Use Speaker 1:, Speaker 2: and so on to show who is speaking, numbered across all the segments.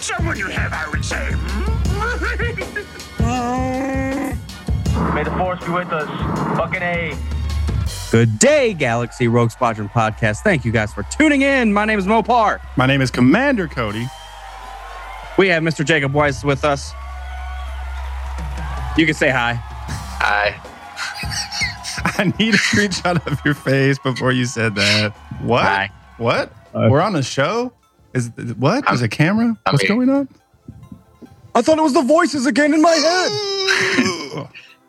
Speaker 1: Found someone you have, I would say.
Speaker 2: May the force be with us. Fucking A.
Speaker 3: Good day, Galaxy Rogue Squadron podcast. Thank you guys for tuning in. My name is Mopar.
Speaker 4: My name is Commander Cody.
Speaker 3: We have Mr. Jacob Weiss with us. You can say hi.
Speaker 2: Hi.
Speaker 4: I need a screenshot of your face before you said that. What?
Speaker 3: Hi.
Speaker 4: What?
Speaker 3: Uh,
Speaker 4: We're on a show? Is what? Is a camera?
Speaker 2: I'm
Speaker 4: What's
Speaker 2: here.
Speaker 4: going on?
Speaker 3: I thought it was the voices again in my head.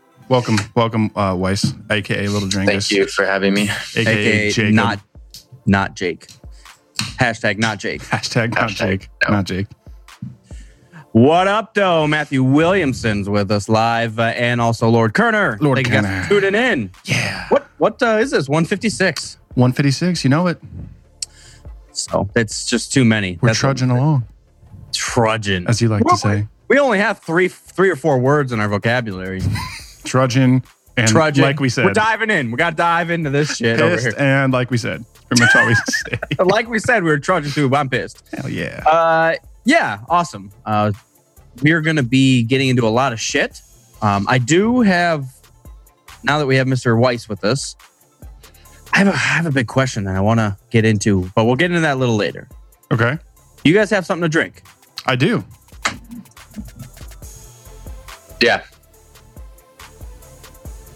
Speaker 4: welcome, welcome, uh, Weiss, aka Little Dringus.
Speaker 2: Thank you for having me.
Speaker 4: aka,
Speaker 3: AKA
Speaker 4: Jacob.
Speaker 3: not not Jake. Hashtag not Jake.
Speaker 4: hashtag not
Speaker 2: Hashtag
Speaker 4: Jake.
Speaker 2: no.
Speaker 4: Not Jake.
Speaker 3: What up, though? Matthew Williamson's with us live, uh, and also Lord Kerner.
Speaker 4: Lord
Speaker 3: Thank you guys
Speaker 4: Kerner.
Speaker 3: for tuning in.
Speaker 4: Yeah.
Speaker 3: What what uh, is this? 156.
Speaker 4: 156. You know it.
Speaker 3: So it's just too many.
Speaker 4: We're
Speaker 3: That's
Speaker 4: trudging along,
Speaker 3: trudging.
Speaker 4: as you like
Speaker 3: Well,
Speaker 4: to say.
Speaker 3: We only have three three or four words in our vocabulary.
Speaker 4: Trudging and
Speaker 3: trudging.
Speaker 4: like we said,
Speaker 3: we're diving in. We got to dive into this shit over here.
Speaker 4: and like we said, pretty much always say.
Speaker 3: like we said, we were trudging through. But I'm pissed.
Speaker 4: Hell yeah.
Speaker 3: Uh, yeah, awesome. Uh, we're going to be getting into a lot of shit. Um, I do have now that we have Mr. Weiss with us. I have a, I have a big question that I want to get into, but we'll get into that a little later.
Speaker 4: Okay.
Speaker 3: You guys have something to drink?
Speaker 4: I do.
Speaker 2: Yeah.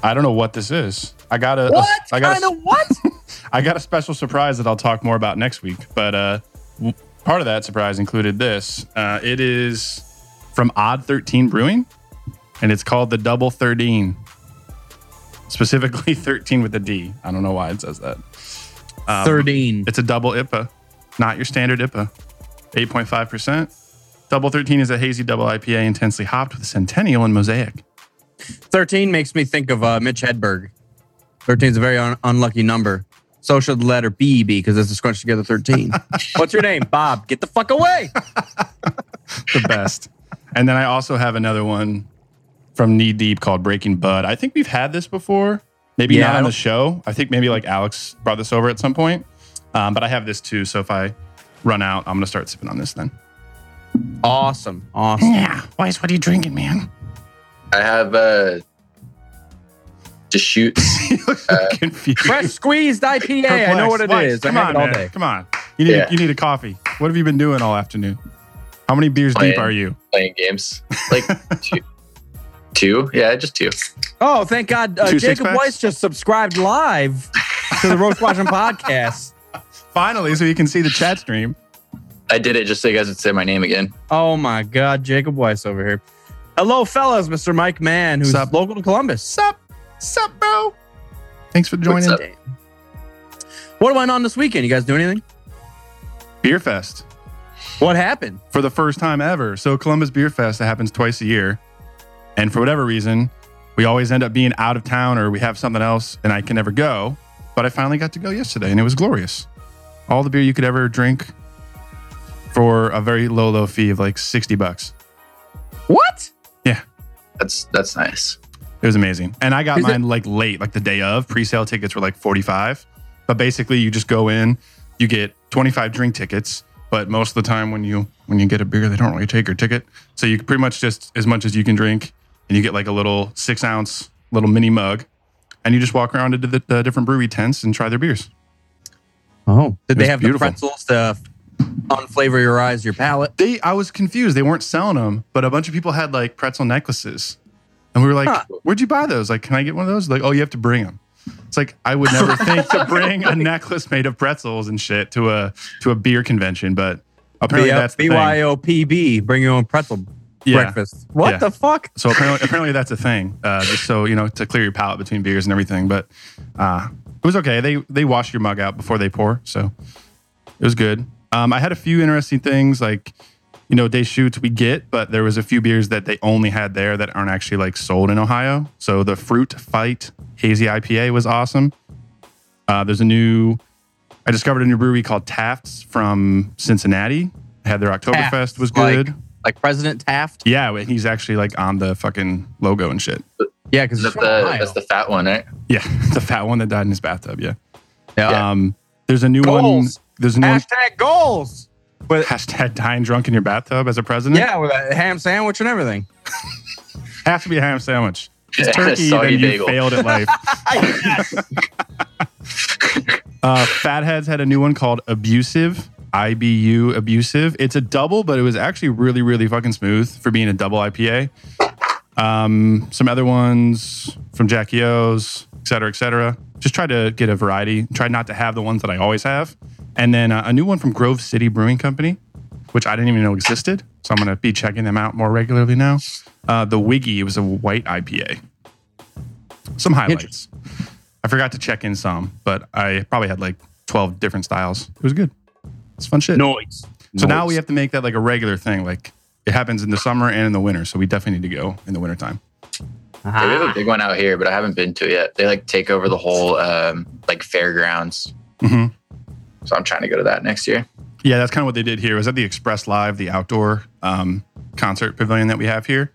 Speaker 4: I don't know what this is. I got a.
Speaker 3: What
Speaker 4: I got
Speaker 3: kind
Speaker 4: a,
Speaker 3: of what?
Speaker 4: I got a special surprise that I'll talk more about next week. But uh, w- part of that surprise included this. Uh, it is from Odd Thirteen Brewing, and it's called the Double Thirteen. Specifically, thirteen with a D. I don't know why it says that. Um,
Speaker 3: Thirteen.
Speaker 4: It's a double IPA, not your standard IPA. Eight point five percent. Double Thirteen is a hazy double IPA, intensely hopped with Centennial and Mosaic.
Speaker 3: Thirteen makes me think of uh, Mitch Hedberg. Thirteen is a very un- unlucky number. So should the letter B be because it's a scrunched together thirteen. What's your name, Bob? Get the fuck away.
Speaker 4: the best. and then I also have another one from Knee Deep called Breaking Bud. I think we've had this before. Maybe
Speaker 3: Yeah,
Speaker 4: not on the show. I think maybe like Alex brought this over at some point. Um, but I have this too. So if I run out, I'm gonna start sipping on this then.
Speaker 3: Awesome, awesome.
Speaker 4: Yeah. Weiss, what are you drinking, man?
Speaker 2: I have uh Deschutes.
Speaker 4: you look so confused.
Speaker 3: Fresh squeezed IPA. I know what it
Speaker 4: Weiss,
Speaker 3: is.
Speaker 4: Come
Speaker 3: I
Speaker 4: on,
Speaker 3: it all
Speaker 4: man.
Speaker 3: day.
Speaker 4: Come on. You need
Speaker 2: Yeah.
Speaker 4: you need a coffee. What have you been doing all afternoon? How many beers deep are you?
Speaker 2: playing games. Like two. two? Yeah, just two.
Speaker 3: Oh, thank God. Uh,
Speaker 4: Two
Speaker 3: Jacob? Weiss just subscribed live to the Roast Watching podcast.
Speaker 4: Finally, so you can see the chat stream.
Speaker 2: I did it just so you guys would say my name again.
Speaker 3: Oh my God, Jacob Weiss over here. Hello, fellas. Mr. Mike Mann, who's
Speaker 4: Sup?
Speaker 3: local to Columbus.
Speaker 4: Sup? Sup, bro? Thanks for joining.
Speaker 2: up?
Speaker 3: What went on this weekend? You guys do anything?
Speaker 4: Beer Fest.
Speaker 3: What happened?
Speaker 4: for the first time ever. So Columbus Beer Fest that happens twice a year, and for whatever reason, we always end up being out of town or we have something else, and I can never go. But I finally got to go yesterday, and it was glorious. All the beer you could ever drink for a very low, low fee of like sixty bucks.
Speaker 3: What? Yeah.
Speaker 2: That's that's nice.
Speaker 4: It was amazing, and I got
Speaker 3: Is it-
Speaker 4: mine like late, like the day of. Pre-sale tickets were like forty-five, but basically you just go in, you get twenty-five drink tickets. But most of the time, when you when you get a beer, they don't really take your ticket. So you pretty much just as much as you can drink, and you get like a little six ounce little mini mug, and you just walk around into the, the different brewery tents and try their beers.
Speaker 3: Oh, did they have
Speaker 4: beautiful.
Speaker 3: the pretzels to unflavor your eyes, your palate?
Speaker 4: They, I was confused. They weren't selling them, but a bunch of people had like pretzel necklaces, and we were like,
Speaker 3: Huh.
Speaker 4: "Where'd you buy those? Like, can I get one of those?" Like, "Oh, you have to bring them." It's like I would never think to bring a necklace made of pretzels and shit to a to a beer convention, but apparently that's the thing.
Speaker 3: BYOPB, bring your own pretzel
Speaker 4: Yeah.
Speaker 3: breakfast. What
Speaker 4: Yeah.
Speaker 3: the fuck?
Speaker 4: So apparently, apparently that's a thing. Uh, just so you know, to clear your palate between beers and everything. But uh, it was okay. They they wash your mug out before they pour, so it was good. Um, I had a few interesting things. Like you know, Deschutes we get, but there was a few beers that they only had there that aren't actually like sold in Ohio. So the Fruit Fight Hazy IPA was awesome. Uh, there's a new, I discovered a new brewery called Taft's from Cincinnati. Had their Oktoberfest was good.
Speaker 3: Like President Taft.
Speaker 4: yeah, he's actually like on the fucking logo and shit.
Speaker 3: Yeah, because
Speaker 2: That's the, that's the fat one, right?
Speaker 4: Yeah, the fat one that died in his bathtub. Yeah.
Speaker 3: yeah.
Speaker 4: Um, there's a new one. There's a new one,
Speaker 3: hashtag goals. But
Speaker 4: hashtag dying drunk in your bathtub as a president.
Speaker 3: yeah, with a ham sandwich and everything.
Speaker 4: has to be a ham sandwich. It's turkey,
Speaker 2: soggy
Speaker 4: then you
Speaker 2: bagel.
Speaker 4: failed at life. uh, Fatheads had a new one called Abusive. IBU Abusive. It's a double, but it was actually really, really fucking smooth for being a double IPA. Um, some other ones from Jackie O's, et cetera, et cetera. Just try to get a variety. Try not to have the ones that I always have. And then uh, a new one from Grove City Brewing Company, which I didn't even know existed. So I'm going to be checking them out more regularly now. Uh, the Wiggy was a white IPA. Some highlights. I forgot to check in some, but I probably had like 12 different styles. It was good. It's fun shit.
Speaker 3: Noise.
Speaker 4: So now we have to make that like a regular thing. Like it happens in the summer and in the winter. So we definitely need to go in the wintertime.
Speaker 2: Yeah, we have a big one out here, but I haven't been to it yet. They like take over the whole um, like fairgrounds.
Speaker 4: Mhm.
Speaker 2: So I'm trying to go to that next year.
Speaker 4: Yeah, that's kind of what they did here. It was at the Express Live, the outdoor um, concert pavilion that we have here.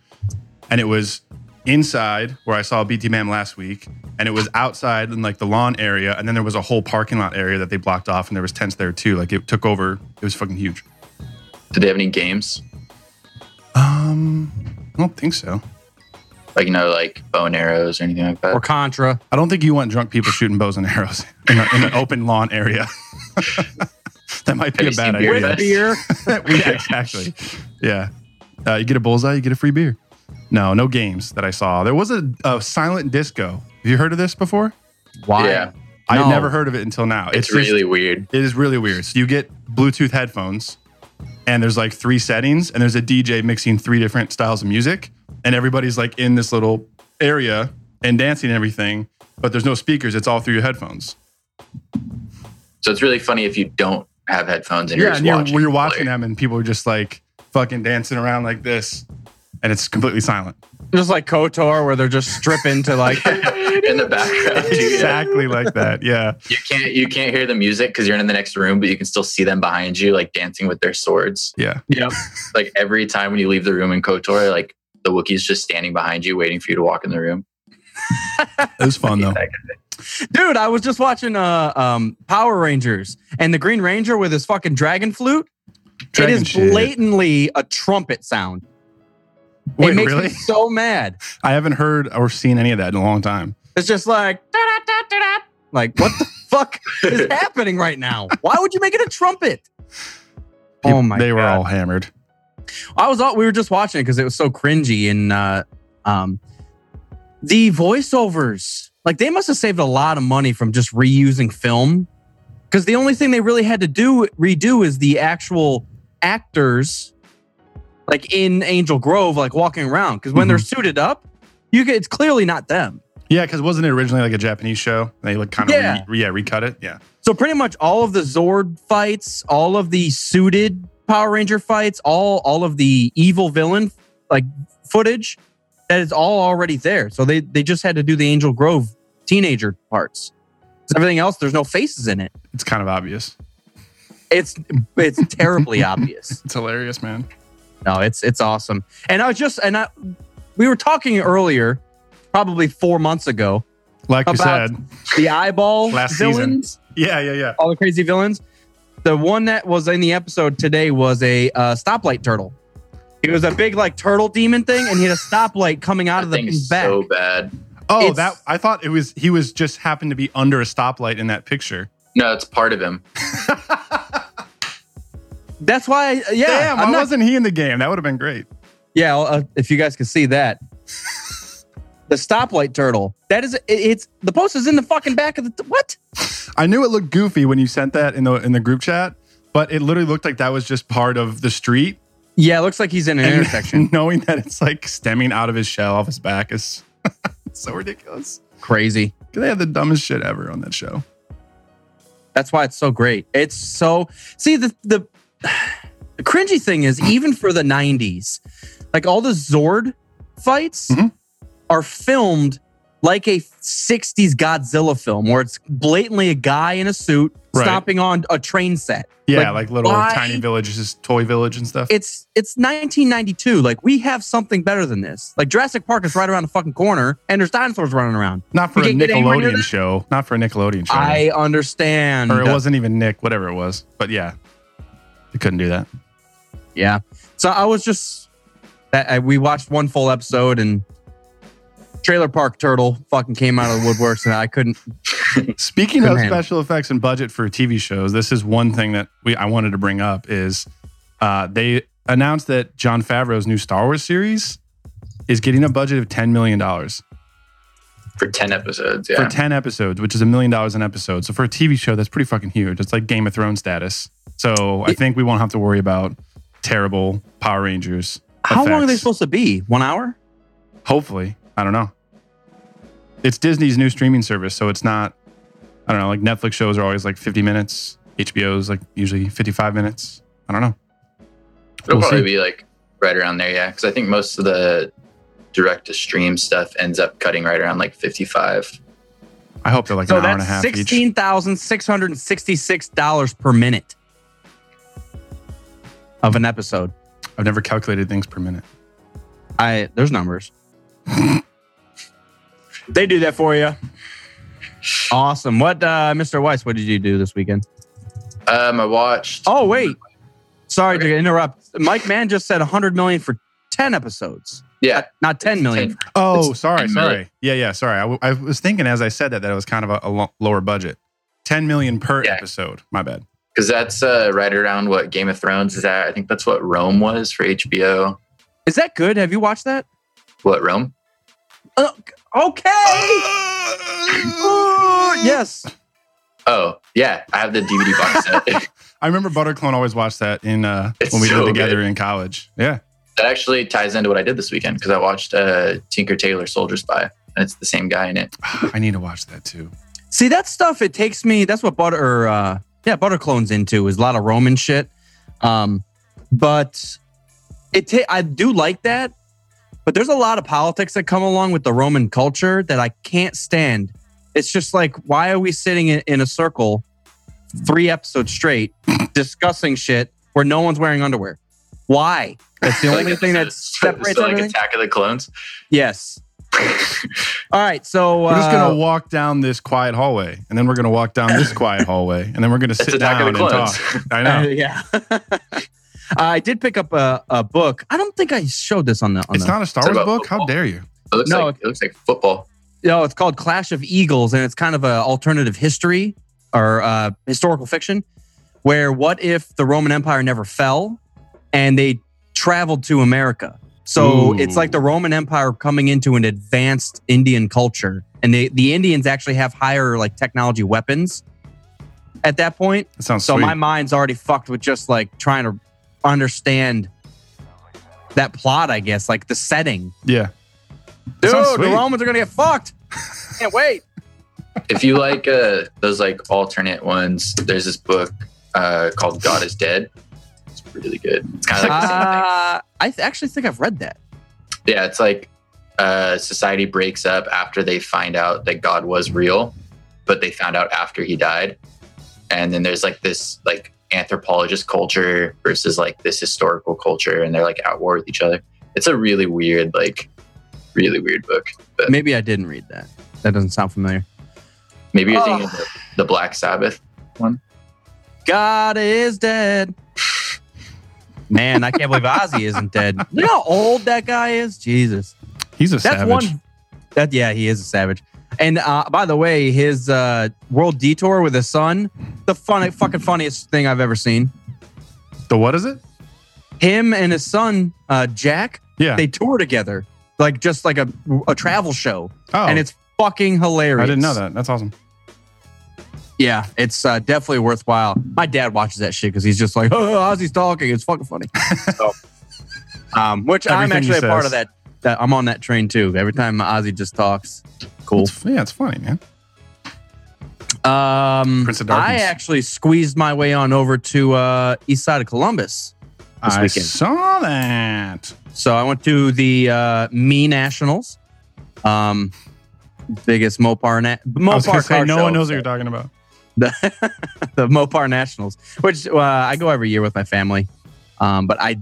Speaker 4: And it was inside where I saw BT Man last week. And it was outside in like the lawn area. And then there was a whole parking lot area that they blocked off. And there was tents there too. Like it took over. It was fucking huge.
Speaker 2: Did they have any games?
Speaker 4: Um, I don't think so.
Speaker 2: Like you know, like bow and arrows or anything like that?
Speaker 3: or Contra.
Speaker 4: I don't think you want drunk people shooting bows and arrows in, a, in an open lawn area. that might be
Speaker 2: Have
Speaker 4: a bad
Speaker 2: seen Beer
Speaker 4: idea.
Speaker 2: Fest?
Speaker 3: Beer.
Speaker 4: yeah, exactly. Yeah. Uh, you get a bullseye, you get a free beer. No, no games that I saw. There was a, a silent disco. Have you heard of this before?
Speaker 3: Why?
Speaker 2: Yeah.
Speaker 4: I had
Speaker 3: No.
Speaker 4: never heard of it until now.
Speaker 2: It's,
Speaker 4: just-
Speaker 2: really weird.
Speaker 4: it is really weird. So you get Bluetooth headphones, and there's like three settings, and there's a DJ mixing three different styles of music, and everybody's like in this little area and dancing and everything, but there's no speakers. It's all through your headphones.
Speaker 2: So it's really funny if you don't have headphones and you're
Speaker 4: yeah,
Speaker 2: just
Speaker 4: and you're,
Speaker 2: watching.
Speaker 4: when you're watching them, and people are just like fucking dancing around like this, and it's completely silent.
Speaker 3: Just like KOTOR, where they're just stripping to like.
Speaker 2: in the background. too, yeah.
Speaker 4: exactly like that. Yeah.
Speaker 2: You can't you can't hear the music because you're in the next room, but you can still see them behind you, like dancing with their swords.
Speaker 4: Yeah.
Speaker 3: yep.
Speaker 2: Like every time when you leave the room in Kotor, like the Wookiee's just standing behind you, waiting for you to walk in the room.
Speaker 4: It was fun though.
Speaker 3: Dude, I was just watching uh um Power Rangers and the Green Ranger with his fucking dragon flute.
Speaker 4: Dragon
Speaker 3: it is
Speaker 4: shit.
Speaker 3: blatantly a trumpet sound.
Speaker 4: Wait,
Speaker 3: it makes
Speaker 4: really?
Speaker 3: me so mad.
Speaker 4: I haven't heard or seen any of that in a long time.
Speaker 3: It's just like like what the fuck is happening right now? Why would you make it a trumpet?
Speaker 4: People-
Speaker 3: oh my
Speaker 4: They were
Speaker 3: God.
Speaker 4: all hammered.
Speaker 3: I was all we were just watching it because it was so cringy and uh um the voiceovers like they must have saved a lot of money from just reusing film because the only thing they really had to do redo is the actual actors like in Angel Grove like walking around because when they're mm-hmm. suited up you get it's clearly not them.
Speaker 4: Yeah, because wasn't it originally like a Japanese show? They like kind of
Speaker 3: Yeah.
Speaker 4: re, yeah recut it. Yeah.
Speaker 3: So pretty much all of the Zord fights, all of the suited Power Ranger fights, all all of the evil villain like footage, that is all already there. So they they just had to do the Angel Grove teenager parts. everything else, there's no faces in it.
Speaker 4: It's kind of obvious.
Speaker 3: It's it's terribly obvious.
Speaker 4: It's hilarious, man.
Speaker 3: No, it's it's awesome. And I was just and I we were talking earlier, probably four months ago,
Speaker 4: Like you said.
Speaker 3: the eyeball
Speaker 4: Last season.
Speaker 3: villains.
Speaker 4: Yeah, yeah, yeah.
Speaker 3: all the crazy villains. The one that was in the episode today was a uh, stoplight turtle. He was a big like turtle demon thing, and he had a stoplight coming out
Speaker 2: That
Speaker 3: of the
Speaker 2: thing
Speaker 3: back.
Speaker 2: so bad.
Speaker 4: Oh,
Speaker 3: It's-
Speaker 4: that I thought it was he was just happened to be under a stoplight in that picture.
Speaker 2: No, it's part of him.
Speaker 3: That's why, I, yeah,
Speaker 4: Damn, why
Speaker 3: I'm not-
Speaker 4: wasn't he in the game? That would have been great.
Speaker 3: yeah. Uh, if you guys could see that, the stoplight turtle. That is, it, it's the post is in the fucking back of the what?
Speaker 4: I knew it looked goofy when you sent that in the in the group chat, but it literally looked like that was just part of the street.
Speaker 3: Yeah, it looks like he's in an
Speaker 4: And
Speaker 3: intersection.
Speaker 4: knowing that it's like stemming out of his shell off his back is so ridiculous.
Speaker 3: Crazy.
Speaker 4: They had the dumbest shit ever on that show.
Speaker 3: That's why it's so great. It's so see the the The cringy thing is, even for the 90s, like all the Zord fights
Speaker 4: Mhm.
Speaker 3: are filmed like a 60s Godzilla film where it's blatantly a guy in a suit
Speaker 4: Right.
Speaker 3: stomping on a train set.
Speaker 4: Yeah, like, little
Speaker 3: why-
Speaker 4: tiny villages, toy village and stuff.
Speaker 3: It's it's 1992. Like we have something better than this. Like Jurassic Park is right around the fucking corner, and there's dinosaurs running around.
Speaker 4: Not for
Speaker 3: You
Speaker 4: a
Speaker 3: can't get anywhere near
Speaker 4: Nickelodeon show. Not for a Nickelodeon show.
Speaker 3: I understand.
Speaker 4: or it wasn't even Nick, whatever it was. But yeah, they couldn't do that.
Speaker 3: Yeah. So I was just that I, we watched one full episode and Trailer Park Turtle fucking came out of the woodworks and I couldn't.
Speaker 4: Speaking
Speaker 3: Couldn't
Speaker 4: of
Speaker 3: handle.
Speaker 4: special effects and budget for TV shows, this is one thing that we I wanted to bring up is uh, they announced that Jon Favreau's new Star Wars series is getting a budget of ten million dollars
Speaker 2: for 10 episodes.
Speaker 4: for ten episodes, which is a million dollars an episode. So for a TV show, that's pretty fucking huge. It's like Game of Thrones status. So I think we won't have to worry about terrible Power Rangers.
Speaker 3: How long are they supposed to be? One hour?
Speaker 4: Hopefully, I don't know. It's Disney's new streaming service, so it's not. I don't know. Like Netflix shows are always like 50 minutes. HBO's like usually 55 minutes. I don't know.
Speaker 2: It'll
Speaker 4: We'll
Speaker 2: probably
Speaker 4: see.
Speaker 2: be like right around there. Yeah. Cause I think most of the direct to stream stuff ends up cutting right around like 55.
Speaker 4: I hope they're like
Speaker 3: So
Speaker 4: an hour and a
Speaker 3: that's
Speaker 4: half each.
Speaker 3: sixteen thousand six hundred and sixty-six dollars per minute of an episode.
Speaker 4: I've never calculated things per minute.
Speaker 3: I there's numbers. they do that for you. Awesome. What, uh, Mr. Weiss? What did you do this weekend?
Speaker 2: Um, I watched.
Speaker 3: Oh wait, sorry to interrupt. Mike Mann just said 100 million for 10 episodes,
Speaker 2: yeah.
Speaker 3: not 10 million.
Speaker 2: 10
Speaker 4: Oh,
Speaker 2: It's
Speaker 4: sorry, sorry.
Speaker 2: million.
Speaker 4: Yeah, yeah, sorry. I, w- I was thinking as I said that that it was kind of a, a lo- lower budget. 10 million per
Speaker 2: Yeah.
Speaker 4: episode. My bad.
Speaker 2: Because that's uh, right around what Game of Thrones is at. I think that's what Rome was for HBO.
Speaker 3: Is that good? Have you watched that?
Speaker 2: What, Rome?
Speaker 3: Uh, okay. Uh, yes.
Speaker 2: Oh, yeah. I have the DVD box set.
Speaker 4: I remember Butterclone always watched that in uh, when we
Speaker 2: so
Speaker 4: lived together
Speaker 2: good.
Speaker 4: in college. Yeah.
Speaker 2: That actually ties into what I did this weekend because I watched uh, Tinker Tailor Soldier Spy. And it's the same guy in it.
Speaker 4: I need to watch that too.
Speaker 3: See that stuff. It takes me. That's what butter. Or, uh, yeah, butter clones into is a lot of Roman shit. Um, but it. Ta- I do like that. But there's a lot of politics that come along with the Roman culture that I can't stand. It's just like, why are we sitting in, in a circle, three episodes straight, discussing shit where no one's wearing underwear? Why? That's the
Speaker 2: Like,
Speaker 3: only thing that separates
Speaker 2: it's like
Speaker 3: everything.
Speaker 2: Attack of the Clones.
Speaker 3: Yes. All right. So
Speaker 4: We're just
Speaker 3: uh,
Speaker 4: gonna walk down this quiet hallway, and then we're gonna walk down this quiet hallway, and then we're gonna sit down and talk. I
Speaker 3: Uh,
Speaker 4: know.
Speaker 3: yeah. I did pick up a, a book. I don't think I showed this on the. On
Speaker 4: It's
Speaker 3: the
Speaker 4: not a Star Wars
Speaker 2: about
Speaker 4: book. How dare you?
Speaker 2: It looks
Speaker 3: No,
Speaker 2: like it looks like football.
Speaker 3: no, it's called Clash of Eagles, and it's kind of an alternative history or uh, historical fiction. Where what if the Roman Empire never fell, and they traveled to America? So
Speaker 4: Ooh.
Speaker 3: it's like the Roman Empire coming into an advanced Indian culture, and they, the Indians actually have higher like technology weapons at that point.
Speaker 4: That sounds
Speaker 3: So
Speaker 4: sweet.
Speaker 3: my mind's already fucked with just like trying to understand that plot, I guess, like the setting.
Speaker 4: yeah. That
Speaker 3: Dude, the. Romans are gonna get fucked. Can't wait.
Speaker 2: if you like uh, those like alternate ones, there's this book uh, called God is Dead. Really good. It's kind of like the same thing.
Speaker 3: Uh, I th- actually think I've read that.
Speaker 2: Yeah, it's like uh, society breaks up after they find out that God was real, but they found out after he died. And then there's like this like anthropologist culture versus like this historical culture, and they're like at war with each other. It's a really weird, like, really weird book. But
Speaker 3: Maybe I didn't read that. That doesn't sound familiar.
Speaker 2: maybe you're
Speaker 3: Oh.
Speaker 2: thinking of the, the Black Sabbath. One.
Speaker 3: God is dead. Man, I can't believe Ozzy isn't dead. Look how old that guy is. Jesus.
Speaker 4: He's a
Speaker 3: That's
Speaker 4: savage.
Speaker 3: one. That yeah, he is a savage. And uh, by the way, his uh, world detour with his son, the funny, fucking funniest thing I've ever seen.
Speaker 4: The what is it?
Speaker 3: Him and his son, uh, Jack,
Speaker 4: Yeah.
Speaker 3: they tour together, like just like a, a travel show,
Speaker 4: oh,
Speaker 3: and it's fucking hilarious.
Speaker 4: I didn't know that. That's awesome.
Speaker 3: Yeah, it's uh, definitely worthwhile. My dad watches that shit because he's just like, oh, Ozzy's talking. It's fucking funny. so, um, which I'm actually a part of that. That I'm on that train too. Every time Ozzy just talks, cool.
Speaker 4: It's, yeah, it's funny, man.
Speaker 3: Um,
Speaker 4: Prince of Darkness.
Speaker 3: I
Speaker 4: Darkness.
Speaker 3: actually squeezed my way on over to uh, east side of Columbus this
Speaker 4: I
Speaker 3: weekend.
Speaker 4: saw that.
Speaker 3: So I went to the uh, Me Nationals, um, biggest Mopar na-
Speaker 4: I was
Speaker 3: Mopar
Speaker 4: gonna say no
Speaker 3: show.
Speaker 4: one knows what you're talking about.
Speaker 3: The, the Mopar Nationals, which uh, I go every year with my family. Um, but I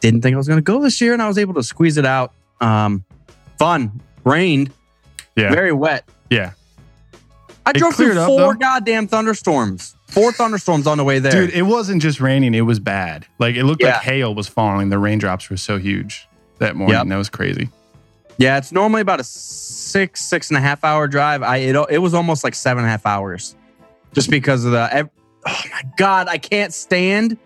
Speaker 3: didn't think I was going to go this year, and I was able to squeeze it out. Um, fun, rained,
Speaker 4: Yeah,
Speaker 3: very wet.
Speaker 4: yeah,
Speaker 3: I
Speaker 4: It
Speaker 3: drove through
Speaker 4: cleared up,
Speaker 3: four goddamn thunderstorms, four thunderstorms on the way there.
Speaker 4: dude. It wasn't just raining; it was bad. Like it looked
Speaker 3: Yeah.
Speaker 4: like hail was falling. The raindrops were so huge that morning.
Speaker 3: Yep.
Speaker 4: That was crazy.
Speaker 3: yeah, it's normally about a six, six and a half hour drive. I it, it was almost like seven and a half hours, just because of the. ev- Oh my god, I can't stand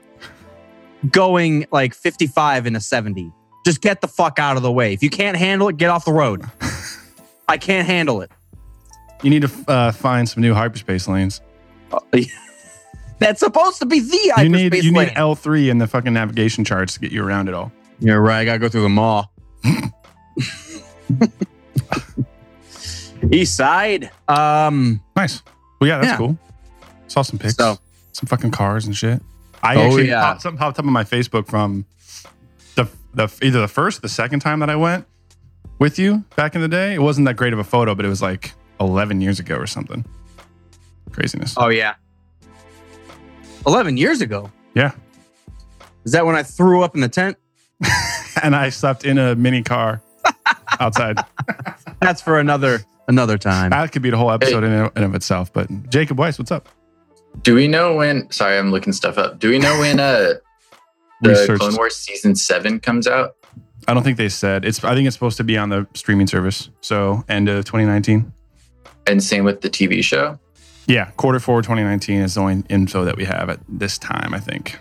Speaker 3: going like 55 in a 70. Just get the fuck out of the way. If you can't handle it, get off the road. I can't handle it.
Speaker 4: You need to uh, find some new hyperspace lanes.
Speaker 3: That's supposed to be the
Speaker 4: You need you
Speaker 3: lane.
Speaker 4: need L three in the fucking navigation charts to get you around it all.
Speaker 3: You're right. I gotta go through the mall. East side. Um.
Speaker 4: Nice. Well, yeah, that's
Speaker 3: Yeah.
Speaker 4: cool. Saw some pics,
Speaker 3: So-
Speaker 4: some fucking cars and shit. I
Speaker 3: Oh,
Speaker 4: actually
Speaker 3: yeah.
Speaker 4: popped, something popped up on my Facebook from the the either the first, or the second time that I went with you back in the day. It wasn't that great of a photo, but it was like 11 years ago or something. Craziness.
Speaker 3: Oh yeah. Eleven years ago.
Speaker 4: Yeah.
Speaker 3: Is that when I threw up in the tent?
Speaker 4: And I slept in a mini car outside.
Speaker 3: That's for another another time.
Speaker 4: that could be the whole episode in and of itself. But Jacob Weiss, what's up?
Speaker 2: Do we know when? Sorry, I'm looking stuff up. Do we know when uh the
Speaker 4: Research.
Speaker 2: Clone Wars season seven comes out?
Speaker 4: I don't think they said it's. I think it's supposed to be on the streaming service. So end of 2019.
Speaker 2: And same with the TV show.
Speaker 4: Yeah, quarter four 2019 is the only info that we have at this time. I think.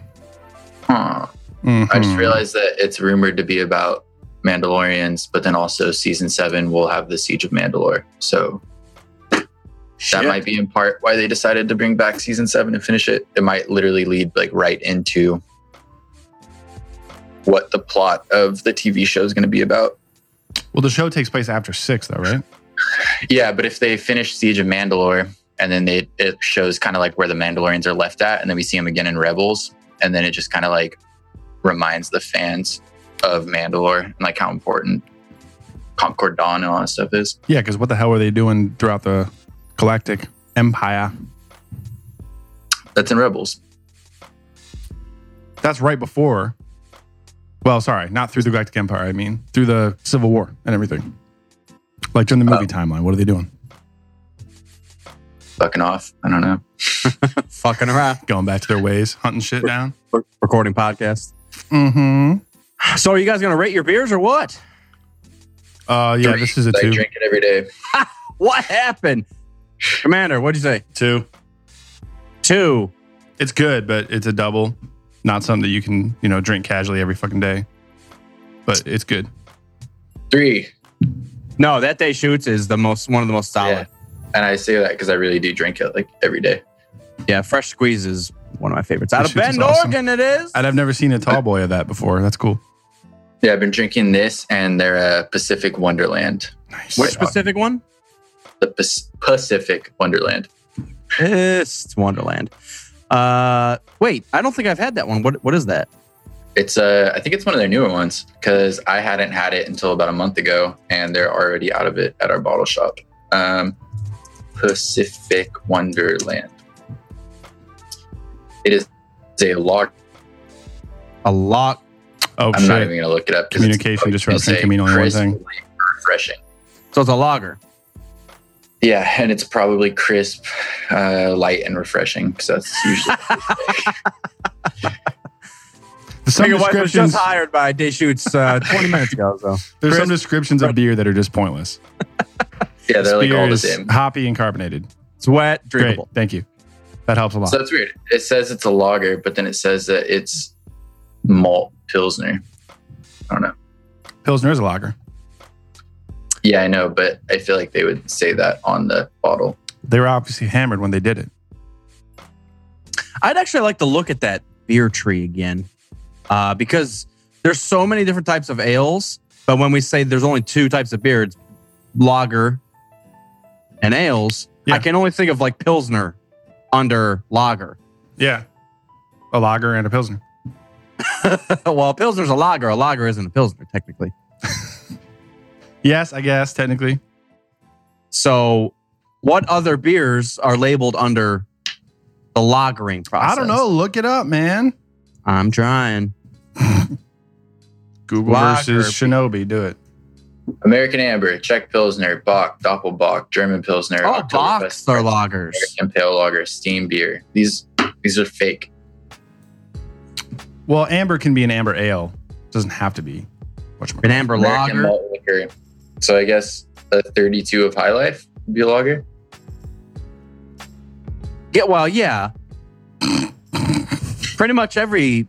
Speaker 2: Huh. I just
Speaker 4: Mhm.
Speaker 2: realized that it's rumored to be about Mandalorians, but then also season seven will have the Siege of Mandalore. So that might be in part why they decided to bring back season seven and finish it. It might literally lead like right into what the plot of the TV show is going to be about.
Speaker 4: Well, the show takes place after six, though, right?
Speaker 2: Yeah, but if they finish Siege of Mandalore and then they, it shows kind of like where the Mandalorians are left at, and then we see them again in Rebels, and then it just kind of like reminds the fans of Mandalore and like how important Concord Dawn and all that stuff is.
Speaker 4: Yeah, because what the hell were they doing throughout the Galactic Empire?
Speaker 2: That's in Rebels.
Speaker 4: That's right before. Well, sorry, not through the Galactic Empire. I mean, through the Civil War and everything. Like during the movie
Speaker 2: Oh.
Speaker 4: timeline, what are they doing?
Speaker 2: Fucking off. I don't know.
Speaker 3: Fucking around.
Speaker 4: Going back to their ways, hunting shit down.
Speaker 3: Re- Recording podcast.
Speaker 4: Mm-hmm.
Speaker 3: So are you guys gonna rate your beers or what?
Speaker 4: Uh, yeah,
Speaker 2: Three.
Speaker 4: this is a two.
Speaker 2: drink it every day.
Speaker 3: What happened? Commander, what'd you say?
Speaker 4: Two.
Speaker 3: Two.
Speaker 4: It's good, but it's a double. Not something that you can, you know, drink casually every fucking day. But it's good.
Speaker 2: Three.
Speaker 3: No, that Deschutes is the most one of the most solid.
Speaker 2: Yeah. And I say that because I really do drink it like every day.
Speaker 3: Yeah, fresh squeeze is one of my favorites. Out of
Speaker 4: Shoots is
Speaker 3: Bend,
Speaker 4: awesome.
Speaker 3: Oregon, it is.
Speaker 4: And I've never seen a tall boy of that before. That's cool.
Speaker 2: Yeah, I've been drinking this and their uh, Pacific Wonderland.
Speaker 4: Nice.
Speaker 3: Which specific one?
Speaker 2: The Pacific Wonderland.
Speaker 3: It's Wonderland. Uh, wait, I don't think I've had that one. What what is that?
Speaker 2: It's uh, I think it's one of their newer ones because I hadn't had it until about a month ago, and they're already out of it at our bottle shop. Um, Pacific Wonderland. It is a log.
Speaker 3: A lot.
Speaker 4: Oh
Speaker 2: I'm not even gonna look it up.
Speaker 4: Communication disruption
Speaker 2: a
Speaker 4: can mean only one thing.
Speaker 2: Refreshing.
Speaker 3: So it's a lager.
Speaker 2: Yeah, and it's probably crisp, uh, light, and refreshing because that's usually.
Speaker 4: Some
Speaker 3: Your wife was
Speaker 4: descriptions,
Speaker 3: just hired by Deschutes uh, 20 minutes ago. So
Speaker 4: there's some descriptions of beer that are just pointless.
Speaker 2: yeah, they're like all the same.
Speaker 4: hoppy and carbonated.
Speaker 3: it's wet,
Speaker 4: Great.
Speaker 3: drinkable.
Speaker 4: Thank you. That helps a lot.
Speaker 2: So that's weird. It says it's a lager, but then it says that it's malt pilsner. I don't know.
Speaker 4: Pilsner is a lager.
Speaker 2: Yeah, I know, but I feel like they would say that on the bottle.
Speaker 4: They were obviously hammered when they did it.
Speaker 3: I'd actually like to look at that beer tree again uh, because there's so many different types of ales. But when we say there's only two types of beer, it's lager and ales.
Speaker 4: Yeah.
Speaker 3: I can only think of like Pilsner under lager.
Speaker 4: Yeah. A lager and a pilsner.
Speaker 3: well, a pilsner's a lager. A lager isn't a pilsner technically.
Speaker 4: Yes, I guess technically.
Speaker 3: So, what other beers are labeled under the lagering process?
Speaker 4: I don't know. Look it up, man.
Speaker 3: I'm trying.
Speaker 4: Google
Speaker 3: Lager.
Speaker 4: versus Shinobi. Do it.
Speaker 2: American Amber, Czech Pilsner, Bock, Doppelbock, German Pilsner,
Speaker 3: Oh,
Speaker 2: Oktoberfest,
Speaker 3: bocks are lagers.
Speaker 2: American Pale Lager, Steam Beer. These these are fake.
Speaker 4: Well, amber can be an amber ale. Doesn't have to be. What's
Speaker 3: An amber
Speaker 2: American
Speaker 3: lager.
Speaker 2: malt liquor. So I guess a 32 of High Life would be a lager.
Speaker 3: Yeah, well, yeah. Pretty much every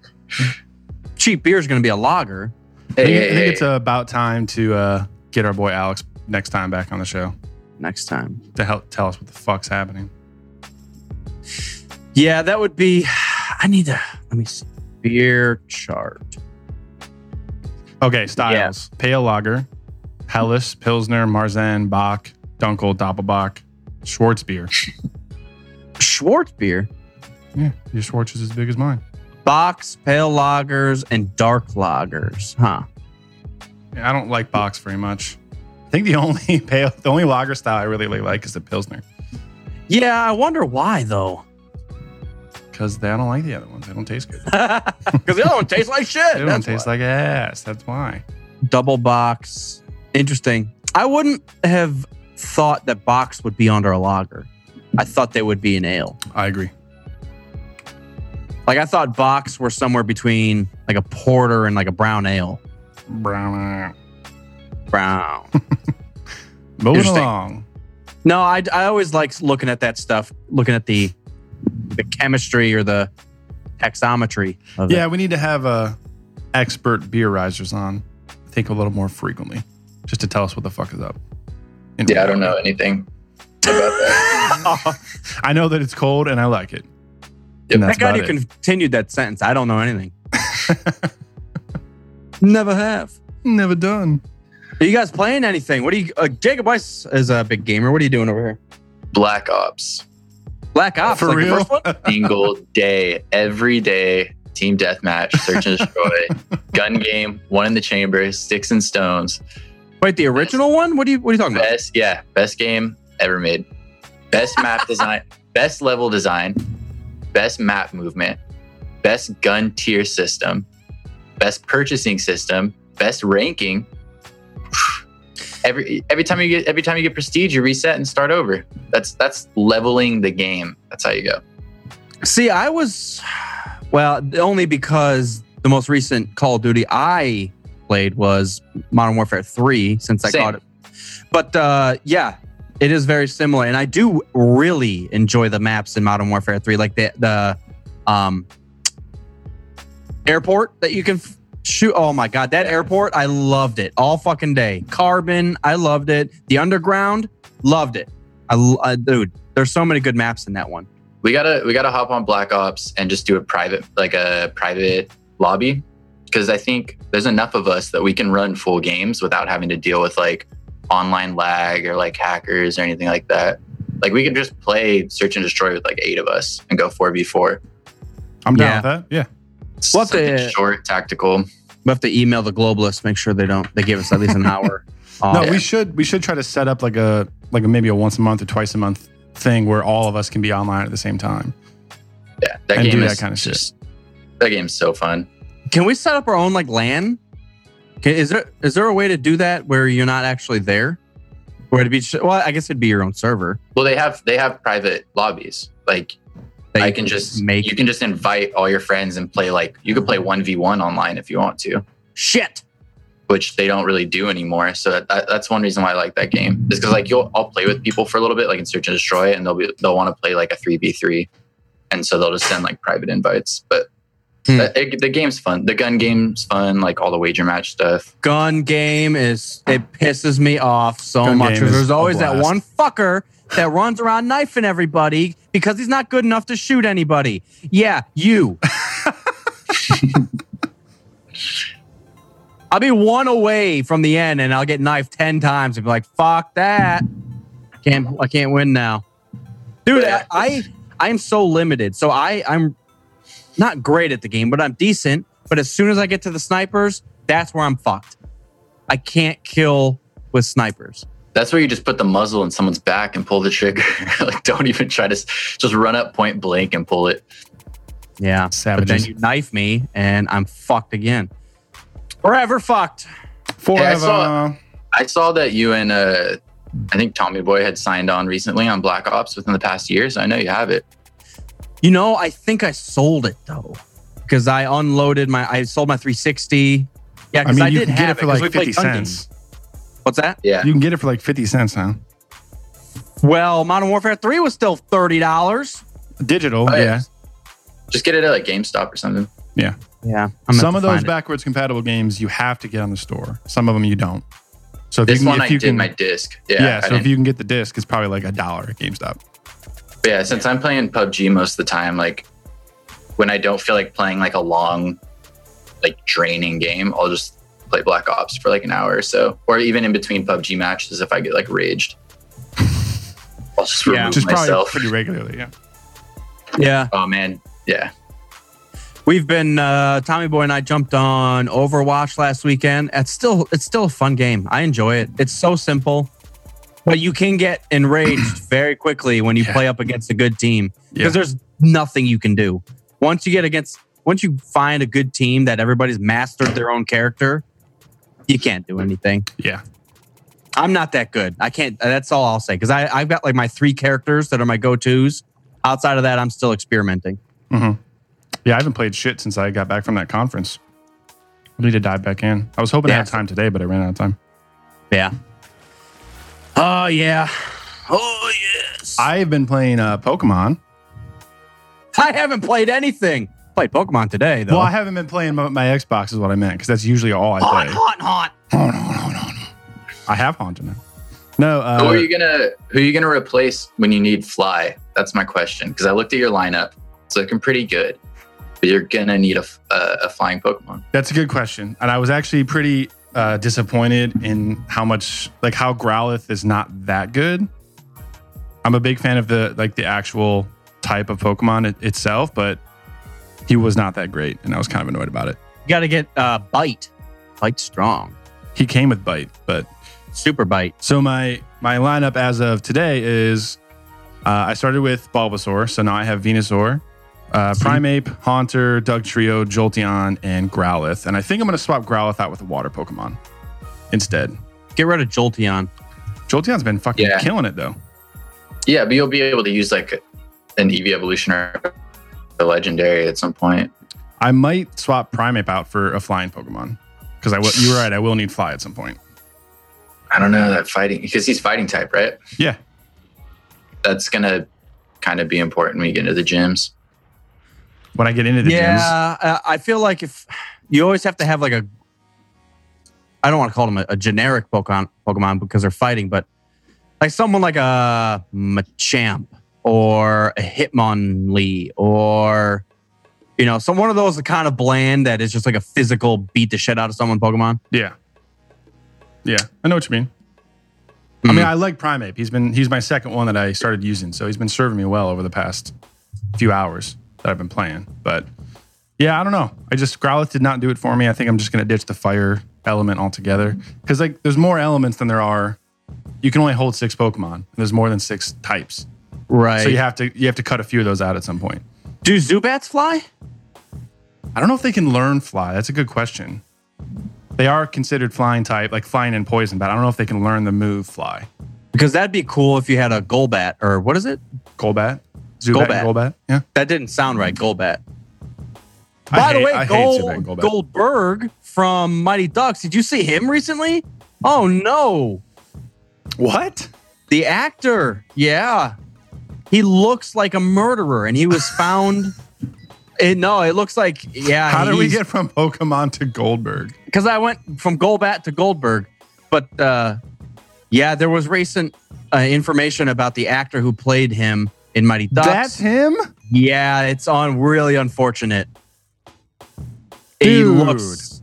Speaker 3: cheap beer is going to be a lager.
Speaker 4: I think,
Speaker 2: hey,
Speaker 4: I think
Speaker 2: hey.
Speaker 4: it's about time to uh, get our boy Alex next time back on the show
Speaker 3: Next time.
Speaker 4: to help tell us what the fuck's happening.
Speaker 3: Yeah, that would be. I need to. Let me see. Beer chart.
Speaker 4: Okay, styles: pale lager, Helles, Pilsner, Marzen, Bock, Dunkel, Doppelbock, Schwarzbier.
Speaker 3: Schwartz beer,
Speaker 4: Yeah, your Schwartz is as big as mine.
Speaker 3: bocks, pale lagers, and dark lagers. Huh.
Speaker 4: Yeah, I don't like Bocks very much. I think the only pale, the only lager style I really, really like is the Pilsner
Speaker 3: Yeah, I wonder why though.
Speaker 4: because I don't like the other ones. They don't taste good.
Speaker 3: Because the other one tastes like shit.
Speaker 4: They don't
Speaker 3: That's
Speaker 4: taste
Speaker 3: why.
Speaker 4: like ass. That's why.
Speaker 3: double bocks. Interesting. I wouldn't have thought that bocks would be under a lager. I thought they would be an ale.
Speaker 4: I agree.
Speaker 3: Like I thought bocks were somewhere between like a porter and like a brown ale.
Speaker 4: Brown.
Speaker 3: Brown.
Speaker 4: Moving along.
Speaker 3: no, I, I always like looking at that stuff, looking at the the chemistry or the taxometry of
Speaker 4: Yeah,
Speaker 3: it.
Speaker 4: we need to have uh, expert beer risers on. I think a little more frequently, just to tell us what the fuck is up. In
Speaker 2: Yeah, I don't know anything about that.
Speaker 4: I know that it's cold and I like it.
Speaker 2: Yep.
Speaker 4: And that's
Speaker 3: Thank God you
Speaker 4: it.
Speaker 3: continued that sentence. I don't know anything. Never have.
Speaker 4: Never done.
Speaker 3: Are you guys playing anything? What do you? Uh, Jacob Weiss is a big gamer. What are you doing over here?
Speaker 2: Black Ops.
Speaker 3: Black Ops,
Speaker 4: For
Speaker 3: like the
Speaker 4: real?
Speaker 3: first one?
Speaker 2: Single day, every day, team deathmatch, search and destroy, gun game, one in the chamber, sticks and stones.
Speaker 3: Wait, the original one? What are you? What are you talking about?
Speaker 2: Best, yeah, best game ever made. Best map design, best level design, best map movement, best gun tier system, best purchasing system, best ranking. Every every time you get every time you get prestige, you reset and start over. That's that's leveling the game. That's how you go.
Speaker 3: See, I was, well, only because the most recent Call of Duty I played was Modern Warfare 3 since I
Speaker 2: Same.
Speaker 3: got it. But uh, yeah, it is very similar. And I do really enjoy the maps in Modern Warfare 3, like the, the um, airport that you can f- shoot. Oh my God, that airport, I loved it all fucking day. Carbon, I loved it. The underground, loved it. I, uh, dude, there's so many good maps in that one.
Speaker 2: We gotta we gotta hop on Black Ops and just do a private like a private lobby because I think there's enough of us that we can run full games without having to deal with like online lag or like hackers or anything like that. Like we can just play search and destroy with like eight of us and go four v four.
Speaker 4: I'm down
Speaker 3: Yeah.
Speaker 4: with that. Yeah.
Speaker 3: We'll have to-
Speaker 2: Something short, tactical.
Speaker 3: We have to email the globalists, make sure they don't they give us at least an hour. off.
Speaker 4: No, um, we should we should try to set up like a like a, maybe a once a month or twice a month thing where all of us can be online at the same time.
Speaker 2: Yeah, that
Speaker 4: And
Speaker 2: game
Speaker 4: do
Speaker 2: is
Speaker 4: that kinda shit.
Speaker 2: that game's so fun.
Speaker 3: Can we set up our own like LAN? Can, is there is there a way to do that where you're not actually there? Where it'd be well, I guess it'd be your own server.
Speaker 2: Well, they have they have private lobbies. Like
Speaker 3: that
Speaker 2: I
Speaker 3: you
Speaker 2: can just
Speaker 3: make
Speaker 2: you can just invite all your friends and play like you could play one v one online if you want to.
Speaker 3: shit.
Speaker 2: which they don't really do anymore. So that, that, that's one reason why I like that game. Is because like you'll I'll play with people for a little bit, like in search and destroy, and they'll be they'll want to play like a three v three, and so they'll just send like private invites. But
Speaker 3: Hmm.
Speaker 2: the, it- the game's fun. The gun game's fun. Like all the wager match stuff.
Speaker 3: Gun game is it pisses me off so
Speaker 4: Gun
Speaker 3: much.
Speaker 4: game
Speaker 3: 'cause
Speaker 4: is
Speaker 3: There's always that one fucker that runs around knifing everybody because he's not good enough to shoot anybody. Yeah, you. I'll be one away from the end and I'll get knifed 10 times and be like, fuck that. Can't I can't win now. Dude, I, I I am so limited. So I I'm not great at the game, but I'm decent. but as soon as I get to the snipers, that's where I'm fucked. I can't kill with snipers.
Speaker 2: That's where you just put the muzzle in someone's back and pull the trigger. like, don't even try to just run up point blank and pull it.
Speaker 3: Yeah. But then you knife me and I'm fucked again. Forever fucked.
Speaker 4: Forever.
Speaker 2: Yeah, I saw- I saw that you and uh, I think Tommy Boy had signed on recently on Black Ops within the past year. So I know you have it.
Speaker 3: You know, I think I sold it though. Because I unloaded my I sold my 360. Yeah,
Speaker 4: I
Speaker 3: because
Speaker 4: mean,
Speaker 3: I, did
Speaker 4: can get
Speaker 3: have
Speaker 4: it for
Speaker 3: 'cause
Speaker 4: like
Speaker 3: we played
Speaker 4: 50 cents.
Speaker 3: What's that?
Speaker 2: Yeah.
Speaker 4: You can get it for like 50 cents now.
Speaker 3: Well, Modern Warfare 3 was still $30.
Speaker 4: Digital,
Speaker 2: Oh,
Speaker 4: yeah.
Speaker 2: Just get it at like GameStop or something.
Speaker 4: Yeah.
Speaker 3: Yeah. I'm
Speaker 4: Some of those backwards compatible games you have to get on the store. Some of them you don't. So if
Speaker 2: This
Speaker 4: you can,
Speaker 2: one
Speaker 4: if
Speaker 2: I
Speaker 4: you
Speaker 2: did
Speaker 4: can,
Speaker 2: my disc.
Speaker 4: yeah,
Speaker 2: Yeah.
Speaker 4: So if
Speaker 2: didn't-
Speaker 4: you can get the disc, it's probably like a dollar at GameStop.
Speaker 2: But yeah, since I'm playing PUBG most of the time, like when I don't feel like playing like a long, like draining game, I'll just play Black Ops for like an hour or so, or even in between PUBG matches if I get like raged. I'll just
Speaker 3: Yeah.
Speaker 2: remove
Speaker 4: Which is
Speaker 2: myself.
Speaker 4: pretty regularly, yeah.
Speaker 3: Yeah.
Speaker 2: Oh man, yeah.
Speaker 3: We've been uh Tommy Boy and I jumped on Overwatch last weekend. It's still it's still a fun game. I enjoy it. It's so simple. But you can get enraged very quickly when you
Speaker 4: Yeah.
Speaker 3: play up against a good team because
Speaker 4: Yeah.
Speaker 3: there's nothing you can do. Once you get against once you find a good team that everybody's mastered their own character, you can't do anything.
Speaker 4: Yeah.
Speaker 3: I'm not that good. I can't that's all I'll say because I I've got like my three characters that are my go-tos. Outside of that, I'm still experimenting.
Speaker 4: hmm Yeah, I haven't played shit since I got back from that conference. I need to dive back in. I was hoping to
Speaker 3: Yeah.
Speaker 4: have time today, but I ran out of time.
Speaker 3: Yeah. Oh yeah. Oh yes. I,
Speaker 4: I've been playing uh, Pokemon.
Speaker 3: I haven't played anything. Played Pokemon today though.
Speaker 4: Well, I haven't been playing my, my Xbox, is what I meant, because that's usually all I
Speaker 3: haunt,
Speaker 4: play.
Speaker 3: haunt, haunt.
Speaker 4: I have haunted it. No, uh,
Speaker 2: who are you gonna Who are you gonna replace when you need Fly? That's my question. Because I looked at your lineup. It's looking pretty good, but you're gonna need a a flying Pokemon.
Speaker 4: That's a good question. And I was actually pretty uh, disappointed in how much, like, how Growlithe is not that good. I'm a big fan of the, like, the actual type of Pokemon it, itself, but he was not that great. And I was kind of annoyed about it.
Speaker 3: You got to get uh, bite. Bite strong.
Speaker 4: He came with Bite, but
Speaker 3: Super bite.
Speaker 4: So my my lineup as of today is uh, I started with Bulbasaur, so now I have Venusaur, uh, Primeape, Haunter, Dugtrio, Jolteon, and Growlithe. And I think I'm going to swap Growlithe out with a water Pokemon instead.
Speaker 3: Get rid of Jolteon.
Speaker 4: Jolteon's been fucking
Speaker 2: Yeah.
Speaker 4: killing it though.
Speaker 2: Yeah, but you'll be able to use like an EV evolution or a legendary at some point.
Speaker 4: I might swap Primeape out for a flying Pokemon because I will. You're right. I will need Fly at some point.
Speaker 2: I don't know that fighting because he's fighting type, right?
Speaker 4: Yeah.
Speaker 2: That's gonna kind of be important when you get into the gyms.
Speaker 4: When I get into the gyms,
Speaker 3: yeah, uh, I feel like if you always have to have like a, I don't want to call them a, a generic Pokemon, Pokemon because they're fighting, but like someone like a Machamp or a Hitmonlee or you know, some one of those kind of bland that is just like a physical beat the shit out of someone Pokemon.
Speaker 4: yeah, yeah. I know what you mean. I
Speaker 3: Mhm.
Speaker 4: mean, I like Primeape. He's been he's my second one that I started using, so he's been serving me well over the past few hours that I've been playing. But yeah, I don't know. I just Growlithe did not do it for me. I think I'm just gonna ditch the fire element altogether because like there's more elements than there are. You can only hold six Pokemon. There's more than six types,
Speaker 3: Right.
Speaker 4: so you have to you have to cut a few of those out at some point.
Speaker 3: Do Zubats fly?
Speaker 4: I don't know if they can learn fly. That's a good question. They are considered flying type, like flying and poison, but I don't know if they can learn the move fly.
Speaker 3: Because that'd be cool if you had a Golbat or what is it?
Speaker 4: Golbat, Zubat,
Speaker 3: Golbat.
Speaker 4: Golbat. Yeah.
Speaker 3: That didn't sound right. Golbat.
Speaker 4: I
Speaker 3: By the
Speaker 4: hate-
Speaker 3: way,
Speaker 4: I
Speaker 3: Gold,
Speaker 4: Zubat Golbat.
Speaker 3: Goldberg from Mighty Ducks. Did you see him recently? Oh no,
Speaker 4: What?
Speaker 3: the actor. Yeah, he looks like a murderer, and he was found. it, no, it looks like yeah.
Speaker 4: How did we get from Pokemon to Goldberg?
Speaker 3: because I went from Golbat to Goldberg, but uh, yeah, there was recent uh, information about the actor who played him in Mighty Ducks.
Speaker 4: That's him?
Speaker 3: Yeah, it's on really unfortunate. He
Speaker 4: Dude.
Speaker 3: looks.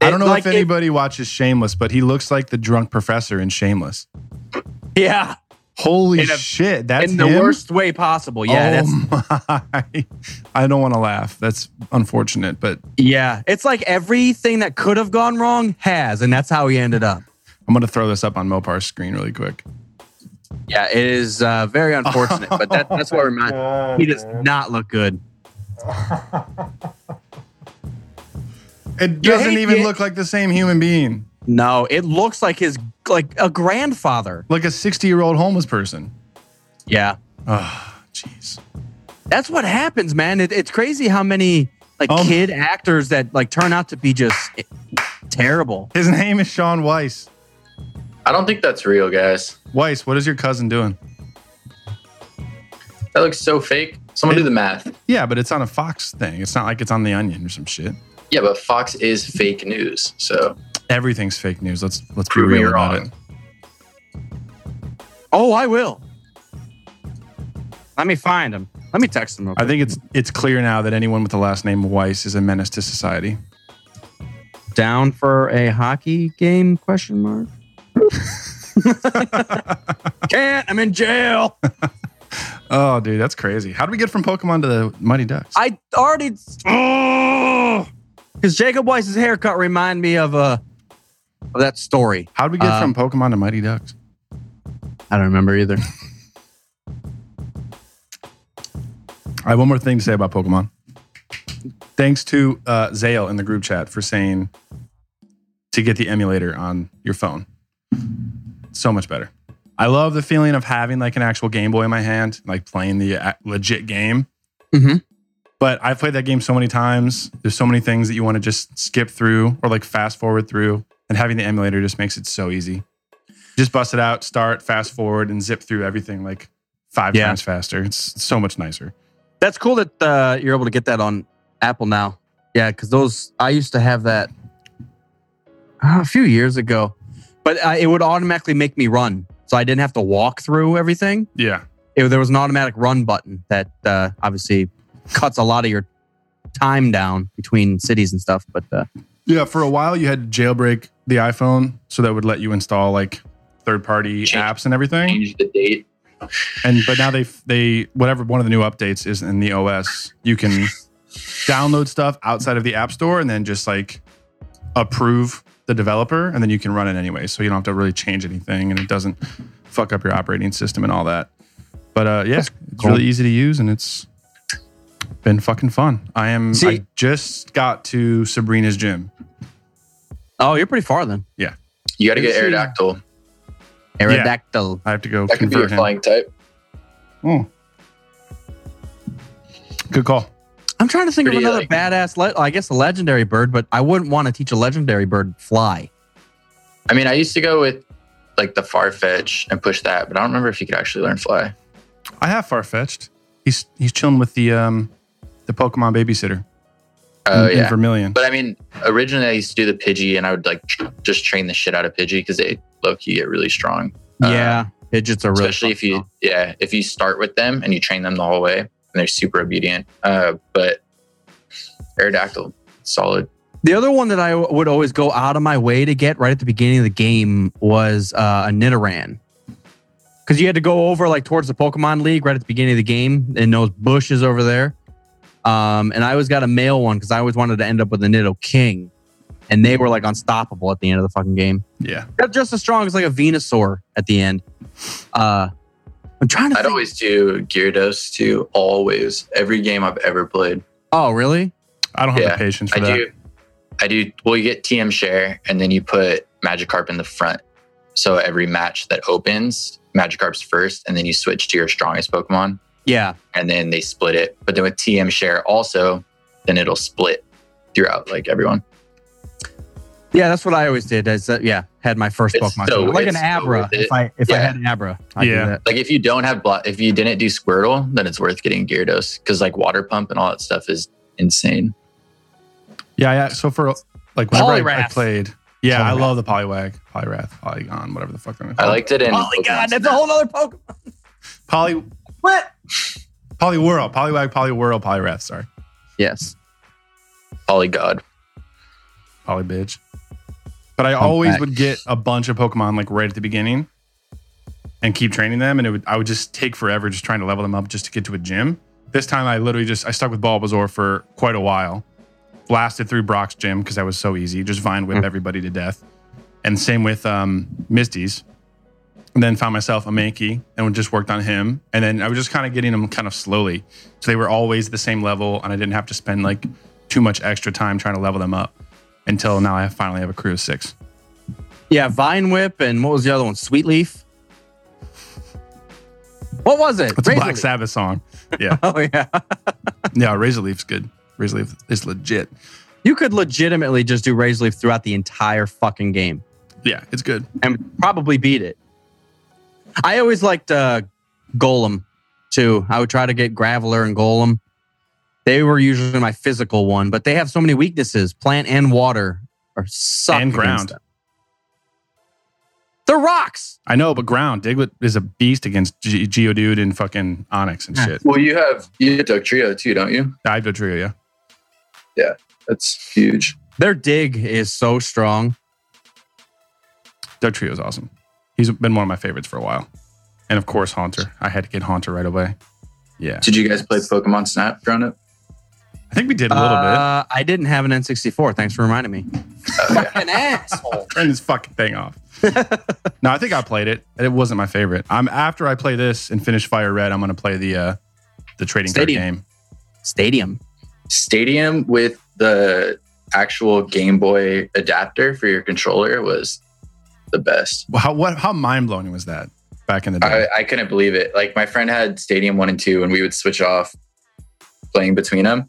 Speaker 4: I don't know
Speaker 3: like
Speaker 4: if
Speaker 3: it-
Speaker 4: anybody watches Shameless, but he looks like the drunk professor in Shameless.
Speaker 3: yeah,
Speaker 4: Holy
Speaker 3: a-
Speaker 4: shit, that's
Speaker 3: in the
Speaker 4: him?
Speaker 3: worst way possible. Yeah,
Speaker 4: oh
Speaker 3: that's
Speaker 4: my! I don't want to laugh. That's unfortunate, but
Speaker 3: yeah. It's like everything that could have gone wrong has, and that's how he ended up.
Speaker 4: I'm going to throw this up on Mopar's screen really quick.
Speaker 3: Yeah, it is uh, very unfortunate, but that, that's what reminds. He does not look good.
Speaker 4: It doesn't even
Speaker 3: it.
Speaker 4: look like the same human being.
Speaker 3: No, it looks like his like a grandfather.
Speaker 4: Like a 60 year old homeless person.
Speaker 3: Yeah,
Speaker 4: Oh, jeez.
Speaker 3: that's what happens, man. It, it's crazy how many like
Speaker 4: Um,
Speaker 3: kid actors that like turn out to be just terrible.
Speaker 4: His name is Shaun Weiss.
Speaker 2: I don't think that's real, guys.
Speaker 4: Weiss, what is your cousin doing?
Speaker 2: That looks so fake. Someone do the math.
Speaker 4: Yeah, but it's on a Fox thing. It's not like it's on The Onion or some shit.
Speaker 2: Yeah, but Fox is fake news. So
Speaker 4: Everything's fake news. Let's let's be
Speaker 2: Prove me
Speaker 4: real about
Speaker 2: wrong.
Speaker 4: it.
Speaker 3: Oh, I will. Let me find him. Let me text him. real
Speaker 4: I
Speaker 3: quick.
Speaker 4: think it's it's clear now that anyone with the last name Weiss is a menace to society.
Speaker 3: down for a hockey game? Question mark. Can't. I'm in jail.
Speaker 4: Oh, dude, that's crazy. How do we get from Pokemon to the Mighty Ducks?
Speaker 3: I already. Because Jacob Weiss's haircut remind me of uh, of that story.
Speaker 4: How do we get
Speaker 3: Uh,
Speaker 4: from Pokemon to Mighty Ducks?
Speaker 3: I don't remember either.
Speaker 4: I have one more thing to say about Pokemon. Thanks to uh, Zale in the group chat for saying to get the emulator on your phone. So much better. I love the feeling of having like an actual Game Boy in my hand, like playing the uh, legit game.
Speaker 3: Mhm.
Speaker 4: But I've played that game so many times. There's so many things that you want to just skip through or like fast forward through. And having the emulator just makes it so easy. Just bust it out, start, fast forward, and zip through everything like five
Speaker 3: Yeah.
Speaker 4: times faster. It's so much nicer.
Speaker 3: That's cool that uh, you're able to get that on Apple now. Yeah, because those I used to have that uh, a few years ago, but uh, it would automatically make me run, so I didn't have to walk through everything.
Speaker 4: Yeah.
Speaker 3: It, there was an automatic run button that uh, obviously cuts a lot of your time down between cities and stuff. But uh,
Speaker 4: Yeah, for a while you had to jailbreak the iPhone so that would let you install like third party
Speaker 2: Change-
Speaker 4: apps and everything.
Speaker 2: change the date.
Speaker 4: And but now they they whatever one of the new updates is in the OS, you can download stuff outside of the App Store and then just like approve the developer and then you can run it anyway. So you don't have to really change anything and it doesn't fuck up your operating system and all that. But uh yeah, it's really easy to use and it's been fucking fun. I am
Speaker 3: See-
Speaker 4: I just got to Sabrina's gym.
Speaker 3: oh, you're pretty far then. Yeah.
Speaker 2: You got to get
Speaker 3: Let's see.
Speaker 2: Aerodactyl.
Speaker 3: Aerodactyl.
Speaker 4: I have to go
Speaker 2: That could be a
Speaker 4: convert him.
Speaker 2: flying type.
Speaker 4: Oh. Good call.
Speaker 3: I'm trying to think
Speaker 2: Pretty,
Speaker 3: of another
Speaker 2: like-
Speaker 3: badass. Le- I guess a legendary bird, but I wouldn't want to teach a legendary bird fly.
Speaker 2: I mean, I used to go with like the Farfetch'd and push that, but I don't remember if you could actually learn fly.
Speaker 4: I have Farfetch'd. He's he's chilling with the um the Pokemon babysitter.
Speaker 2: Oh
Speaker 4: in, in
Speaker 2: yeah.
Speaker 4: Vermilion.
Speaker 2: But I mean, originally I used to do the Pidgey, and I would like tr- just train the shit out of Pidgey because they low key get really strong. Uh,
Speaker 3: yeah, Pidgeots are really
Speaker 2: especially if
Speaker 3: fun,
Speaker 2: you yeah if you start with them and you train them the whole way, and they're super obedient. Uh, but Aerodactyl, solid.
Speaker 3: The other one that I w- would always go out of my way to get right at the beginning of the game was uh, a Nidoran. Because you had to go over like towards the Pokemon League right at the beginning of the game in those bushes over there. Um, and I always got a male one because I always wanted to end up with a Nidoking. And they were like unstoppable at the end of the fucking game.
Speaker 4: yeah.
Speaker 3: They're just as strong as like a Venusaur at the end. Uh, I'm trying to
Speaker 2: I'd
Speaker 3: think.
Speaker 2: always do Gyarados too. Always, every game I've ever played.
Speaker 3: oh, really?
Speaker 4: I don't have
Speaker 2: Yeah,
Speaker 4: the patience for
Speaker 2: I
Speaker 4: that.
Speaker 2: do. I do. Well, you get TM share, and then you put Magikarp in the front. So every match that opens, Magikarp's first, and then you switch to your strongest Pokemon,
Speaker 3: Yeah.
Speaker 2: and then they split it. But then with TM share also, then it'll split throughout like everyone.
Speaker 3: Yeah, that's what I always did. Is that, yeah, had my first
Speaker 2: It's
Speaker 3: Pokemon.
Speaker 2: so-
Speaker 3: like an
Speaker 2: it's so
Speaker 3: Abra. if I if I had an Abra, I'd do
Speaker 4: Yeah.
Speaker 3: that.
Speaker 2: Like if you don't have blo- if you didn't do Squirtle, then it's worth getting Gyarados because like Water Pump and all that stuff is insane.
Speaker 4: Yeah, yeah. So for like whenever I, I played, yeah, I love the Poliwag, Poliwrath, Polygon, whatever the fuck they're
Speaker 2: I liked it in.
Speaker 3: My
Speaker 2: Pokemon
Speaker 3: god, that's a whole other Pokemon.
Speaker 4: Poly
Speaker 3: What?
Speaker 4: Poliwhirl, Poliwag, Poliwhirl, Poliwrath. Sorry,
Speaker 3: Yes.
Speaker 2: Polygod.
Speaker 4: Polybitch. But I
Speaker 3: Come
Speaker 4: always
Speaker 3: back.
Speaker 4: would get a bunch of Pokemon like right at the beginning, and keep training them, and it would I would just take forever just trying to level them up just to get to a gym. This time I literally just I stuck with Bulbasaur for quite a while. Blasted through Brock's gym because that was so easy. Just vine whip everybody to death. And same with um, Misty's. And then found myself a Mankey and just worked on him. And then I was just kind of getting them kind of slowly. So they were always the same level and I didn't have to spend like too much extra time trying to level them up until now I finally have a crew of six.
Speaker 3: Yeah, Vine Whip and what was the other one? Sweet Leaf. What was it?
Speaker 4: It's a Black
Speaker 3: Leaf.
Speaker 4: Sabbath song. Yeah.
Speaker 3: Oh yeah.
Speaker 4: yeah, Razor Leaf's good. Razor Leaf is legit.
Speaker 3: You could legitimately just do Razor Leaf throughout the entire fucking game
Speaker 4: Yeah, it's good.
Speaker 3: and probably beat it. I always liked uh, Golem too. I would try to get Graveler and Golem. They were usually my physical one, but they have so many weaknesses. Plant and water are suck
Speaker 4: And
Speaker 3: against
Speaker 4: ground.
Speaker 3: them. They're rocks.
Speaker 4: I know, but ground Diglett is a beast against Ge- Geodude and fucking Onix and shit.
Speaker 2: Well, you have you have Trio too, don't you?
Speaker 4: Dive Trio, yeah.
Speaker 2: Yeah, that's huge.
Speaker 3: Their dig is so strong.
Speaker 4: Dugtrio is awesome. He's been one of my favorites for a while. And of course, Haunter. I had to get Haunter right away. Yeah.
Speaker 2: Did you guys play Pokemon Snap growing up?
Speaker 4: I think we did a little bit.
Speaker 3: Uh, I didn't have an N64. Thanks for reminding me.
Speaker 2: Oh.
Speaker 3: Fucking asshole.
Speaker 4: Turn this fucking thing off. no, I think I played it. It wasn't my favorite. I'm after I play this and finish Fire Red, I'm gonna play the uh the trading
Speaker 3: Stadium.
Speaker 4: card game.
Speaker 3: Stadium.
Speaker 2: Stadium with the actual Game Boy adapter for your controller was the best.
Speaker 4: Well, How what how mind blowing was that back in the day?
Speaker 2: I, I couldn't believe it. Like my friend had Stadium one and two, and we would switch off playing between them,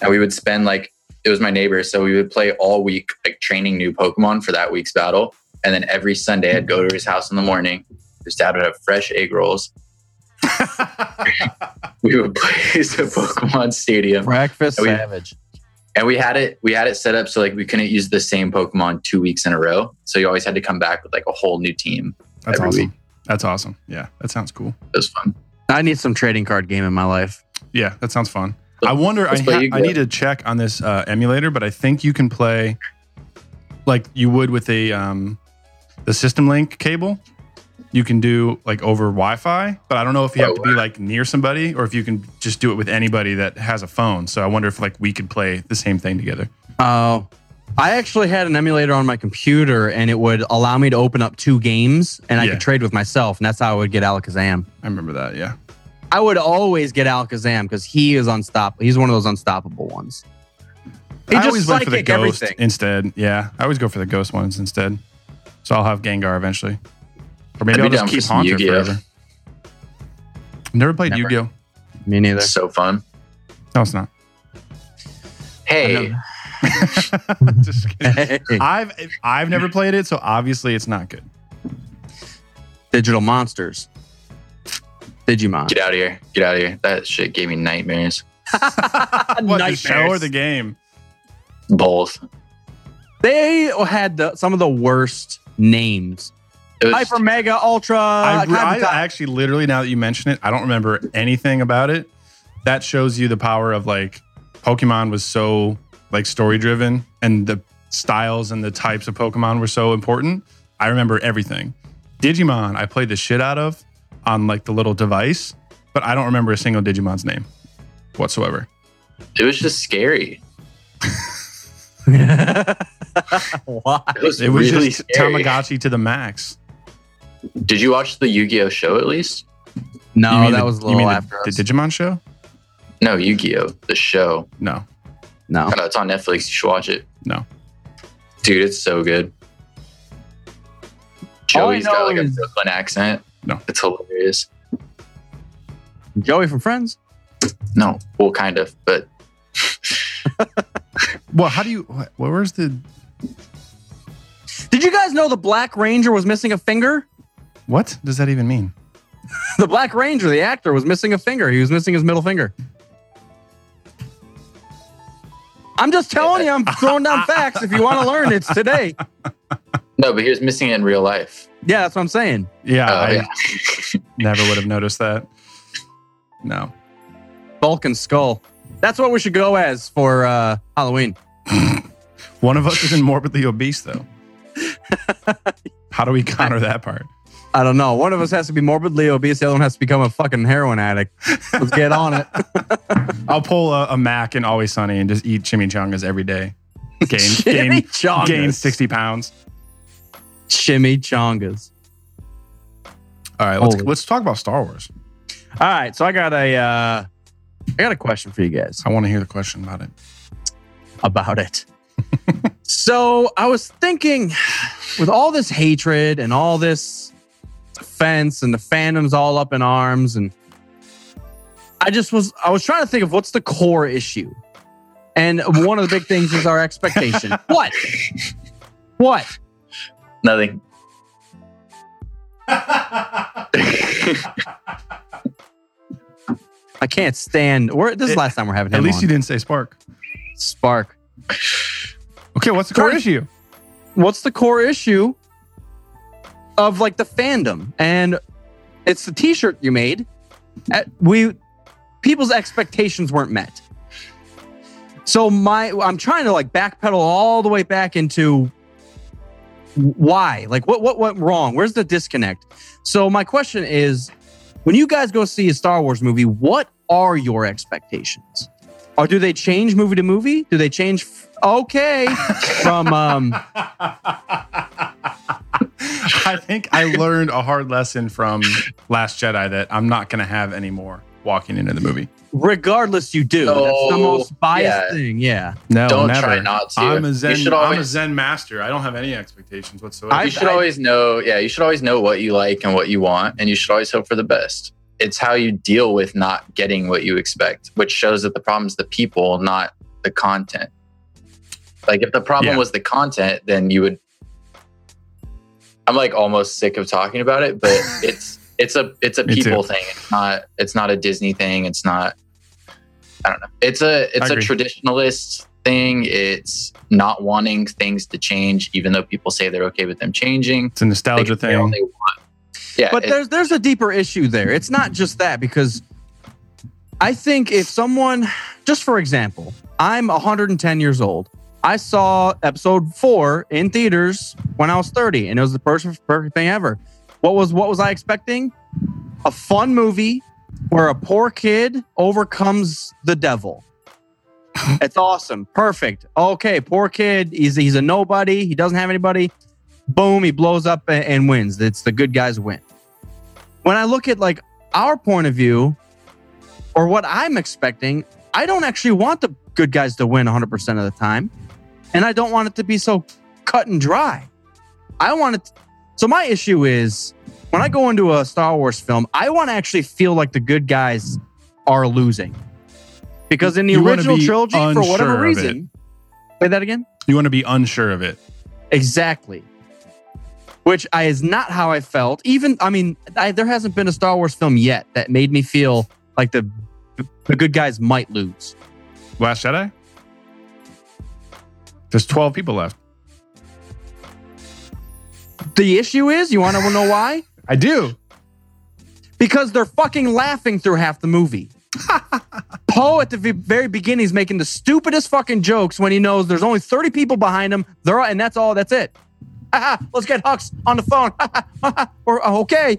Speaker 2: and we would spend like it was my neighbor, so we would play all week, like training new Pokemon for that week's battle, and then every Sunday I'd go to his house in the morning. His dad would have fresh egg rolls. we would play some Pokemon Stadium,
Speaker 3: Breakfast
Speaker 2: We-
Speaker 3: Savage.
Speaker 2: and we had it we had it set up so like we couldn't use the same Pokemon two weeks in a row. So you always had to come back with like a whole new team.
Speaker 4: That's
Speaker 2: every
Speaker 4: awesome.
Speaker 2: week.
Speaker 4: That's awesome. Yeah, that sounds cool.
Speaker 2: It was fun.
Speaker 3: I need some trading card game in my life.
Speaker 4: Yeah, that sounds fun. I wonder. I, ha- I need to check on this uh, emulator, but I think you can play like you would with a um, the system link cable. You can do like over Wi-Fi, but I don't know if you have
Speaker 2: Oh,
Speaker 4: to be like near somebody or if you can just do it with anybody that has a phone. So I wonder if like we could play the same thing together.
Speaker 3: Oh, I actually had an emulator on my computer, and it would allow me to open up two games, and I
Speaker 4: Yeah.
Speaker 3: could trade with myself, and that's how I would get Alakazam.
Speaker 4: I remember that. Yeah.
Speaker 3: I would always get Alakazam because he is unstoppable. He's one of those unstoppable ones. He
Speaker 4: I
Speaker 3: just
Speaker 4: always went for the ghost
Speaker 3: everything.
Speaker 4: instead. Yeah, I always go for the ghost ones instead. So I'll have Gengar eventually, or maybe
Speaker 2: I'd
Speaker 4: I'll just
Speaker 2: down for
Speaker 4: keep
Speaker 2: some
Speaker 4: Haunter
Speaker 2: Yu-Gi-Oh.
Speaker 4: forever. Never played
Speaker 3: Never.
Speaker 4: Yu-Gi-Oh.
Speaker 3: Me neither.
Speaker 2: It's so fun.
Speaker 4: No, it's not.
Speaker 2: Hey,
Speaker 4: just kidding.
Speaker 3: Hey,
Speaker 4: I've I've never played it, so obviously it's not good.
Speaker 3: digital monsters. Digimon.
Speaker 2: get out of here. Get out of here. That shit gave me nightmares.
Speaker 4: What the show or the game?
Speaker 2: Both.
Speaker 3: They had the, some of the worst names.
Speaker 2: Was,
Speaker 3: Hyper, Mega, Ultra.
Speaker 4: I, re- I actually literally now that you mention it, I don't remember anything about it. That shows you the power of like Pokemon was so like story driven and the styles and the types of Pokemon were so important. I remember everything. Digimon, I played the shit out of on like the little device, but I don't remember a single Digimon's name whatsoever.
Speaker 2: it was just scary.
Speaker 3: Why?
Speaker 2: It was,
Speaker 4: It was
Speaker 2: really
Speaker 4: just
Speaker 2: scary.
Speaker 4: Tamagotchi to the max.
Speaker 2: Did you watch the Yu-Gi-Oh show at least?
Speaker 3: No, that
Speaker 4: the-
Speaker 3: was a
Speaker 4: you
Speaker 3: little
Speaker 4: mean the-
Speaker 3: after
Speaker 4: the,
Speaker 3: us.
Speaker 4: Digimon show?
Speaker 2: No, Yu-Gi-Oh, the show.
Speaker 4: No,
Speaker 3: no.
Speaker 2: I know it's on Netflix. You should watch it.
Speaker 4: no.
Speaker 2: Dude, it's so good.
Speaker 3: All I
Speaker 2: Joey's got
Speaker 3: know
Speaker 2: like a
Speaker 3: is-
Speaker 2: Brooklyn accent.
Speaker 4: No.
Speaker 2: It's hilarious.
Speaker 3: Joey from Friends.
Speaker 2: No, well, kind of, but
Speaker 4: Well, how do you? What, where's the?
Speaker 3: Did you guys know the Black Ranger was missing a finger?
Speaker 4: What does that even mean?
Speaker 3: The Black Ranger, the actor, was missing a finger. He was missing his middle finger. I'm just telling you, I'm throwing down facts. If you want to learn, it's today.
Speaker 2: no, but he was missing it in real life.
Speaker 3: Yeah, that's what I'm saying.
Speaker 4: Yeah,
Speaker 2: Oh,
Speaker 4: I
Speaker 2: yeah.
Speaker 4: never would have noticed that. No.
Speaker 3: Vulcan skull. That's what we should go as for uh, Halloween.
Speaker 4: One of us isn't morbidly obese, though. How do we counter that part?
Speaker 3: I don't know. One of us has to be morbidly obese. The other one has to become a fucking heroin addict. Let's get on it.
Speaker 4: I'll pull a, a Mac and Always Sunny and just eat chimichangas every day. Gain, gain,
Speaker 3: Chimichangas.
Speaker 4: gain 60 pounds.
Speaker 3: Chimichangas.
Speaker 4: All right, let's,
Speaker 3: Holy-
Speaker 4: let's talk about Star Wars.
Speaker 3: All right, so I got a uh, I got a question for you guys
Speaker 4: I want to hear the question about it.
Speaker 3: about it. so I was thinking, with all this hatred and all this offense and the fandoms all up in arms, and I just was I was trying to think of what's the core issue, and one of the big things is our expectation. what? What?
Speaker 2: Nothing.
Speaker 3: I can't stand. We're, this is the last time we're having him
Speaker 4: At least
Speaker 3: on.
Speaker 4: you didn't say Spark.
Speaker 3: Spark.
Speaker 4: Okay, what's the core
Speaker 3: Correct.
Speaker 4: issue?
Speaker 3: what's the core issue of like the fandom and it's the t-shirt you made At- we people's expectations weren't met so my i'm trying to like backpedal all the way back into why? Like what what went wrong? Where's the disconnect? So my question is when you guys go see a star wars movie what are your expectations? Or do they change movie to movie? Do they change f- okay from um
Speaker 4: I think I learned a hard lesson from Last Jedi that I'm not going to have anymore walking into the movie.
Speaker 3: Regardless, you do. That's the most biased
Speaker 2: yeah.
Speaker 3: thing. Yeah.
Speaker 4: No,
Speaker 2: Don't
Speaker 4: never.
Speaker 2: try not to.
Speaker 4: I'm a Zen.
Speaker 2: should
Speaker 4: I'm a Zen master. I don't have any expectations whatsoever.
Speaker 3: I-
Speaker 2: you should always know, yeah, you should always know what you like and what you want, and you should always hope for the best. It's how you deal with not getting what you expect, which shows that the problem is the people, not the content. Like if the problem
Speaker 4: Yeah.
Speaker 2: was the content, then you would. I'm like almost sick of talking about it, but it's it's a it's a
Speaker 4: Me too.
Speaker 2: people thing. It's not it's not a Disney thing. It's not. I don't know. It's a it's
Speaker 4: I
Speaker 2: a
Speaker 4: agree.
Speaker 2: traditionalist thing. It's not wanting things to change, even though people say they're okay with them changing.
Speaker 4: it's a nostalgia
Speaker 2: They- they
Speaker 4: thing.
Speaker 2: only want- yeah,
Speaker 3: But
Speaker 2: it-
Speaker 3: there's there's a deeper issue there. It's not just that because I think if someone, just for example, I'm 110 years old. I saw episode four in theaters when I was 30, and it was the perfect, perfect thing ever. What was what was I expecting? A fun movie where a poor kid overcomes the devil. It's awesome, perfect. Okay, poor kid. He's he's a nobody. He doesn't have anybody. Boom, he blows up and, and wins. It's the good guys win. When I look at like our point of view, or what I'm expecting, I don't actually want the good guys to win 100% of the time. And I don't want it to be so cut and dry. I want it. so my issue is when I go into a Star Wars film, I want to actually feel like the good guys are losing. Because in the
Speaker 4: You
Speaker 3: original trilogy, for whatever reason, say that again.
Speaker 4: You want to be unsure of it.
Speaker 3: Exactly. Which I, is not how I felt. Even, I mean, I, there hasn't been a Star Wars film yet that made me feel like the the good guys might lose.
Speaker 4: Last Jedi? There's 12 people left.
Speaker 3: The issue is, you want to know why?
Speaker 4: I do.
Speaker 3: Because they're fucking laughing through half the movie. Poe at the very beginning is making the stupidest fucking jokes when he knows there's only 30 people behind him. They're all, and that's all. That's it. Let's get Hux on the phone. or uh, okay.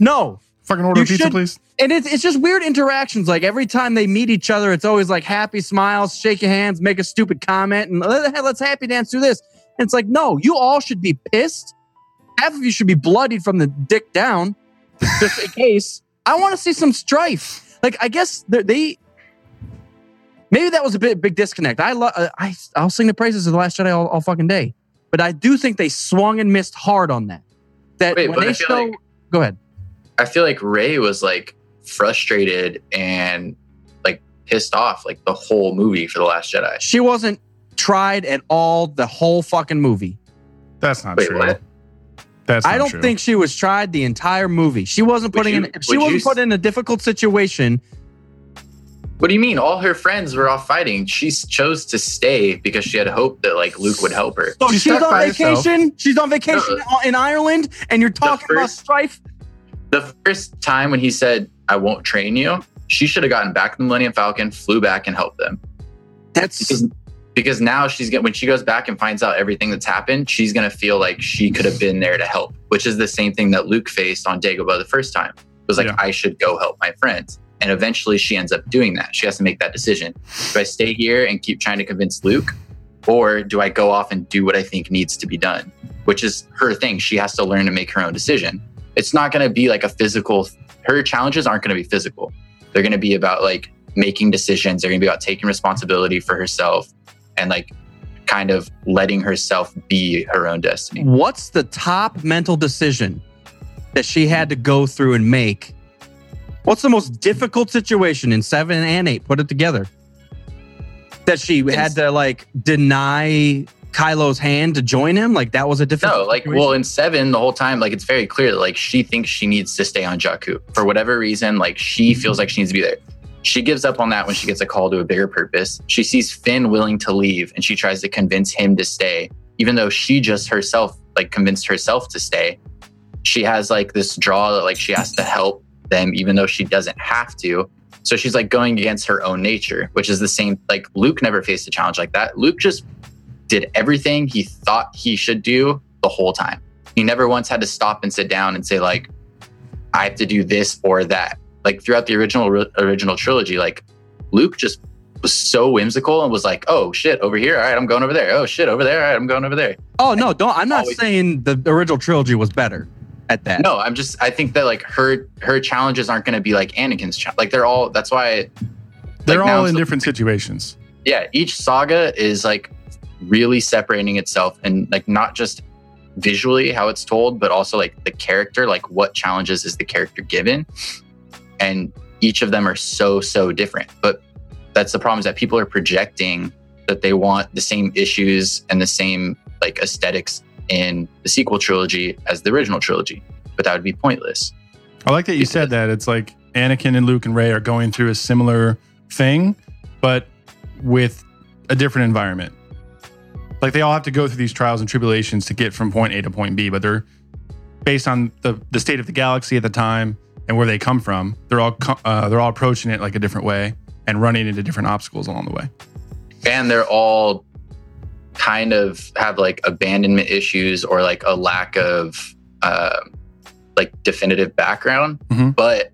Speaker 3: No,
Speaker 4: Fucking order
Speaker 3: You
Speaker 4: pizza,
Speaker 3: should-
Speaker 4: please.
Speaker 3: and it's it's just weird interactions. Like every time they meet each other, it's always like happy smiles, shake your hands, make a stupid comment, and "Let- let's happy dance through this. And it's like, no, you all should be pissed. Half of you should be bloodied from the dick down, just in case. I want to see some strife. Like I guess they- they. Maybe that was a bit big disconnect. I love. Uh, I I'll sing the praises of the Last Jedi all, all fucking day, but I do think they swung and missed hard on that. That
Speaker 2: Wait,
Speaker 3: when they
Speaker 2: I feel
Speaker 3: show.
Speaker 2: like-
Speaker 3: go ahead.
Speaker 2: I feel like Rey was like frustrated and like pissed off like the whole movie for the Last Jedi.
Speaker 3: She wasn't tried at all the whole fucking movie.
Speaker 4: That's not
Speaker 2: Wait,
Speaker 4: true.
Speaker 2: what?
Speaker 4: That's
Speaker 3: I don't
Speaker 4: true.
Speaker 3: think she was tried the entire movie. She wasn't
Speaker 2: Would
Speaker 3: putting
Speaker 2: you-
Speaker 3: in if she wasn't
Speaker 2: s-
Speaker 3: put in a difficult situation.
Speaker 2: What do you mean? All her friends were off fighting. She chose to stay because she had hope that like Luke would help her.
Speaker 3: So
Speaker 4: She's
Speaker 3: she's, on
Speaker 4: by herself.
Speaker 3: vacation. She's on vacation
Speaker 2: No.
Speaker 3: in Ireland, and you're talking about strife.
Speaker 2: The first time when he said, "I won't train you," she should have gotten back in the Millennium Falcon, flew back, and helped them.
Speaker 3: That's
Speaker 2: Because because now she's when she goes back and finds out everything that's happened, she's gonna feel like she could have been there to help, which is the same thing that Luke faced on Dagobah the first time. It was like
Speaker 4: Yeah.
Speaker 2: I should go help my friends, and eventually she ends up doing that. She has to make that decision: do I stay here and keep trying to convince Luke, or do I go off and do what I think needs to be done? Which is her thing. She has to learn to make her own decision. It's not gonna be like a physical. Her challenges aren't gonna be physical. They're gonna be about like making decisions. They're gonna be about taking responsibility for herself and like kind of letting herself be her own destiny.
Speaker 3: What's the top mental decision that she had to go through and make? What's the most difficult situation in seven and eight? Put it together. That she had to like deny Kylo's hand to join him. Like that was a difficult.
Speaker 2: No, like
Speaker 3: situation?
Speaker 2: well, in seven, the whole time, like it's very clear that like she thinks she needs to stay on Jakku for whatever reason. Like she mm-hmm. feels like she needs to be there. She gives up on that when she gets a call to a bigger purpose. She sees Finn willing to leave, and she tries to convince him to stay, even though she just herself like convinced herself to stay. She has like this draw that like she has to help them, even though she doesn't have to. So she's like going against her own nature, which is the same. Like Luke never faced a challenge like that. Luke just did everything he thought he should do the whole time. He never once had to stop and sit down and say like, I have to do this or that. Like throughout the original original trilogy, like Luke just was so whimsical and was like, "Oh shit, over here. All right, I'm going over there. Oh shit, over there. All right, I'm going over there."
Speaker 3: oh no, don't. I'm not
Speaker 2: Always-
Speaker 3: saying the original trilogy was better at that.
Speaker 2: No, I'm just. I think that like her her challenges aren't going to be like Anakin's. Cha- like they're all. That's why.
Speaker 4: They're
Speaker 2: like,
Speaker 4: all in
Speaker 2: the-
Speaker 4: different situations.
Speaker 2: yeah, each saga is like really separating itself and like not just visually how it's told, but also like the character, like what challenges is the character given. And each of them are so, so different. But that's the problem is that people are projecting that they want the same issues and the same like aesthetics in the sequel trilogy as the original trilogy. But that would be pointless.
Speaker 4: I like that you said that. It's like Anakin and Luke and Rey are going through a similar thing, but with a different environment. Like they all have to go through these trials and tribulations to get from point A to point B, but they're based on the, the state of the galaxy at the time and where they come from. They're all uh, they're all approaching it like a different way and running into different obstacles along the way.
Speaker 2: and they're all kind of have like abandonment issues or like a lack of uh, like definitive background
Speaker 4: Mhm.
Speaker 2: but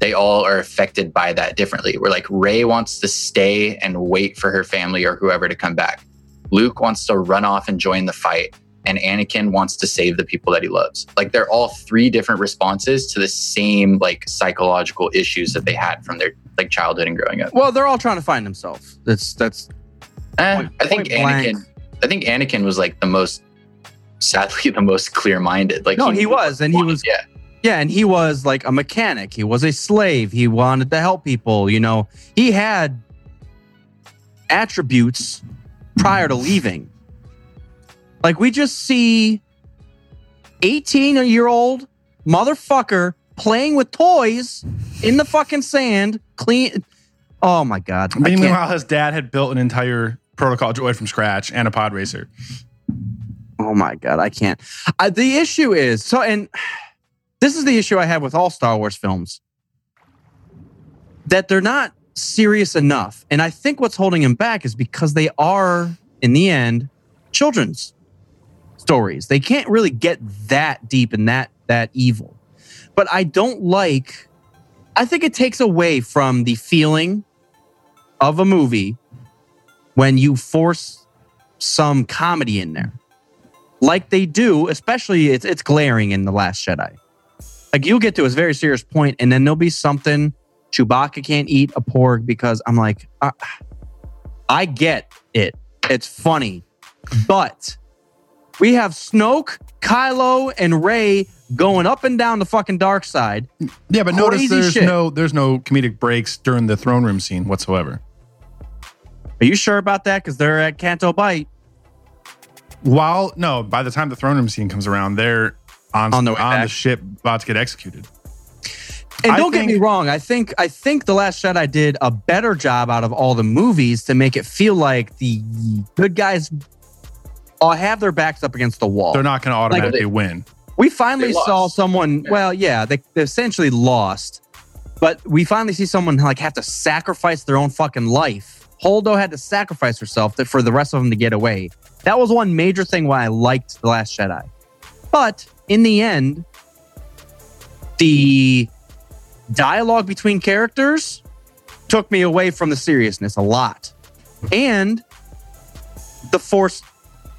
Speaker 2: they all are affected by that differently where like rey wants to stay and wait for her family or whoever to come back luke wants to run off and join the fight and anakin wants to save the people that he loves like they're all three different responses to the same like psychological issues that they had from their like childhood and growing up
Speaker 3: Well, they're all trying to find themselves. That's that's
Speaker 2: Eh,
Speaker 3: Point-
Speaker 2: I think
Speaker 3: point blank.
Speaker 2: Anakin. I think Anakin was like the most, sadly, the most clear-minded. Like
Speaker 3: No, he
Speaker 2: knew
Speaker 3: was, and he was-
Speaker 2: Yeah,
Speaker 3: Yeah, and he was like a mechanic. He was a slave. He wanted to help people. You know, he had attributes prior to leaving. Like we just see 18 year old motherfucker playing with toys in the fucking sand, clean. Oh my God.
Speaker 4: Meanwhile, his dad had built an entire protocol droid from scratch and a pod racer.
Speaker 3: Oh my god, I can't. Uh, the issue is so, and this is the issue I have with all Star Wars films that they're not serious enough, and I think what's holding them back is because they are, in the end, children's stories. They can't really get that deep and that that evil. But I don't like. I think it takes away from the feeling of a movie when you force some comedy in there like they do, especially it's it's glaring in the Last Jedi. Like you'll get to a very serious point, and then there'll be something Chewbacca can't eat a porg because I'm like, uh, I get it. It's funny, but we have Snoke, Kylo, and Rey going up and down the fucking dark side.
Speaker 4: Yeah, but notice there's
Speaker 3: shit.
Speaker 4: no there's no comedic breaks during the throne room scene whatsoever.
Speaker 3: Are you sure about that? Because they're at Canto Bight.
Speaker 4: While no, by the time the throne room scene comes around, they're on
Speaker 3: On
Speaker 4: on, the ship about to get executed.
Speaker 3: And don't get me wrong, I think I think the Last Jedi did a better job out of all the movies to make it feel like the good guys all have their backs up against the wall.
Speaker 4: They're not going to automatically
Speaker 2: they-
Speaker 4: win.
Speaker 3: we finally saw
Speaker 2: lost.
Speaker 3: someone. Well, yeah, they, they essentially lost, but we finally see someone like have to sacrifice their own fucking life Holdo had to sacrifice herself to, for the rest of them to get away. That was one major thing why I liked The Last Jedi. But in the end, the dialogue between characters took me away from the seriousness a lot. And the forced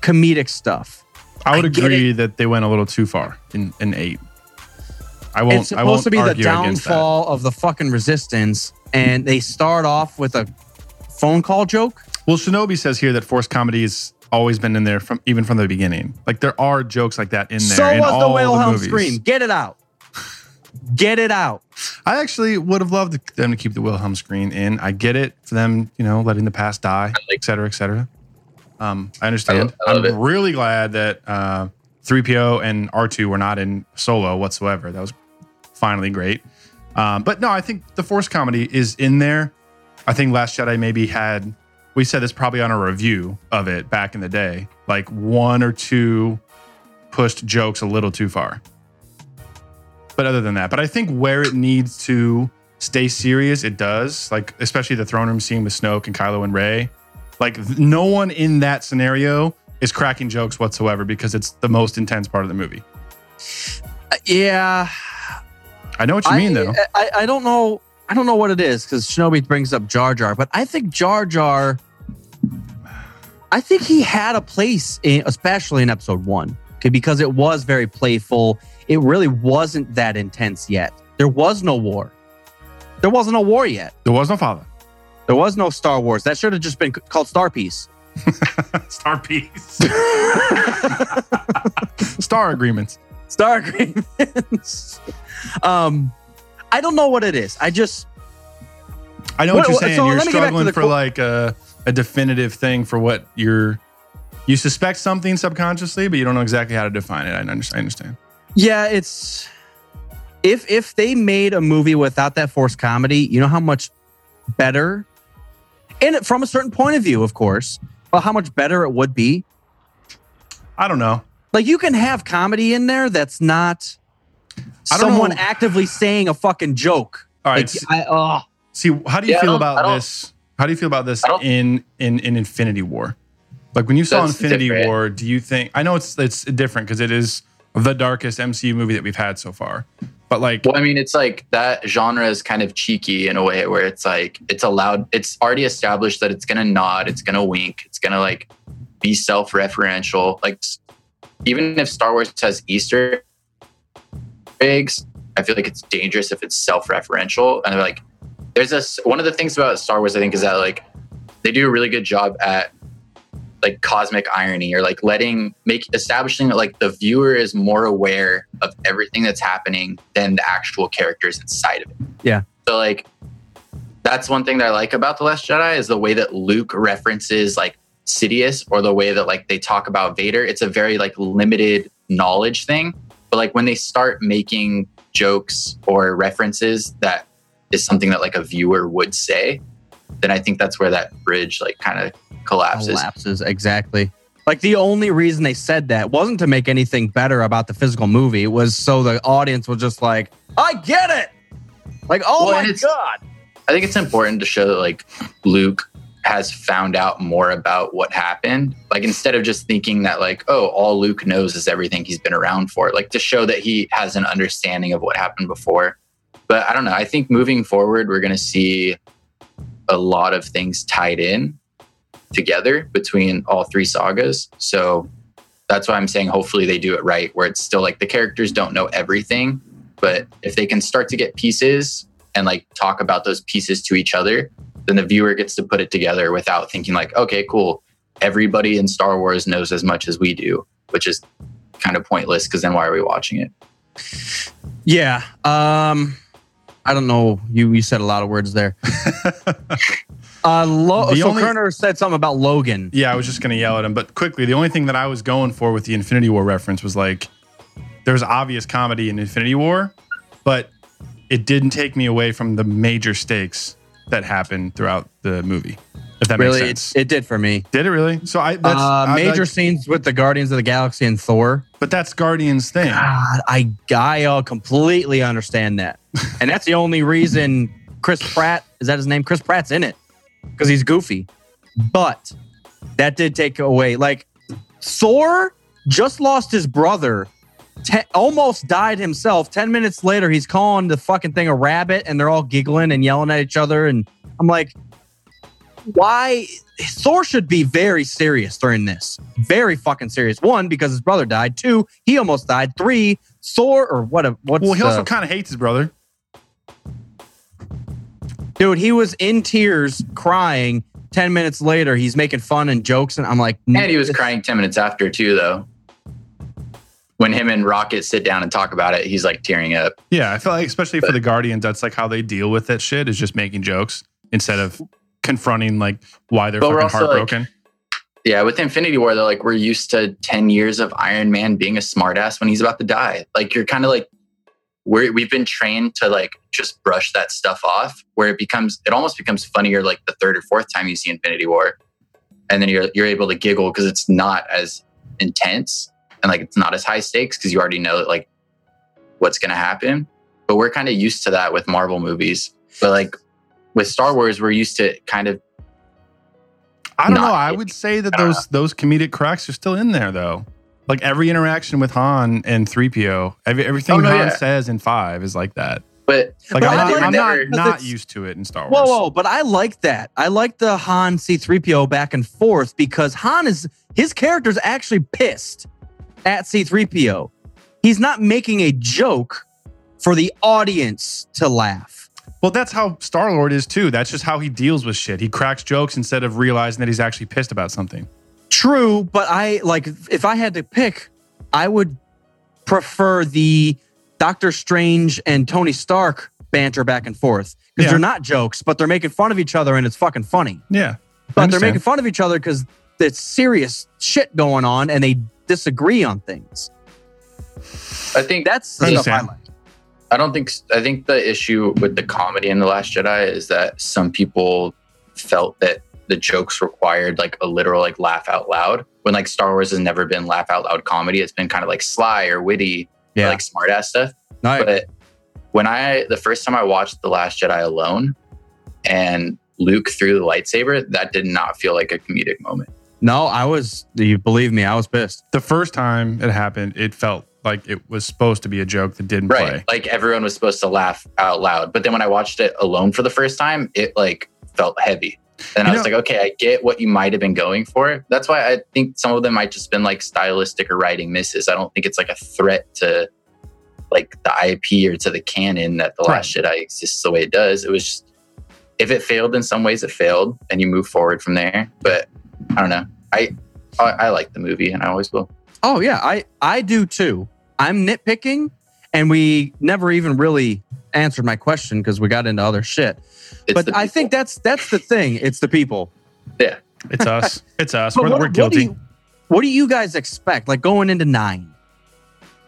Speaker 3: comedic stuff.
Speaker 4: I would
Speaker 3: I
Speaker 4: agree that they went a little too far in, in eight. I won't.
Speaker 3: it's
Speaker 4: I won't
Speaker 3: supposed to be the downfall of the fucking resistance, and they start off with a phone call joke.
Speaker 4: Well, Shinobi says here that forced comedy has always been in there from even from the beginning. Like there are jokes like that in there.
Speaker 3: So
Speaker 4: in
Speaker 3: was the Wilhelm scream. Get it out. Get it out.
Speaker 4: I actually would have loved them to keep the Wilhelm scream in. I get it for them, you know, letting the past die, et cetera, et cetera. Um, I understand.
Speaker 2: I love
Speaker 4: I'm
Speaker 2: it.
Speaker 4: really glad that uh, 3PO and R2 were not in solo whatsoever. That was finally great. Um, but no, I think the Force comedy is in there. I think Last Jedi maybe had, we said this probably on a review of it back in the day, like one or two pushed jokes a little too far. But other than that, but I think where it needs to stay serious, it does. Like especially the throne room scene with Snoke and Kylo and Rey. Like no one in that scenario is cracking jokes whatsoever because it's the most intense part of the movie.
Speaker 3: Uh, Yeah.
Speaker 4: I know what you
Speaker 3: I,
Speaker 4: mean though.
Speaker 3: I, I don't know. I don't know what it is because Shinobi brings up Jar Jar, but I think Jar Jar. I think he had a place, in, especially in episode one, okay, because it was very playful. It really wasn't that intense yet. There was no war. There wasn't a war yet.
Speaker 4: There was no father.
Speaker 3: There was no Star Wars. That should have just been called Star Peace.
Speaker 4: Star piece. Star agreements.
Speaker 3: Star agreements. um, I don't know what it is. I just
Speaker 4: I know what,
Speaker 3: What-
Speaker 4: you're saying.
Speaker 3: so
Speaker 4: you're
Speaker 3: let me get back to
Speaker 4: struggling for
Speaker 3: qu-
Speaker 4: like a, a definitive thing for what you're. You suspect something subconsciously, but you don't know exactly how to define it. I understand. I understand.
Speaker 3: Yeah, it's if if they made a movie without that forced comedy, you know how much better, and from a certain point of view, of course, but how much better it would be.
Speaker 4: I don't know.
Speaker 3: Like you can have comedy in there that's not
Speaker 4: I don't
Speaker 3: someone
Speaker 4: know.
Speaker 3: actively saying a fucking joke.
Speaker 4: All right.
Speaker 3: Like,
Speaker 4: s-
Speaker 3: I, oh,
Speaker 4: See, how do you
Speaker 2: Yeah,
Speaker 4: feel about this? How do you feel about this in in in Infinity War? Like when you saw
Speaker 2: That's
Speaker 4: Infinity
Speaker 2: different.
Speaker 4: War, do you think? I know it's it's different because it is the darkest MCU movie that we've had so far. But like,
Speaker 2: Well, I mean, it's like that genre is kind of cheeky in a way where it's like it's allowed. It's already established that it's gonna nod, it's gonna wink, it's gonna like be self-referential. Like even if Star Wars has Easter eggs, I feel like it's dangerous if it's self-referential. And like, there's a s- one of the things about Star Wars, I think, is that like they do a really good job at like cosmic irony or like letting make establishing that like the viewer is more aware of everything that's happening than the actual characters inside of it.
Speaker 3: Yeah.
Speaker 2: So like that's one thing that I like about The Last Jedi is the way that Luke references like Sidious or the way that like they talk about Vader. It's a very like limited knowledge thing. But like when they start making jokes or references that is something that like a viewer would say, then I think that's where that bridge like kind of collapses.
Speaker 3: collapses exactly. Like the only reason they said that wasn't to make anything better about the physical movie. It was so the audience was just like, "I get it." Like, oh
Speaker 2: Well,
Speaker 3: my god.
Speaker 2: I think it's important to show that like Luke has found out more about what happened. Like instead of just thinking that like, oh, all Luke knows is everything he's been around for. Like to show that he has an understanding of what happened before. But I don't know. I think moving forward, we're gonna see a lot of things tied in together between all three sagas. So that's why I'm saying hopefully they do it right, where it's still like the characters don't know everything, but if they can start to get pieces and like talk about those pieces to each other, then the viewer gets to put it together without thinking like, okay, cool. Everybody in Star Wars knows as much as we do, which is kind of pointless because then why are we watching it?
Speaker 3: Yeah. Um I don't know. You you said a lot of words there. uh Lo-
Speaker 4: The
Speaker 3: so
Speaker 4: only-
Speaker 3: Kerner said something about Logan.
Speaker 4: yeah, I was just gonna yell at him. But quickly, the only thing that I was going for with the Infinity War reference was like, there's obvious comedy in Infinity War, but it didn't take me away from the major stakes that happened throughout the movie. If that
Speaker 3: really,
Speaker 4: makes sense.
Speaker 3: it, it did for me.
Speaker 4: Did it really? So I that's
Speaker 3: uh,
Speaker 4: I-
Speaker 3: major
Speaker 4: I-
Speaker 3: scenes with the Guardians of the Galaxy and Thor.
Speaker 4: but that's Guardians thing.
Speaker 3: God, I I uh, completely understand that, and that's the only reason Chris Pratt is that his name? Chris Pratt's in it. because he's goofy. But that did take away like Thor just lost his brother, te- almost died himself. Ten minutes later, he's calling the fucking thing a rabbit, and they're all giggling and yelling at each other. And I'm like, why? Thor should be very serious during this. Very fucking serious. One, because his brother died. Two, he almost died. Three, Thor or what? a- What's
Speaker 4: Well, he also
Speaker 3: the-
Speaker 4: kind of hates his brother.
Speaker 3: dude? He was in tears, crying. Ten minutes later, he's making fun and jokes, and I'm like,
Speaker 2: And he was crying 10 minutes after, too, though. When him and Rocket sit down and talk about it, he's like tearing up.
Speaker 4: Yeah, I feel like especially for the Guardians, that's like how they deal with that shit is just making jokes instead of confronting like why they're
Speaker 2: But
Speaker 4: fucking
Speaker 2: also, like,
Speaker 4: heartbroken.
Speaker 2: Yeah, with Infinity War, they're like, we're used to 10 years of Iron Man being a smartass when he's about to die. Like, you're kind of like, we're, we've been trained to like just brush that stuff off where it becomes, it almost becomes funnier like the third or fourth time you see Infinity War. And then you're, you're able to giggle because it's not as intense and like it's not as high stakes because you already know like what's going to happen. But we're kind of used to that with Marvel movies. But like with Star Wars, we're used to kind of
Speaker 4: I don't know. I would say that
Speaker 2: I don't
Speaker 4: those those comedic cracks are still in there though. Like every interaction with Han and 3PO, every, everything
Speaker 2: Oh, no,
Speaker 4: Han
Speaker 2: yeah.
Speaker 4: says in 5 is like that.
Speaker 2: but
Speaker 4: Like
Speaker 3: But
Speaker 4: I'm not, I'm
Speaker 3: that
Speaker 4: not, not used to it in Star Wars.
Speaker 3: Whoa, whoa! But I like that. I like the Han C3PO back and forth because Han is his character's actually pissed at C3PO. He's not making a joke for the audience to laugh.
Speaker 4: Well, that's how Star Lord is too. That's just how he deals with shit. He cracks jokes instead of realizing that he's actually pissed about something.
Speaker 3: True, but I like if I had to pick, I would prefer the Doctor Strange and Tony Stark banter back and forth because
Speaker 4: Yeah.
Speaker 3: they're not jokes, but they're making fun of each other and it's fucking funny.
Speaker 4: Yeah.
Speaker 3: But they're making fun of each other because there's serious shit going on and they disagree on things.
Speaker 2: I think
Speaker 3: That's
Speaker 4: I
Speaker 3: the stuff I like.
Speaker 2: I don't think I think the issue with the comedy in the Last Jedi is that some people felt that the jokes required like a literal like laugh out loud. When like Star Wars has never been laugh out loud comedy, it's been kind of like sly or witty,
Speaker 3: Yeah.
Speaker 2: or, like smart ass stuff.
Speaker 3: No,
Speaker 2: But when I the first time I watched The Last Jedi alone and Luke threw the lightsaber, that did not feel like a comedic moment.
Speaker 3: no, I was. You believe me? I was pissed.
Speaker 4: The first time it happened, it felt like it was supposed to be a joke that didn't
Speaker 2: Right.
Speaker 4: play.
Speaker 2: Like everyone was supposed to laugh out loud. But then when I watched it alone for the first time, it like felt heavy. And
Speaker 4: You
Speaker 2: I was
Speaker 4: know-
Speaker 2: like, okay, I get what you might have been going for. That's why I think some of them might just been like stylistic or writing misses. I don't think it's like a threat to like the IP or to the canon that the Last Jedi exists the way it does. It was just if it failed in some ways, it failed, and you move forward from there. But I don't know. I I, I like the movie, and I always will.
Speaker 3: Oh yeah, I I do too. I'm nitpicking, and we never even really answered my question because we got into other shit.
Speaker 2: It's
Speaker 3: but I think that's that's the thing. It's the people.
Speaker 2: yeah.
Speaker 4: It's us. It's us. We're,
Speaker 3: what-
Speaker 4: we're
Speaker 3: what do
Speaker 4: guilty.
Speaker 3: you- What do you guys expect? Like going into nine.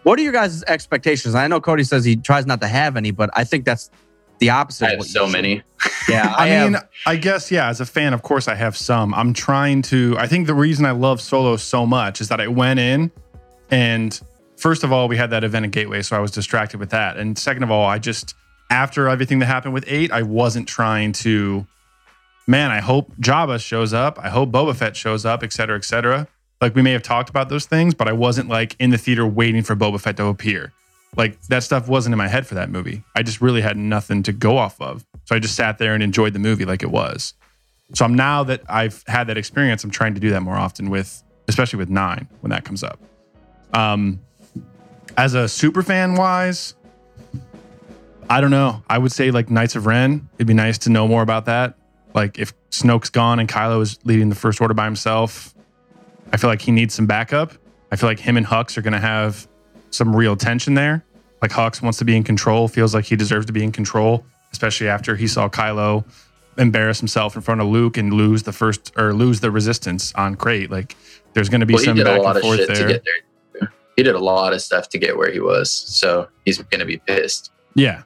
Speaker 3: What are your guys' expectations? I know Cody says he tries not to have any, but I think that's the opposite.
Speaker 2: I
Speaker 3: of
Speaker 2: have
Speaker 3: what
Speaker 2: so many.
Speaker 3: Yeah,
Speaker 4: I,
Speaker 3: I,
Speaker 4: mean,
Speaker 3: have-
Speaker 4: I guess yeah. As a fan, of course, I have some. I'm trying to. I think the reason I love Solo so much is that I went in, and first of all, we had that event at Gateway, so I was distracted with that. And second of all, I just after everything that happened with eight, I wasn't trying to. Man, I hope Jabba shows up. I hope Boba Fett shows up, et cetera, et cetera. Like we may have talked about those things, but I wasn't like in the theater waiting for Boba Fett to appear. Like that stuff wasn't in my head for that movie. I just really had nothing to go off of. So I just sat there and enjoyed the movie like it was. So I'm now that I've had that experience, I'm trying to do that more often with, especially with nine when that comes up. Um, as a super fan wise, I don't know. I would say like Knights of Ren. It'd be nice to know more about that. Like if Snoke's gone and Kylo is leading the First Order by himself, I feel like he needs some backup. I feel like him and Hux are going to have some real tension there. Like Hux wants to be in control, feels like he deserves to be in control, especially after he saw Kylo embarrass himself in front of Luke and lose the first or lose the resistance on Crait. Like there's going to be
Speaker 2: Well,
Speaker 4: some back and forth there.
Speaker 2: to get there. He did a lot of stuff to get where he was, so he's going to be pissed.
Speaker 4: Yeah.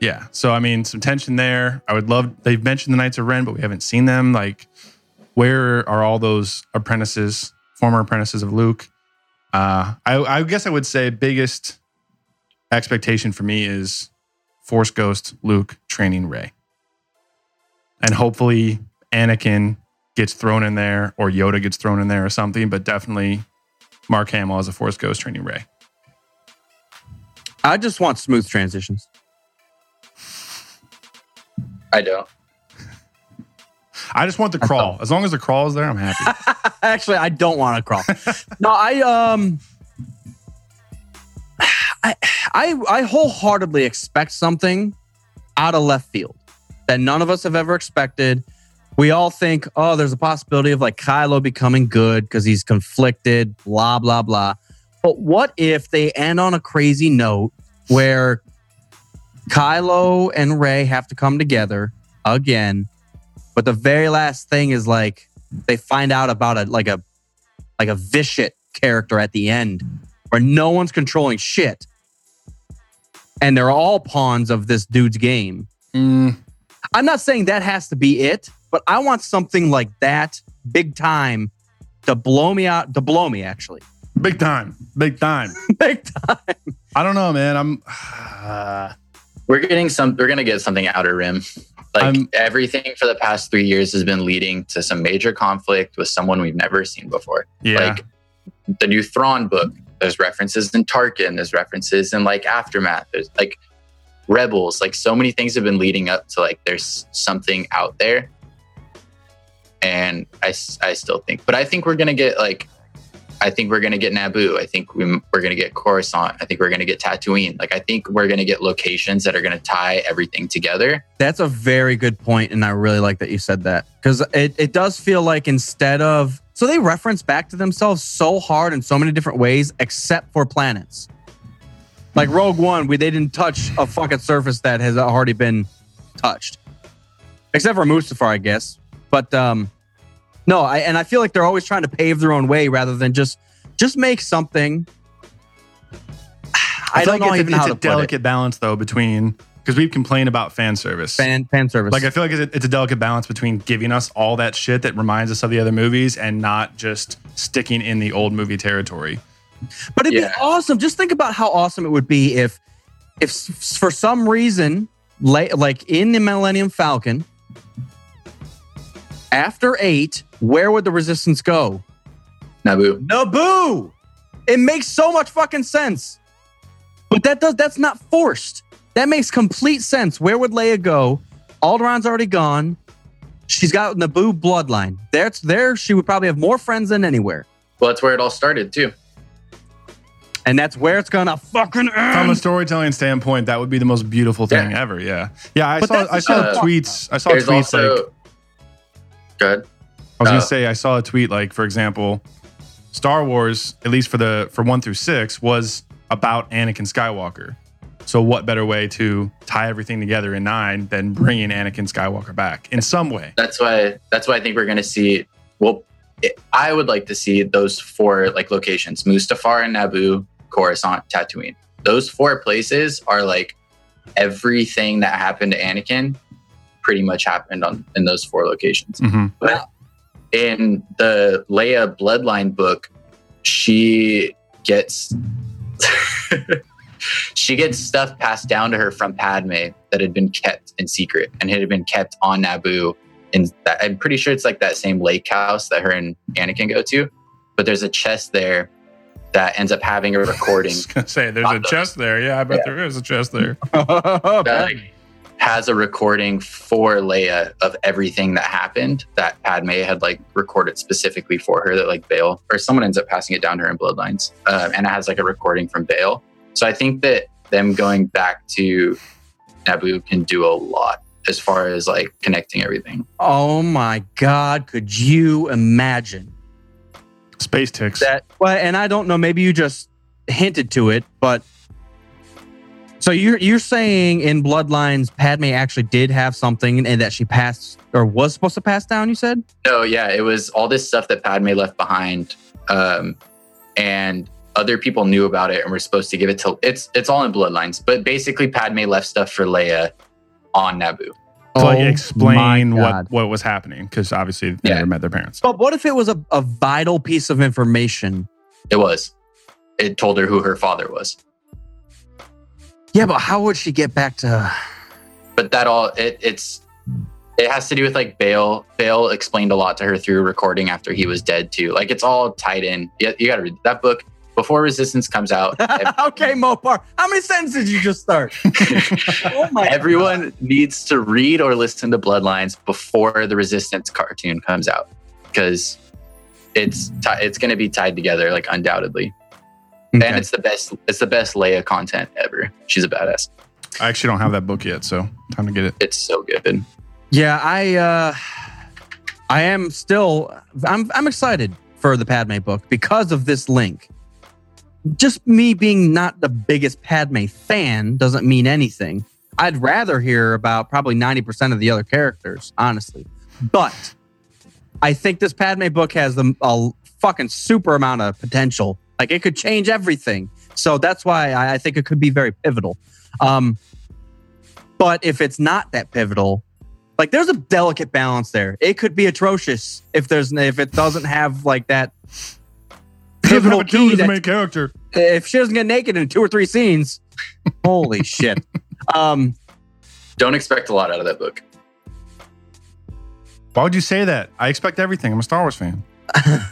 Speaker 4: Yeah. So I mean, some tension there. I would love they've mentioned the Knights of Ren, but we haven't seen them. Like, where are all those apprentices, former apprentices of Luke? Uh I, I guess I would say biggest expectation for me is Force Ghost Luke training Rey. And hopefully Anakin gets thrown in there or Yoda gets thrown in there or something, but definitely Mark Hamill as a Force Ghost training Rey.
Speaker 3: I just want smooth transitions.
Speaker 2: I don't.
Speaker 4: I just want the crawl. As long as the crawl is there, I'm happy.
Speaker 3: Actually, I don't want to crawl. no, I um, I, I I wholeheartedly expect something out of left field that none of us have ever expected. We all think, oh, there's a possibility of like Kylo becoming good because he's conflicted, blah blah blah. But what if they end on a crazy note where Kylo and Ray have to come together again, but the very last thing is like they find out about a like a like a vicious character at the end where no one's controlling shit. And they're all pawns of this dude's game.
Speaker 4: Mm,
Speaker 3: I'm not saying that has to be it, but I want something like that big time to blow me out, to blow me actually.
Speaker 4: big time. Big time.
Speaker 3: big time.
Speaker 4: I don't know, man. I'm uh,
Speaker 2: We're getting some. We're gonna get something outer rim. Like
Speaker 4: I'm-
Speaker 2: everything for the past three years has been leading to some major conflict with someone we've never seen before.
Speaker 4: yeah.
Speaker 2: Like the new Thrawn book. There's references in Tarkin. There's references in like Aftermath. There's like Rebels. Like so many things have been leading up to like there's something out there. And I, I still think, but I think we're gonna get like, I think we're gonna get Naboo. I think we, we're gonna get Coruscant. I think we're gonna get Tatooine. Like I think we're gonna get locations that are gonna tie everything together.
Speaker 3: That's a very good point, and I really like that you said that because it, it does feel like instead of so they reference back to themselves so hard in so many different ways, except for planets. Like Rogue One, we they didn't touch a fucking surface that has already been touched, except for Mustafar, I guess. But um, no, I and I feel like they're always trying to pave their own way rather than just just make something. I,
Speaker 4: feel
Speaker 3: don't
Speaker 4: like
Speaker 3: know
Speaker 4: it's,
Speaker 3: even
Speaker 4: a,
Speaker 3: how
Speaker 4: it's
Speaker 3: to
Speaker 4: a
Speaker 3: put it.
Speaker 4: delicate balance though between because we've complained about fan service.
Speaker 3: fan fan service.
Speaker 4: like I feel like it's a, it's a delicate balance between giving us all that shit that reminds us of the other movies and not just sticking in the old movie territory.
Speaker 3: But it'd
Speaker 2: Yeah.
Speaker 3: be awesome. Just think about how awesome it would be if, if for some reason, like in the Millennium Falcon, after eight, where would the Resistance go?
Speaker 2: Naboo.
Speaker 3: Naboo. It makes so much fucking sense. But that does that's not forced. That makes complete sense. Where would Leia go? Alderaan's already gone. She's got Naboo bloodline. That's there. She would probably have more friends than anywhere.
Speaker 2: Well, that's where it all started too.
Speaker 3: And that's where it's gonna fucking end.
Speaker 4: From a storytelling standpoint, that would be the most beautiful thing
Speaker 2: Yeah.
Speaker 4: ever. Yeah, yeah. I
Speaker 3: But
Speaker 4: saw I saw
Speaker 2: the-
Speaker 4: tweets. I saw tweets
Speaker 2: also.
Speaker 4: like
Speaker 2: Go ahead.
Speaker 4: I was gonna say I saw a tweet like, for example, Star Wars, at least for the for one through six, was about Anakin Skywalker. So what better way to tie everything together in nine than bringing Anakin Skywalker back in some way?
Speaker 2: that's why that's why I think we're going to see. Well, it, I would like to see those four like locations: Mustafar and Naboo, Coruscant, Tatooine. Those four places are like everything that happened to Anakin pretty much happened on in those four locations.
Speaker 4: hmm
Speaker 2: But in the Leia Bloodline book, she gets she gets stuff passed down to her from Padme that had been kept in secret and had been kept on Naboo. And I'm pretty sure it's like that same lake house that her and Anakin go to. But there's a chest there that ends up having a recording I
Speaker 4: was gonna say there's a chest there. Yeah, I bet
Speaker 2: Yeah.
Speaker 4: there is a chest there.
Speaker 2: Oh, that like, has a recording for Leia of everything that happened that Padme had like recorded specifically for her that like Bail or someone ends up passing it down to her in Bloodlines. Um, and it has like a recording from Bail. So I think that them going back to Naboo can do a lot as far as like connecting everything.
Speaker 3: Oh my God, could you imagine
Speaker 4: Space ticks.
Speaker 3: that? Well, and I don't know, maybe you just hinted to it, but so you're you're saying in Bloodlines, Padme actually did have something and that she passed or was supposed to pass down, you said?
Speaker 2: No, yeah, it was all this stuff that Padme left behind. Um, and other people knew about it and were supposed to give it to it's it's all in bloodlines. But basically Padme left stuff for Leia on Naboo.
Speaker 4: to like
Speaker 3: Oh
Speaker 4: explain what what was happening because obviously they
Speaker 2: Yeah.
Speaker 4: never met their parents.
Speaker 3: But what if it was a, a vital piece of information?
Speaker 2: It was. It told her who her father was.
Speaker 3: Yeah, but how would she get back to
Speaker 2: But that all it, it's it has to do with like Bail. Bail explained a lot to her through recording after he was dead too. Like it's all tied in. You, you got to read that book before Resistance comes out.
Speaker 3: okay, Mopar. How many sentences did you just start? oh my
Speaker 2: Everyone needs to read or listen to Bloodlines before the Resistance cartoon comes out because it's ti it's going to be tied together like undoubtedly.
Speaker 3: Okay.
Speaker 2: And it's the best. It's the best Leia content ever. She's a badass.
Speaker 4: I actually don't have that book yet, so time to get it.
Speaker 2: It's so good.
Speaker 3: Yeah, I uh I am still I'm I'm excited for the Padme book because of this link. Just me being not the biggest Padme fan doesn't mean anything. I'd rather hear about probably 90% of the other characters, honestly. But I think this Padme book has the, a fucking super amount of potential. Like it could change everything. So that's why I, I think it could be very pivotal. Um, but if it's not that pivotal, like there's a delicate balance there. It could be atrocious if there's if it doesn't have like that pivotal key. that-
Speaker 4: character.
Speaker 3: if she doesn't get naked in two or three scenes, holy shit. Um,
Speaker 2: Don't expect a lot out of that book.
Speaker 4: Why would you say that? I expect everything. I'm a Star Wars fan.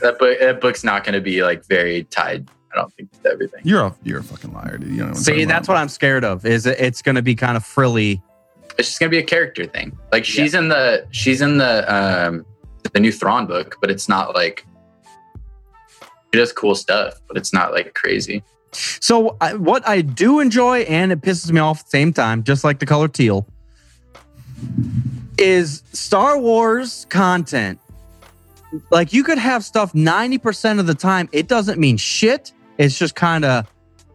Speaker 2: That book. That book's not going to be like very tied. I don't think to everything.
Speaker 4: You're a you're a fucking liar, dude. You know what I'm
Speaker 3: see, that's
Speaker 4: about.
Speaker 3: what I'm scared of. Is it, it's going to be kind of frilly.
Speaker 2: It's just going to be a character thing. Like she's in the she's in the um the new Thrawn book, but it's not like she does cool stuff, but it's not like crazy.
Speaker 3: So I, what I do enjoy, and it pisses me off at the same time, just like the color teal, is Star Wars content. Like you could have stuff 90% of the time. It doesn't mean shit. It's just kind of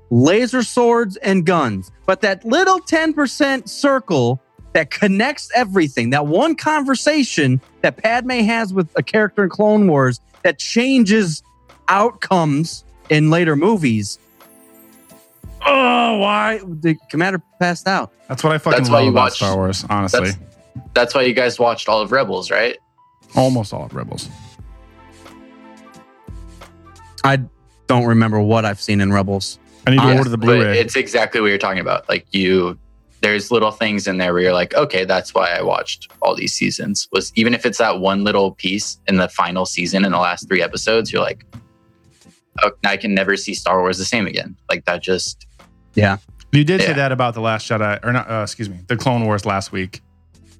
Speaker 3: laser swords and guns. But that little 10% circle that connects everything, that one conversation that Padme has with a character in Clone Wars that changes outcomes in later movies. Oh, why? The commander passed out.
Speaker 4: That's what I fucking
Speaker 2: That's why
Speaker 4: love
Speaker 2: you
Speaker 4: about
Speaker 2: watch-
Speaker 4: Star Wars. Honestly,
Speaker 2: That's that's why you guys watched all of Rebels, right?
Speaker 4: almost all of Rebels.
Speaker 3: I don't remember what I've seen in Rebels.
Speaker 4: I need to
Speaker 3: Honest-
Speaker 4: order the
Speaker 2: But
Speaker 4: Blu-ray.
Speaker 2: it's exactly what you're talking about. Like you, there's little things in there where you're like, okay, that's why I watched all these seasons. Was even if it's that one little piece in the final season in the last three episodes, you're like, oh, I can never see Star Wars the same again. Like that just yeah.
Speaker 4: You did say that about the Last Jedi, or not? Uh, excuse me, the Clone Wars last week.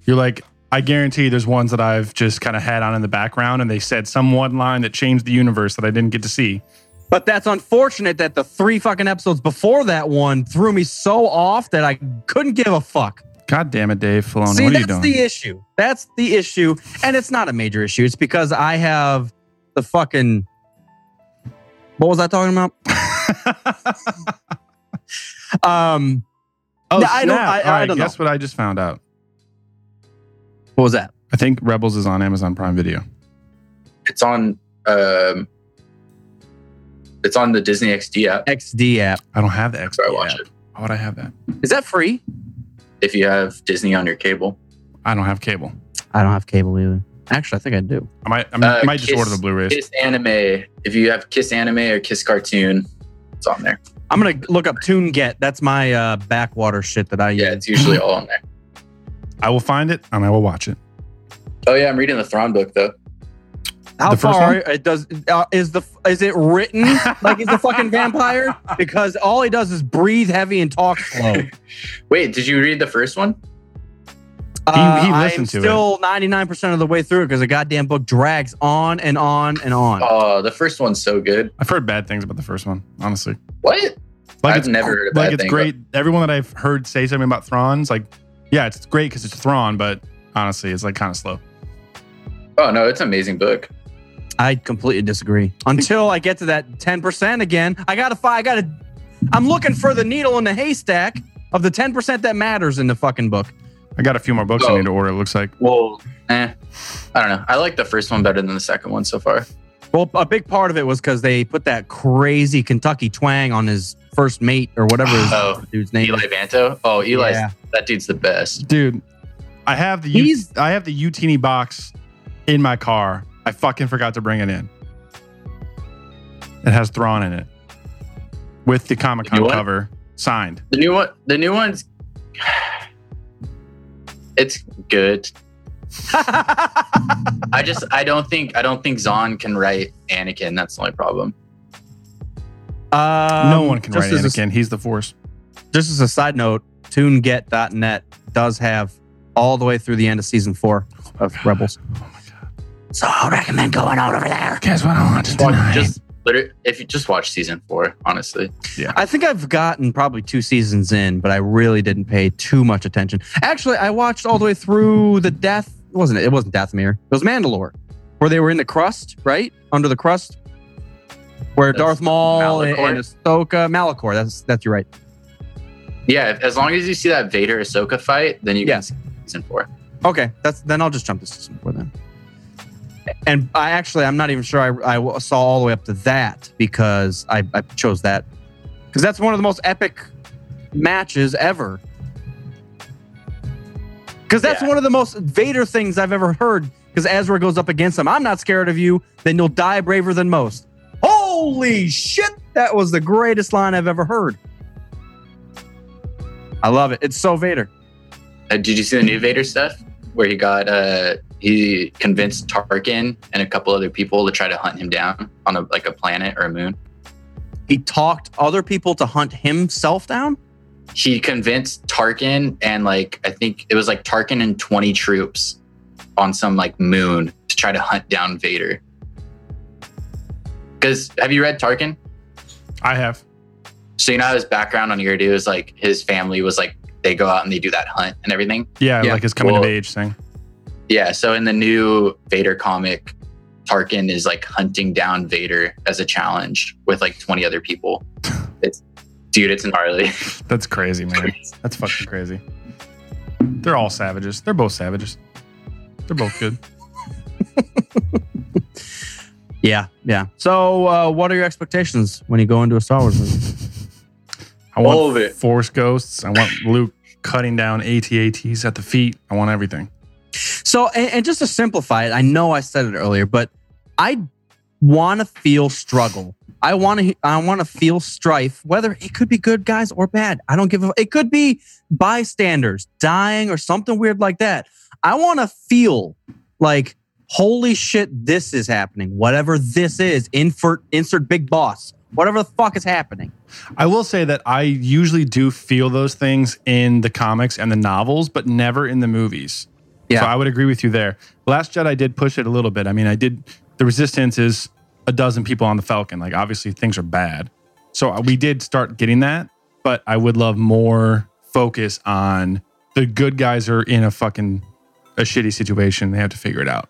Speaker 4: You're like, I guarantee there's ones that I've just kind of had on in the background, and they said some one line that changed the universe that I didn't get to see.
Speaker 3: But that's unfortunate that the three fucking episodes before that one threw me so off that I couldn't give a fuck.
Speaker 4: God damn it, Dave Filoni,
Speaker 3: See,
Speaker 4: what are
Speaker 3: that's
Speaker 4: you doing?
Speaker 3: the issue. That's the issue. And it's not a major issue. It's because I have the fucking. What was I talking about? Um,
Speaker 4: oh,
Speaker 3: No, I don't-
Speaker 4: snap.
Speaker 3: I-
Speaker 4: All
Speaker 3: I don't
Speaker 4: guess
Speaker 3: know.
Speaker 4: what I just found out.
Speaker 3: What was that?
Speaker 4: I think Rebels is on Amazon Prime Video.
Speaker 2: it's on um it's on the Disney XD app
Speaker 3: XD app.
Speaker 4: I don't have the X.
Speaker 2: where I watch
Speaker 4: app.
Speaker 2: it.
Speaker 4: Why would I have that?
Speaker 3: Is that free?
Speaker 2: If you have Disney on your cable.
Speaker 4: I don't have cable.
Speaker 3: I don't have cable either. Actually, I think I do.
Speaker 4: I might. I, mean,
Speaker 2: Uh,
Speaker 4: I might just order the Blu-ray.
Speaker 2: Kiss anime. If you have Kiss anime or Kiss cartoon, it's on there.
Speaker 3: I'm gonna look up Tune Get. That's my uh, backwater shit that I
Speaker 2: Yeah,
Speaker 3: use.
Speaker 2: Yeah, it's usually all on there.
Speaker 4: I will find it and I will watch it.
Speaker 2: Oh yeah, I'm reading the Thrawn book though.
Speaker 3: How
Speaker 4: The
Speaker 3: far it does uh, is the is it written like he's a fucking vampire? Because all he does is breathe heavy and talk slow.
Speaker 2: Wait, did you read the first one?
Speaker 3: Uh,
Speaker 4: he
Speaker 3: I'm
Speaker 4: listened to it.
Speaker 3: still 99% of the way through it because the goddamn book drags on and on and on.
Speaker 2: Oh, the first one's so good.
Speaker 4: I've heard bad things about the first one, honestly.
Speaker 2: What?
Speaker 4: Like
Speaker 2: I've
Speaker 4: it's
Speaker 2: never heard a
Speaker 4: like it's
Speaker 2: thing
Speaker 4: great. Everyone that I've heard say something about Thrawn's like, yeah, it's great because it's Thrawn, but honestly, it's like kind of slow.
Speaker 2: Oh no, it's an amazing book.
Speaker 3: I completely disagree. Until I get to that 10% again, I gotta find, I gotta, I'm looking for the needle in the haystack of the 10% that matters in the fucking book.
Speaker 4: I got a few more books I
Speaker 2: Oh.
Speaker 4: need to order. It looks like
Speaker 2: Well, eh, I don't know. I like the first one better than the second one so far.
Speaker 3: Well, a big part of it was because they put that crazy Kentucky twang on his first mate or whatever his
Speaker 2: Oh,
Speaker 3: dude's name
Speaker 2: Eli
Speaker 3: is.
Speaker 2: Vanto. Oh, Eli's
Speaker 3: Yeah.
Speaker 2: that dude's the best.
Speaker 4: dude. I have the U-
Speaker 3: He's-
Speaker 4: I have the Utini box in my car. I fucking forgot to bring it in. It has Thrawn in it with the Comic Con
Speaker 2: what?
Speaker 4: cover signed.
Speaker 2: The new one, the new one's, it's good. I just I don't think I don't think Zahn can write Anakin. That's the only problem.
Speaker 3: Um,
Speaker 4: no one can
Speaker 3: just
Speaker 4: write
Speaker 3: as a-
Speaker 4: He's the Force.
Speaker 3: just as a side note, TuneGet.net does have all the way through the end of season four of Rebels. So I recommend going out over there.
Speaker 4: Guess what I watched
Speaker 2: Watch- Just literally, if you just watch season four, honestly, Yeah.
Speaker 3: I think I've gotten probably two seasons in, but I really didn't pay too much attention. Actually, I watched all the way through the death. Wasn't it? It wasn't Dathomir. It was Mandalore, where they were in the crust, right under the crust, where
Speaker 2: That's
Speaker 3: Darth Maul and,
Speaker 2: Malachor?
Speaker 3: and Ahsoka, Malachor. That's that's you're right.
Speaker 2: yeah. As long as you see that Vader Ahsoka fight, then you
Speaker 3: Yeah.
Speaker 2: can see season four.
Speaker 3: Okay, that's then I'll just jump to season four then. And I actually, I'm not even sure I, I saw all the way up to that because I, I chose that because that's one of the most epic matches ever. Because that's
Speaker 2: Yeah.
Speaker 3: one of the most Vader things I've ever heard. Because Ezra goes up against him, I'm not scared of you. Then you'll die braver than most. Holy shit! That was the greatest line I've ever heard. I love it. It's so Vader.
Speaker 2: Uh, did you see the new Vader stuff where he got uh he convinced Tarkin and a couple other people to try to hunt him down on a like a planet or a moon?
Speaker 3: he talked other people to hunt himself down.
Speaker 2: He convinced Tarkin and like I think it was like Tarkin and 20 troops on some like moon to try to hunt down Vader. Cuz have you read Tarkin?
Speaker 4: I have.
Speaker 2: So you know his background on Eriadu is like his family was like they go out and they do that hunt and everything.
Speaker 4: Yeah,
Speaker 3: Yeah.
Speaker 4: like his coming
Speaker 2: Well-
Speaker 4: of age thing.
Speaker 2: Yeah, so in the new Vader comic, Tarkin is like hunting down Vader as a challenge with like 20 other people. It's dude, it's gnarly.
Speaker 4: That's crazy, man. That's fucking crazy. They're all savages. They're both savages. They're both good.
Speaker 3: Yeah, yeah. So, uh, what are your expectations when you go into a Star Wars movie?
Speaker 4: I want
Speaker 2: All of it.
Speaker 4: Force ghosts. I want Luke cutting down AT-ATs at the feet. I want everything.
Speaker 3: So, and, and just to simplify it, I know I said it earlier, but I want to feel struggle. I want to. I want to feel strife, whether it could be good guys or bad. I don't give a. It could be bystanders dying or something weird like that. I want to feel like, holy shit, this is happening. Whatever this is, insert insert big boss. Whatever the fuck is happening.
Speaker 4: I will say that I usually do feel those things in the comics and the novels, but never in the movies.
Speaker 3: Yeah.
Speaker 4: So I would agree with you there. Last Jedi did push it a little bit. I mean, I did. The Resistance is a dozen people on the Falcon. Like, obviously, things are bad. So uh, we did start getting that, but I would love more focus on the good guys are in a fucking a shitty situation. They have to figure it out.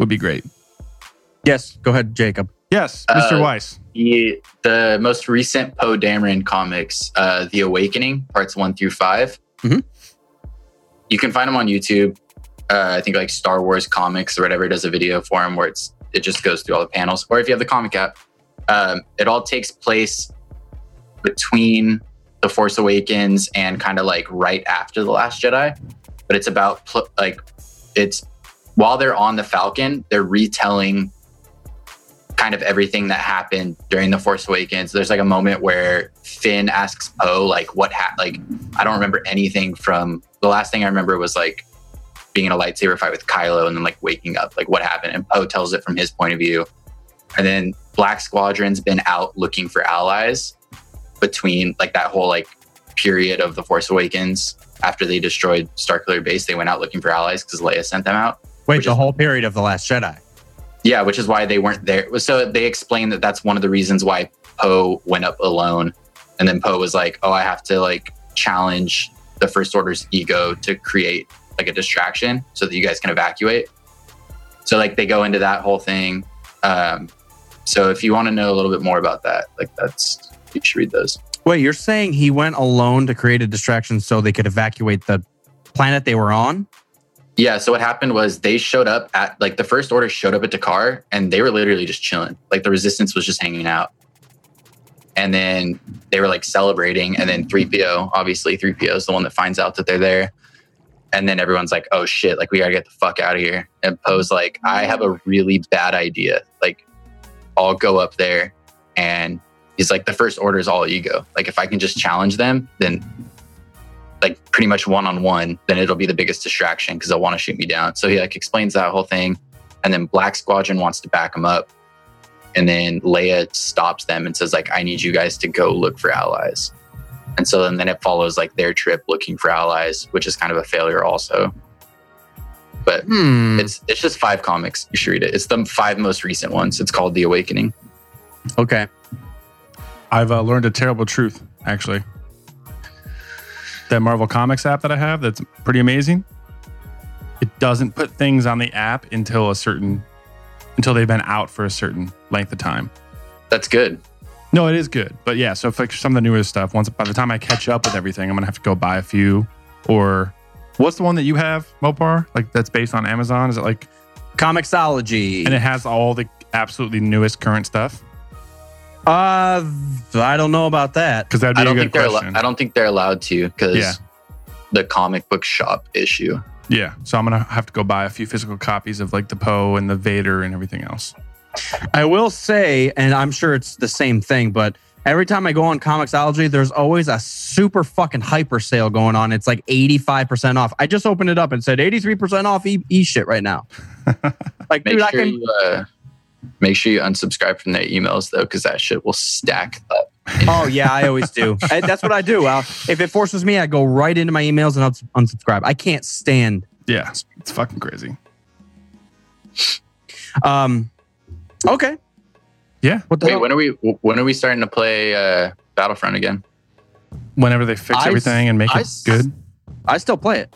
Speaker 4: Would be great.
Speaker 3: Yes, go ahead, Jacob.
Speaker 4: Yes, Mr.
Speaker 2: Uh,
Speaker 4: Weiss.
Speaker 2: The, the most recent Poe Dameron comics, uh, The Awakening, parts one through 5
Speaker 3: Mhm.
Speaker 2: You can find them on YouTube. Uh, I think like Star Wars comics or whatever does a video for them where it's it just goes through all the panels. Or if you have the comic app, um, it all takes place between The Force Awakens and kind of like right after The Last Jedi. But it's about pl- like it's while they're on the Falcon, they're retelling kind of everything that happened during the Force Awakens. There's like a moment where Finn asks Poe like what happened. like I don't remember anything from the last thing I remember was like being in a lightsaber fight with Kylo and then like waking up like what happened and Poe tells it from his point of view. And then Black Squadron's been out looking for allies between like that whole like period of the Force Awakens after they destroyed Starkiller Base, they went out looking for allies because Leia sent them out.
Speaker 3: Wait,
Speaker 2: Which
Speaker 3: the
Speaker 2: is-
Speaker 3: whole period of the Last Jedi.
Speaker 2: Yeah, which is why they weren't there. So they explained that that's one of the reasons why Poe went up alone. And then Poe was like, "Oh, I have to like challenge the First Order's ego to create like a distraction so that you guys can evacuate." So like they go into that whole thing. Um, so if you want to know a little bit more about that, like that's you should read those.
Speaker 3: Wait, you're saying he went alone to create a distraction so they could evacuate the planet they were on?
Speaker 2: Yeah. So what happened was they showed up at like the First Order showed up at D'Qar and they were literally just chilling. Like the Resistance was just hanging out. And then they were like celebrating. And then 3PO, obviously, 3PO is the one that finds out that they're there. And then everyone's like, oh shit, like we gotta get the fuck out of here. And Poe's like, I have a really bad idea. Like, I'll go up there and he's like, the First Order is all ego. Like, if I can just challenge them, then like pretty much one on one, then it'll be the biggest distraction because they'll want to shoot me down. So he like explains that whole thing, and then Black Squadron wants to back him up, and then Leia stops them and says like, "I need you guys to go look for allies." And so then, then it follows like their trip looking for allies, which is kind of a failure also. But
Speaker 3: Hmm.
Speaker 2: it's it's just five comics. You should read it. It's the five most recent ones. It's called The Awakening.
Speaker 3: Okay.
Speaker 4: I've uh, learned a terrible truth, actually. That Marvel Comics app that I have, that's pretty amazing. It doesn't put things on the app until a certain, until they've been out for a certain length of time.
Speaker 2: That's good.
Speaker 4: No, it is good, but yeah. So if like some of the newer stuff, once by the time I catch up with everything, I'm gonna have to go buy a few. Or what's the one that you have, Mopar? Like that's based on Amazon? Is it like,
Speaker 3: Comixology.
Speaker 4: and it has all the absolutely newest current stuff?
Speaker 3: Uh, I don't know about that.
Speaker 4: Because that'd be
Speaker 2: I
Speaker 4: a
Speaker 2: don't
Speaker 4: good
Speaker 2: think they're. Allo-
Speaker 4: question.
Speaker 2: I don't think they're allowed to because
Speaker 4: Yeah.
Speaker 2: the comic book shop issue.
Speaker 4: Yeah, so I'm gonna have to go buy a few physical copies of like the Poe and the Vader and everything else.
Speaker 3: I will say, and I'm sure it's the same thing, but every time I go on Comixology, there's always a super fucking hyper sale going on. It's like 85% off. I just opened it up and said 83% off e, e shit right now. like,
Speaker 2: Make
Speaker 3: dude, I
Speaker 2: sure
Speaker 3: can.
Speaker 2: you uh, make sure you unsubscribe from their emails though, because that shit will stack up.
Speaker 3: Oh, yeah, I always do. I, that's what I do. I'll, if it forces me, I go right into my emails and I'll unsubscribe. I can't stand.
Speaker 4: Yeah, it's, it's fucking crazy.
Speaker 3: Um, okay.
Speaker 4: Yeah,
Speaker 3: What the
Speaker 2: Wait,
Speaker 3: hell?
Speaker 2: when are we? When are we starting to play uh, Battlefront again?
Speaker 4: whenever they fix
Speaker 3: I-
Speaker 4: everything and make
Speaker 3: I
Speaker 4: it
Speaker 3: s-
Speaker 4: good.
Speaker 3: I still play it.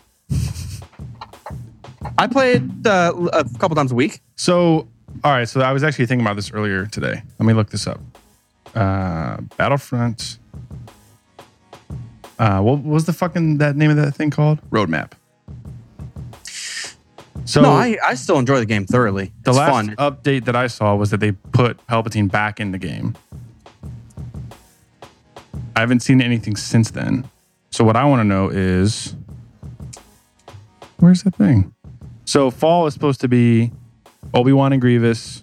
Speaker 3: I play it uh, a couple times a week.
Speaker 4: So, all right. So I was actually thinking about this earlier today. Let me look this up. Uh, Battlefront. Uh, what was the fucking that name of that thing called? Roadmap. So
Speaker 3: no, I, I still enjoy the game thoroughly.
Speaker 4: the
Speaker 3: it's
Speaker 4: last
Speaker 3: fun.
Speaker 4: update that I saw was that they put Palpatine back in the game. I haven't seen anything since then. So what I want to know is where's that thing? So fall is supposed to be Obi-Wan and Grievous,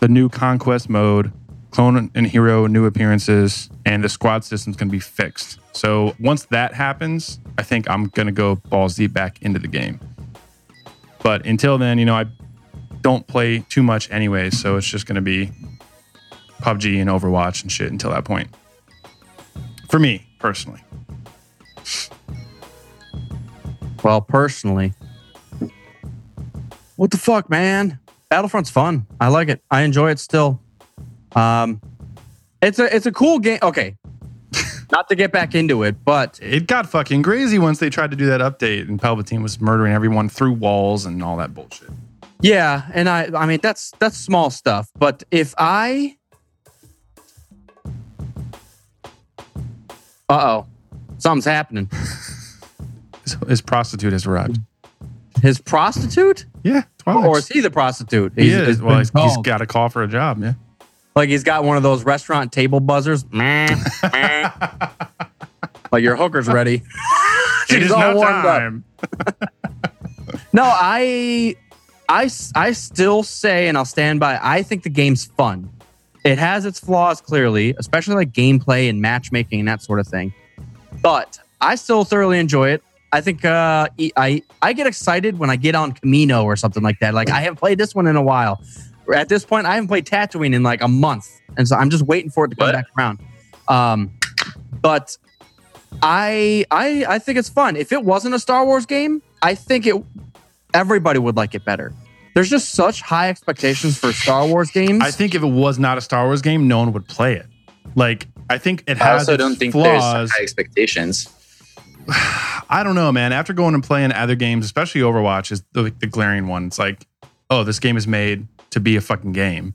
Speaker 4: the new conquest mode, clone and hero new appearances, and the squad system's to be fixed. So once that happens, I think I'm to go balls deep back into the game. But until then, you know, I don't play too much anyway, so it's just to be PUBG and Overwatch and shit until that point. For me personally.
Speaker 3: Well, personally, what the fuck, man? Battlefront's fun. I like it. I enjoy it still. Um, it's a it's a cool game. Okay, not to get back into it, but
Speaker 4: It got fucking crazy once they tried to do that update and Palpatine was murdering everyone through walls and all that bullshit.
Speaker 3: yeah, and I I mean that's that's small stuff. But if I, uh oh, something's happening.
Speaker 4: His, his prostitute has arrived.
Speaker 3: His prostitute,
Speaker 4: Yeah, Twilight.
Speaker 3: or is he the prostitute?
Speaker 4: he
Speaker 3: He's-
Speaker 4: is. Well, he's, he's got a call for a job. Yeah.
Speaker 3: Like he's got one of those restaurant table buzzers. Like your hooker's ready. She's
Speaker 4: is
Speaker 3: all
Speaker 4: now
Speaker 3: warmed up. No, I, I, I still say, and I'll stand by. I think the game's fun. It has its flaws clearly, especially like gameplay and matchmaking and that sort of thing. But I still thoroughly enjoy it. I think uh, I I get excited when I get on Kamino or something like that. Like I haven't played this one in a while. At this point, I haven't played Tatooine in like a month, and so I'm just waiting for it to come
Speaker 2: What?
Speaker 3: back around. Um, but I I I think it's fun. If it wasn't a Star Wars game, I think it everybody would like it better. There's just such high expectations for Star Wars games.
Speaker 4: I think if it was not a Star Wars game, no one would play it. Like, I think it
Speaker 2: I
Speaker 4: has
Speaker 2: also
Speaker 4: its
Speaker 2: don't think
Speaker 4: flaws.
Speaker 2: there's high expectations.
Speaker 4: I don't know, man. After going and playing other games, especially Overwatch, is the, the glaring one. It's like, oh, this game is made to be a fucking game.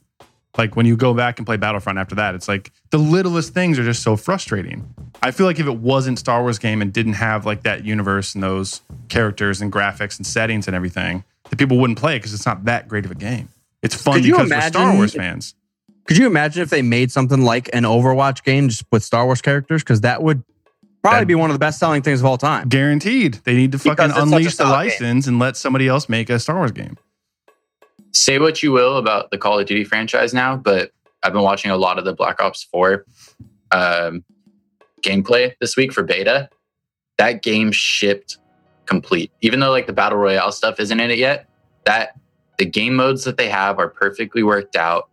Speaker 4: Like when you go back and play Battlefront after that, it's like the littlest things are just so frustrating. I feel like if it wasn't Star Wars game and didn't have like that universe and those characters and graphics and settings and everything, that people wouldn't play it because it's not that great of a game. It's fun
Speaker 3: Could
Speaker 4: because we're Star Wars fans.
Speaker 3: Could you imagine if they made something like an Overwatch game just with Star Wars characters? Because that would probably
Speaker 4: That'd-
Speaker 3: be one of the best selling things of all time.
Speaker 4: Guaranteed. They need to fucking
Speaker 3: it's such a
Speaker 4: unleash the
Speaker 3: style game.
Speaker 4: license and let somebody else make a Star Wars game.
Speaker 2: Say what you will about the Call of Duty franchise now, but I've been watching a lot of the Black Ops 4 um, gameplay this week for beta. that game shipped complete. Even though like the battle royale stuff isn't in it yet, that the game modes that they have are perfectly worked out.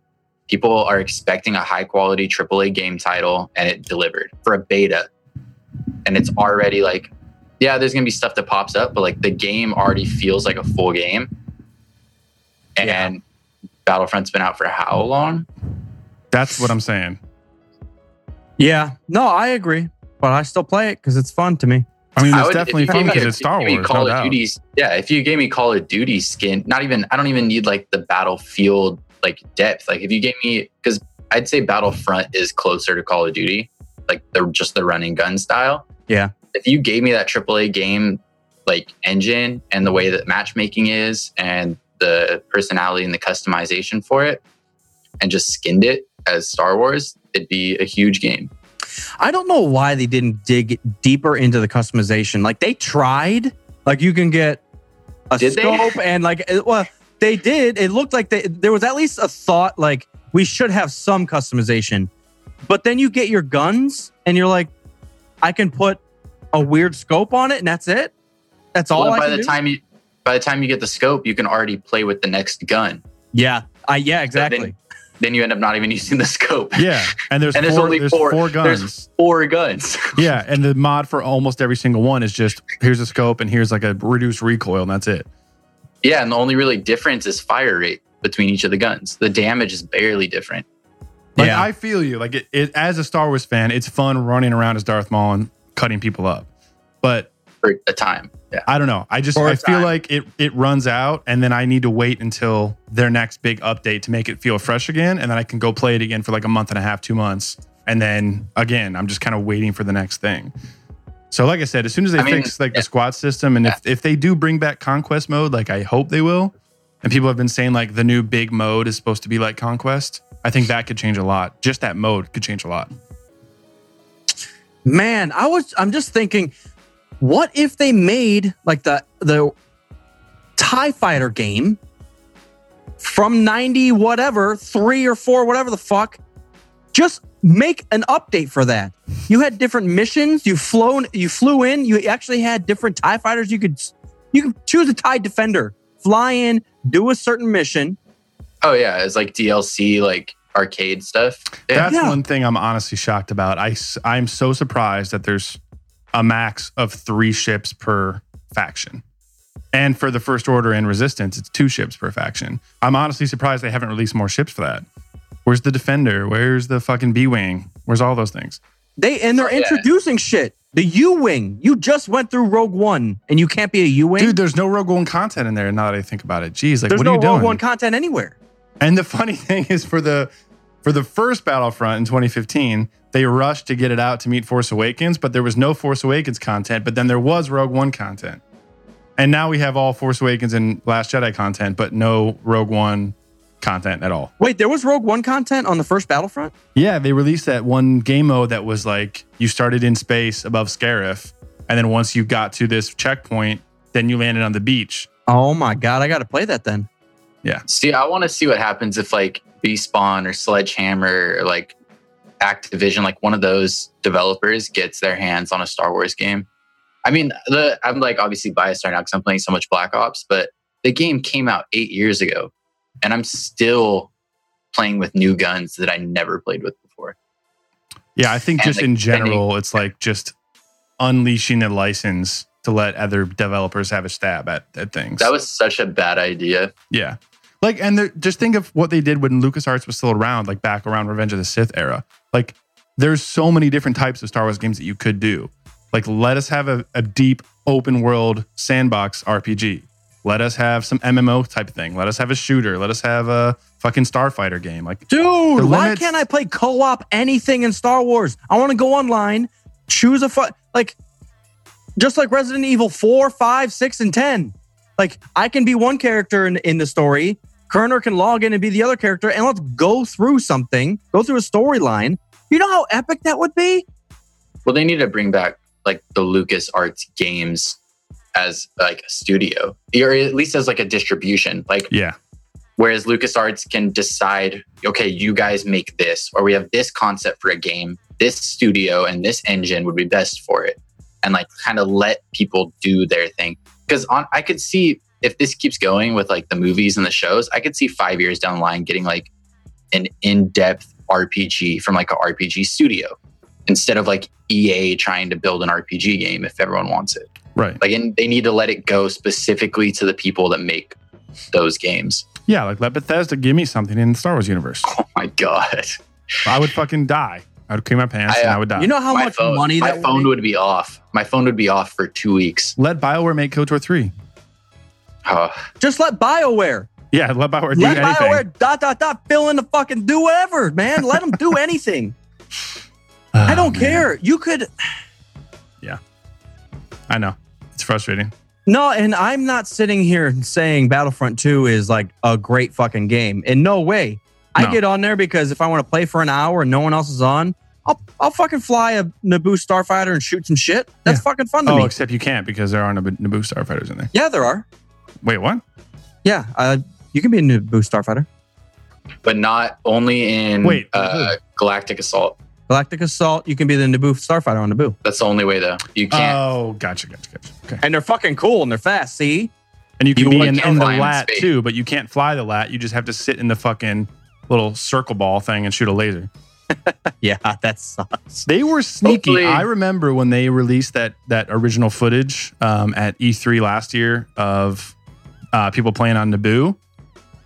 Speaker 2: People are expecting a high quality AAA game title, and it delivered for a beta. And it's already like, yeah, there's gonna be stuff that pops up, but like the game already feels like a full game. And Battlefront's been out for how long?
Speaker 4: That's what I'm saying.
Speaker 3: Yeah, no, I agree, but I still play it because it's fun to me.
Speaker 4: I mean,
Speaker 2: I
Speaker 4: it's
Speaker 2: would-
Speaker 4: definitely fun because it's Star
Speaker 2: gave me
Speaker 4: Wars.
Speaker 2: Call
Speaker 4: no
Speaker 2: of
Speaker 4: doubt.
Speaker 2: Duty's, yeah, if you gave me Call of Duty skin, not even I don't even need like the Battlefield like depth. Like if you gave me because I'd say Battlefront is closer to Call of Duty, like the just the running gun style.
Speaker 3: Yeah.
Speaker 2: If you gave me that AAA game like engine and the way that matchmaking is and the personality and the customization for it, and just skinned it as Star Wars, it'd be a huge game.
Speaker 3: I don't know why they didn't dig deeper into the customization. Like they tried. Like you can get a
Speaker 2: Did they?
Speaker 3: scope and like well, they did. It looked like they there was at least a thought like we should have some customization. But then you get your guns and you're like, I can put a weird scope on it and that's it. That's all
Speaker 2: Well,
Speaker 3: I
Speaker 2: by
Speaker 3: can
Speaker 2: the
Speaker 3: do?
Speaker 2: time you by the time you get the scope, you can already play with the next gun.
Speaker 3: Yeah. I yeah, exactly.
Speaker 2: Then you end up not even using the scope.
Speaker 4: Yeah, and there's
Speaker 2: And there's
Speaker 4: four,
Speaker 2: only
Speaker 4: there's
Speaker 2: four-
Speaker 4: four
Speaker 2: there's-
Speaker 4: guns.
Speaker 2: Four guns.
Speaker 4: yeah, and the mod for almost every single one is just here's a scope and here's like a reduced recoil and that's it.
Speaker 2: yeah, and the only really difference is fire rate between each of the guns. The damage is barely different.
Speaker 4: Like
Speaker 3: Yeah.
Speaker 4: I feel you. Like it, it, as a Star Wars fan, it's fun running around as Darth Maul and cutting people up. But
Speaker 2: for a time. Yeah.
Speaker 4: I don't know. I just
Speaker 3: For a
Speaker 4: I feel like it it runs out, and then I need to wait until their next big update to make it feel fresh again, and then I can go play it again for like a month and a half, two months, and then again, I'm just kind of waiting for the next thing. So, like I said, as soon as they
Speaker 2: I mean,
Speaker 4: fix like
Speaker 2: yeah.
Speaker 4: the squad system, and if if they do bring back conquest mode, like I hope they will, and people have been saying like the new big mode is supposed to be like conquest, I think that could change a lot. Just that mode could change a lot.
Speaker 3: Man, I was I'm just thinking, what if they made like the the TIE fighter game from 90 whatever, three or four, whatever the fuck. Just make an update for that. You had different missions, you flown, you flew in, you actually had different TIE fighters. You could you could choose a TIE defender, fly in, do a certain mission.
Speaker 2: Oh yeah, it's like DLC, like arcade stuff. Yeah.
Speaker 4: That's
Speaker 3: Yeah.
Speaker 4: one thing I'm honestly shocked about. I I'm so surprised that there's a max of three ships per faction. And for the First Order and Resistance, it's two ships per faction. I'm honestly surprised they haven't released more ships for that. Where's the Defender? Where's the fucking B Wing? Where's all those things?
Speaker 3: They and they're
Speaker 2: Oh, yeah.
Speaker 3: introducing shit. The U Wing. You just went through Rogue One and you can't be a U Wing.
Speaker 4: Dude, there's no Rogue One content in there now that I think about it. Jeez, like,
Speaker 3: There's
Speaker 4: what
Speaker 3: no
Speaker 4: are you doing?
Speaker 3: Rogue One content anywhere.
Speaker 4: And the funny thing is for the for the first Battlefront in 2015, they rushed to get it out to meet Force Awakens, but there was no Force Awakens content, but then there was Rogue One content. And now we have all Force Awakens and Last Jedi content, but no Rogue One content at all.
Speaker 3: Wait, there was Rogue One content on the first Battlefront?
Speaker 4: Yeah, they released that one game mode that was like you started in space above Scarif, and then once you got to this checkpoint, then you landed on the beach.
Speaker 3: Oh my god, I got to play that then. Yeah.
Speaker 2: See, I want to see what happens if like Spawn or Sledgehammer or like Activision, like one of those developers, gets their hands on a Star Wars game. I mean, the I'm like obviously biased right now because I'm playing so much Black Ops, but the game came out eight years ago, and I'm still playing with new guns that I never played with before.
Speaker 4: Yeah, I think
Speaker 2: And,
Speaker 4: just
Speaker 2: like,
Speaker 4: in general, it's like just unleashing a license to let other developers have a stab at, at things.
Speaker 2: That was such a bad idea.
Speaker 4: yeah. Like, and just think of what they did when LucasArts was still around, like back around Revenge of the Sith era. Like, there's so many different types of Star Wars games that you could do. Like, let us have a, a deep open world sandbox RPG. Let us have some MMO type thing. Let us have a shooter. Let us have a fucking Starfighter game. Like,
Speaker 3: Dude, why can't I play co-op anything in Star Wars? I want to go online, choose a fu- like just like Resident Evil 4, 5, 6 and 10. Like I can be one character in, in the story, Kerner can log in and be the other character and let's go through something, go through a storyline. You know how epic that would be?
Speaker 2: Well, they need to bring back like the Lucas Arts games as like a studio, or at least as like a distribution. Like
Speaker 4: yeah.
Speaker 2: whereas LucasArts can decide, okay, you guys make this, or we have this concept for a game. This studio and this engine would be best for it. and like kind of let people do their thing. Because on, I could see if this keeps going with like the movies and the shows, I could see five years down the line getting like an in-depth RPG from like a RPG studio instead of like EA trying to build an RPG game if everyone wants it.
Speaker 4: Right.
Speaker 2: Like, and they need to let it go specifically to the people that make those games.
Speaker 4: Yeah, like let Bethesda give me something in the Star Wars universe.
Speaker 2: Oh my god!
Speaker 4: I would fucking die. I would clean my pants
Speaker 2: I,
Speaker 4: and
Speaker 2: uh,
Speaker 4: I would die.
Speaker 3: You know how
Speaker 2: my
Speaker 3: much
Speaker 2: phone,
Speaker 3: money
Speaker 2: my
Speaker 3: that
Speaker 2: phone
Speaker 3: would
Speaker 2: would be off. My phone would be off for two weeks.
Speaker 4: let BioWare make KOTOR 3.
Speaker 2: Oh,
Speaker 3: just let BioWare.
Speaker 4: Yeah, let BioWare do
Speaker 3: Let
Speaker 4: anything.
Speaker 3: BioWare dot dot dot fill in the fucking do whatever, man. Let them do anything. I
Speaker 4: Oh,
Speaker 3: don't
Speaker 4: man.
Speaker 3: care. You could
Speaker 4: I know. It's frustrating.
Speaker 3: no, and I'm not sitting here saying Battlefront 2 is like a great fucking game. In no way. I
Speaker 4: No.
Speaker 3: get on there because if I want to play for an hour and no one else is on, I'll I'll fucking fly a Naboo starfighter and shoot some shit. That's
Speaker 4: Yeah.
Speaker 3: fucking fun to
Speaker 4: Oh,
Speaker 3: me.
Speaker 4: except you can't because there are Naboo Naboo starfighters in there.
Speaker 3: yeah, there are.
Speaker 4: Wait, what?
Speaker 3: Yeah, uh, you can be a Naboo starfighter.
Speaker 2: but not only in
Speaker 4: Wait,
Speaker 2: uh, Galactic Assault.
Speaker 3: Galactic Assault, you can be the Naboo starfighter on Naboo.
Speaker 2: That's the only way, though. You can't.
Speaker 4: Oh, gotcha, gotcha, gotcha. Okay.
Speaker 3: And they're fucking cool and they're fast, see?
Speaker 4: And you can
Speaker 2: You
Speaker 4: be in, in the lat
Speaker 2: space.
Speaker 4: too, but you can't fly the lat. You just have to sit in the fucking little circle ball thing and shoot a laser.
Speaker 3: Yeah, that sucks.
Speaker 4: They were sneaky.
Speaker 2: Hopefully-
Speaker 4: I remember when they released that that original footage um, at E3 last year of uh, people playing on Naboo.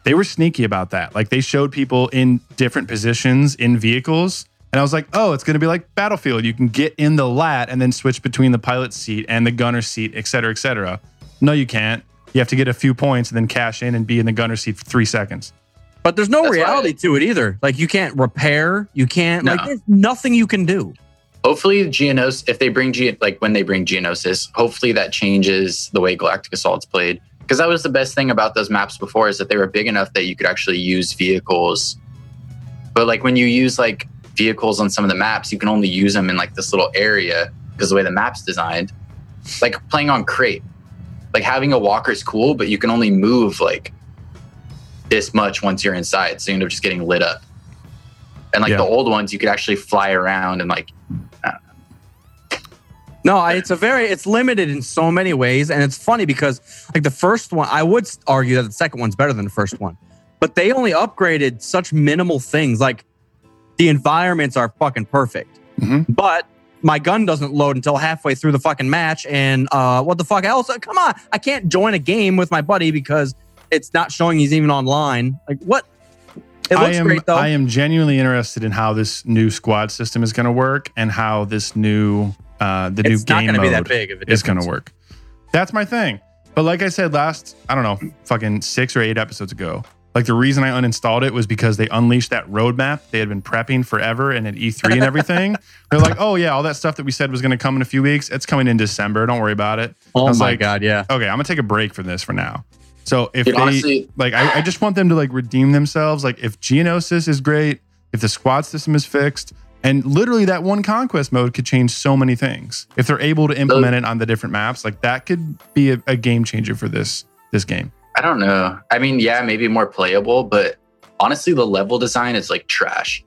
Speaker 4: They were sneaky about that. Like they showed people in different positions in vehicles, and I was like, "Oh, it's going to be like Battlefield. You can get in the lat and then switch between the pilot seat and the gunner seat, et cetera, et cetera." No, you can't. You have to get a few points and then cash in and be in the gunner seat for three seconds.
Speaker 3: But there's no
Speaker 2: That's why-
Speaker 3: reality to it either. Like you can't repair, you can't like there's nothing you can do.
Speaker 2: Hopefully, Geonosis, if they bring Ge- like when they bring Geonosis, hopefully that changes the way Galactic Assault's played. Because that was the best thing about those maps before is that they were big enough that you could actually use vehicles. But like when you use like vehicles on some of the maps, you can only use them in like this little area because the way the map's designed. Like playing on Crait, like having a walker is cool, but you can only move like this much once you're inside, so you end up just getting lit up. And like
Speaker 4: Yeah.
Speaker 2: the old ones, you could actually fly around and like
Speaker 3: No, I, it's a very it's limited in so many ways, and it's funny because like the first one, I would argue that the second one's better than the first one, but they only upgraded such minimal things. Like the environments are fucking perfect,
Speaker 4: Mhm.
Speaker 3: but my gun doesn't load until halfway through the fucking match, and uh, what the fuck else? Come on, I can't join a game with my buddy because it's not showing he's even online. Like what? It
Speaker 4: I
Speaker 3: looks
Speaker 4: am,
Speaker 3: great though.
Speaker 4: I am genuinely interested in how this new squad system is going to work and how this new uh, the
Speaker 3: it's
Speaker 4: new game mode
Speaker 3: be that big of a
Speaker 4: is going to work. That's my thing. But like I said last, I don't know, fucking six or eight episodes ago, like the reason I uninstalled it was because they unleashed that roadmap they had been prepping forever and at E3 and everything. They're like, oh yeah, all that stuff that we said was going to come in a few weeks, it's coming in December. Don't worry about it. Oh I
Speaker 3: Oh
Speaker 4: was
Speaker 3: my
Speaker 4: like,
Speaker 3: god, yeah.
Speaker 4: okay, I'm gonna take a break from this for now. So if
Speaker 2: Dude,
Speaker 4: they
Speaker 2: honestly-
Speaker 4: like, I, I just want them to like redeem themselves. Like if Geonosis is great, if the squad system is fixed, and literally that one conquest mode could change so many things. If they're able to implement it on the different maps, like that could be a, a game changer for this this game.
Speaker 2: I don't know. I mean, yeah, maybe more playable, but honestly, the level design is like trash.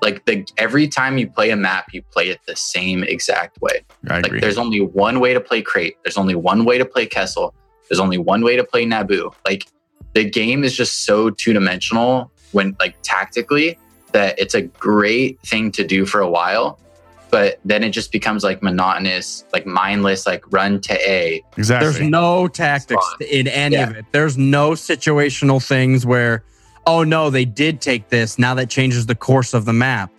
Speaker 2: Like the every time you play a map, you play it the same exact way.
Speaker 4: I
Speaker 2: Like
Speaker 4: agree.
Speaker 2: there's only one way to play Crait. There's only one way to play Kessel. There's only one way to play Naboo. Like the game is just so two dimensional when like tactically that it's a great thing to do for a while, but then it just becomes like monotonous, like mindless, like run to A.
Speaker 4: exactly.
Speaker 3: There's no tactics
Speaker 2: Fun.
Speaker 3: in any
Speaker 2: Yeah.
Speaker 3: of it. There's no situational things where, oh no, they did take this. Now that changes the course of the map.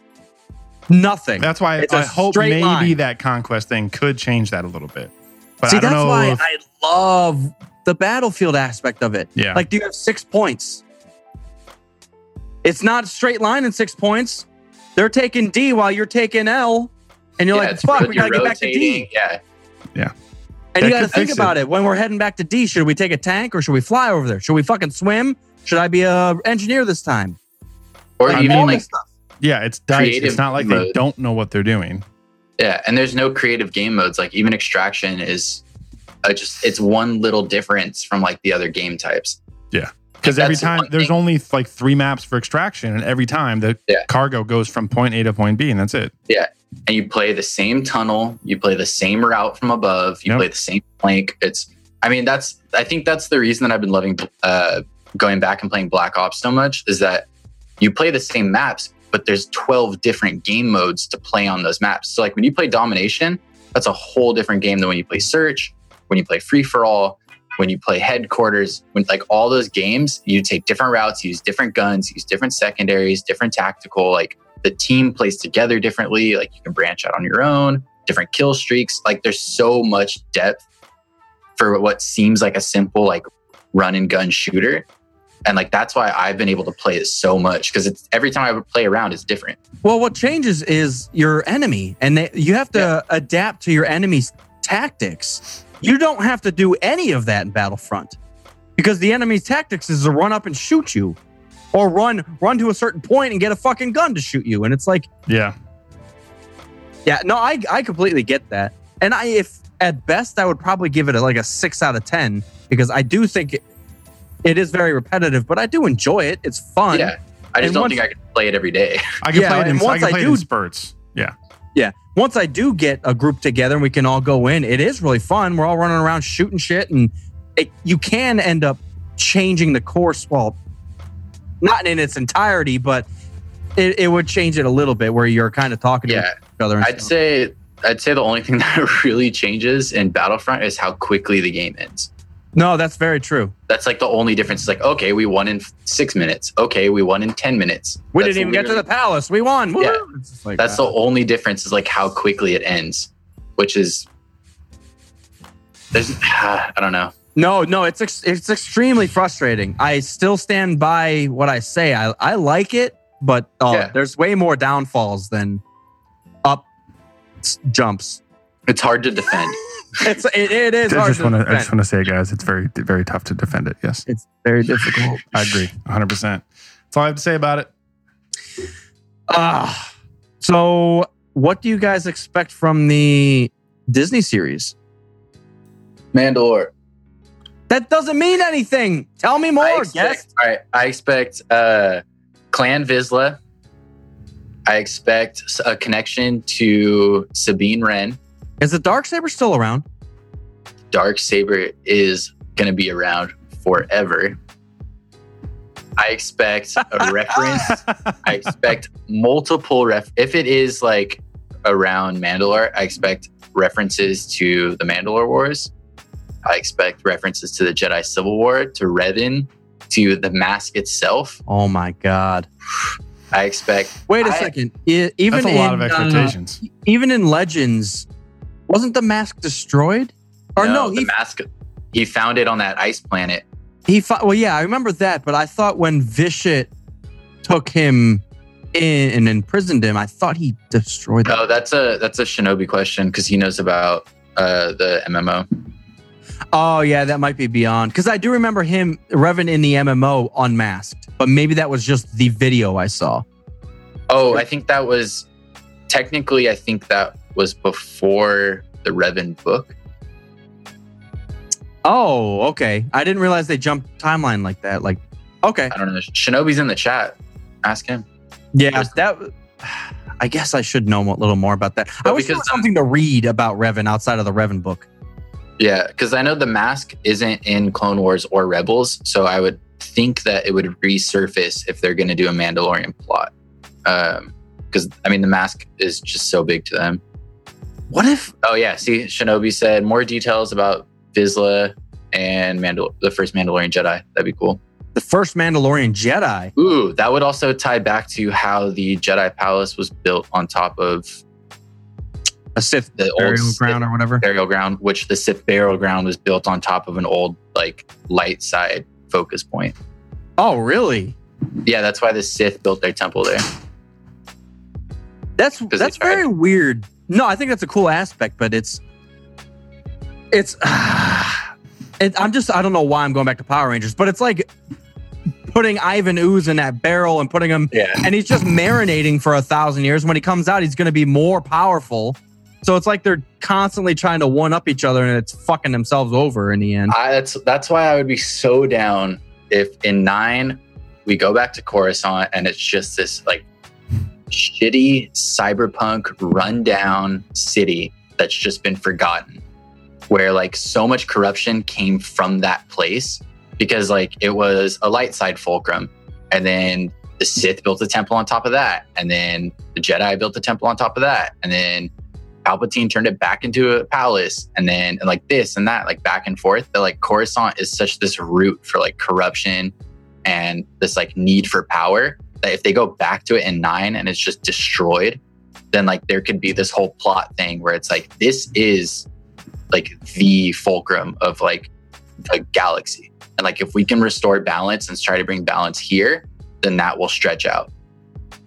Speaker 3: Nothing.
Speaker 4: That's why
Speaker 3: It's a
Speaker 4: I hope
Speaker 3: straight
Speaker 4: maybe
Speaker 3: line.
Speaker 4: that conquest thing could change that a little bit. But
Speaker 3: See,
Speaker 4: I don't
Speaker 3: that's
Speaker 4: know.
Speaker 3: why
Speaker 4: if-
Speaker 3: I love the battlefield aspect of it.
Speaker 4: Yeah.
Speaker 3: Like, do you have six points? It's not a straight line in six points. They're taking D while you're taking L, and you're
Speaker 2: Yeah,
Speaker 3: like, "Fuck, we gotta get back to D."
Speaker 2: Yeah. Yeah.
Speaker 3: And
Speaker 4: That
Speaker 3: you got to think about
Speaker 4: it.
Speaker 3: it. when we're heading back to D. Should we take a tank or should we fly over there? Should we fucking swim? Should I be a engineer this time?
Speaker 2: Or
Speaker 4: I
Speaker 2: even
Speaker 4: mean-
Speaker 2: like
Speaker 4: yeah, it's dice. It's not like they don't know what they're doing.
Speaker 2: Yeah, and there's no creative game modes. Like even extraction is uh, just it's one little difference from like the other game types. Yeah.
Speaker 4: Because every time there's
Speaker 2: thing-
Speaker 4: only like three maps for extraction, and every time the
Speaker 2: Yeah.
Speaker 4: cargo goes from point A to point B, and that's it.
Speaker 2: And you play the same tunnel, you play the same route from above, you
Speaker 4: Yep.
Speaker 2: play the same plank. It's, I mean, that's, I think that's the reason that I've been loving uh, going back and playing Black Ops so much is that you play the same maps, but there's 12 different game modes to play on those maps. So, like when you play Domination, that's a whole different game than when you play Search, when you play Free for All, when you play Headquarters, when like all those games, you take different routes, use different guns, use different secondaries, different tactical. Like the team plays together differently. Like you can branch out on your own, different kill streaks. Like there's so much depth for what seems like a simple like run and gun shooter. And like that's why I've been able to play it so much because it's every time I would play around, it's different.
Speaker 3: Well, what changes is your enemy, and they, you have to adapt to your enemy's tactics. You don't have to do any of that in Battlefront because the enemy's tactics is to run up and shoot you, or run run to a certain point and get a fucking gun to shoot you. And it's like,
Speaker 4: Yeah.
Speaker 3: yeah, no, I I completely get that. And I, if at best, I would probably give it a, like a six out of ten because I do think it, it is very repetitive, but I do enjoy it. It's fun.
Speaker 2: Yeah. I just
Speaker 3: And
Speaker 2: don't
Speaker 3: once-
Speaker 2: think I can play it every day.
Speaker 4: I can
Speaker 3: Yeah,
Speaker 4: play it in,
Speaker 3: and
Speaker 4: I
Speaker 3: once
Speaker 4: can
Speaker 3: I
Speaker 4: play it
Speaker 3: do-
Speaker 4: in spurts. Yeah.
Speaker 3: Yeah. Once I do get a group together and we can all go in, it is really fun. We're all running around shooting shit, and it, you can end up changing the course. Well, not in its entirety, but it, it would change it a little bit where you're kind of talking to
Speaker 2: Yeah.
Speaker 3: each other. And
Speaker 2: I'd
Speaker 3: stuff.
Speaker 2: say I'd say the only thing that really changes in Battlefront is how quickly the game ends.
Speaker 3: no, that's very true.
Speaker 2: That's like the only difference. It's like, okay, we won in six minutes. Okay, we won in 10 minutes.
Speaker 3: We
Speaker 2: That's
Speaker 3: didn't even get to the palace. We won.
Speaker 2: Yeah.
Speaker 3: Like
Speaker 2: That's
Speaker 3: that.
Speaker 2: the only difference is like how quickly it ends, which is, there's, I don't know.
Speaker 3: No, no, it's ex- it's extremely frustrating. I still stand by what I say. I I like it, but uh,
Speaker 2: Yeah.
Speaker 3: there's way more downfalls than up jumps.
Speaker 2: It's hard to defend.
Speaker 3: It's it, it is
Speaker 4: I
Speaker 3: hard
Speaker 4: just
Speaker 3: to
Speaker 4: want to. I just want to say, guys, it's very, very tough to defend it. Yes,
Speaker 3: It's very difficult.
Speaker 4: I agree, 100. percent That's all I have to say about it.
Speaker 3: Ah, so what do you guys expect from the Disney series?
Speaker 2: Mandalore.
Speaker 3: That doesn't mean anything. Tell me more.
Speaker 2: I
Speaker 3: Yes.
Speaker 2: expect, all right, I expect uh, Clan Vizsla. I expect a connection to Sabine Wren.
Speaker 3: Is the dark saber still around?
Speaker 2: Dark Saber is going to be around forever. I expect a reference. I expect multiple ref. If it is like around Mandalore, I expect references to the Mandalore Wars. I expect references to the Jedi Civil War, to Revan, to the mask itself.
Speaker 3: Oh my god.
Speaker 2: I expect
Speaker 3: Wait a
Speaker 2: I-
Speaker 3: second. E- even
Speaker 4: That's a lot
Speaker 3: in,
Speaker 4: of
Speaker 3: uh,
Speaker 4: expectations.
Speaker 3: even in Legends, wasn't the mask destroyed? Or no,
Speaker 2: the
Speaker 3: he
Speaker 2: mask. He found it on that ice planet.
Speaker 3: he fought. Well, yeah, I remember that, but I thought when Vitiate took him in and imprisoned him, I thought he destroyed that.
Speaker 2: Oh, that's a that's a Shinobi question because he knows about uh, the MMO.
Speaker 3: Oh yeah, that might be beyond because I do remember him Revan in the MMO unmasked, but maybe that was just the video I saw.
Speaker 2: Oh, I think that was technically. I think that was before the Revan book.
Speaker 3: Oh, okay. I didn't realize they jumped timeline like that. Like, okay,
Speaker 2: I don't know. Shinobi's in the chat. Ask him.
Speaker 3: yeah, that. I guess I should know a little more about that. I
Speaker 2: Well,
Speaker 3: wish there was something to read about Revan outside of the Revan book.
Speaker 2: Yeah, because I know the mask isn't in Clone Wars or Rebels, so I would think that it would resurface if they're going to do a Mandalorian plot. Um, because I mean, the mask is just so big to them.
Speaker 3: What if?
Speaker 2: Oh yeah, see, Shinobi said more details about Vizsla and Mandal- the first Mandalorian Jedi. That'd be cool.
Speaker 3: The first Mandalorian Jedi.
Speaker 2: Ooh, that would also tie back to how the Jedi Palace was built on top of
Speaker 3: a Sith
Speaker 2: the old
Speaker 3: burial
Speaker 2: Sith
Speaker 3: ground or whatever.
Speaker 2: burial ground, which the Sith burial ground was built on top of an old like light side focus point.
Speaker 3: Oh, really?
Speaker 2: Yeah, that's why the Sith built their temple there.
Speaker 3: That's that's very weird. No, I think that's a cool aspect, but it's it's. it, I'm just I don't know why I'm going back to Power Rangers, but it's like putting Ivan Ooze in that barrel and putting him,
Speaker 2: Yeah.
Speaker 3: and he's just marinating for a thousand years. When he comes out, he's going to be more powerful. So it's like they're constantly trying to one up each other, and it's fucking themselves over in the end.
Speaker 2: I, that's that's why I would be so down if in nine we go back to Coruscant and it's just this like shitty cyberpunk rundown city that's just been forgotten. Where like so much corruption came from that place because like it was a light side fulcrum. And then the sith built a temple on top of that. And then the jedi built a temple on top of that. And then palpatine turned it back into a palace and then and like this and that like back and forth. That like coruscant is such this root for like corruption and this like need for power that if they go back to it in nine and it's just destroyed then like there could be this whole plot thing where it's like this is like the fulcrum of like the galaxy. And like if we can restore balance and try to bring balance here then that will stretch out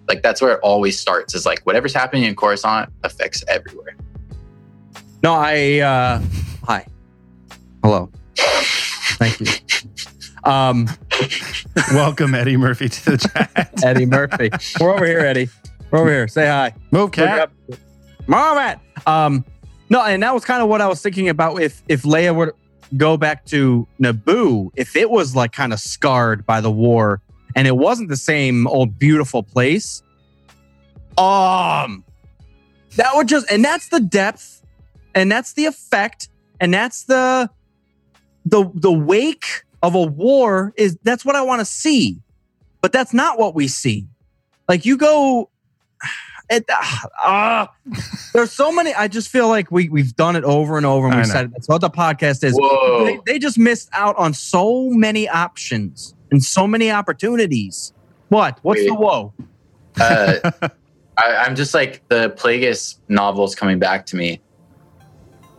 Speaker 2: like that's where it always starts is like whatever's happening in coruscant affects everywhere
Speaker 3: No, I uh hi. Hello. Thank you. Um
Speaker 4: Welcome Eddie Murphy to the chat.
Speaker 3: Eddie Murphy. We're over here, Eddie. We're over here. Say hi.
Speaker 4: Move cat.
Speaker 3: Marvat. Um no, and that was kind of what I was thinking about if if Leia would go back to Naboo, if it was like kind of scarred by the war and it wasn't the same old beautiful place, um that would just and that's the depth and that's the effect and that's the the the wake of a war is that's what I want to see. But that's not what we see. Like you go it, ah, there's so many. I just feel like we we've done it over and over, and we said it. that's what the podcast is. They, they just missed out on so many options and so many opportunities. What? What's
Speaker 2: Wait.
Speaker 3: the whoa?
Speaker 2: uh, I, I'm just like the Plagueis novels coming back to me.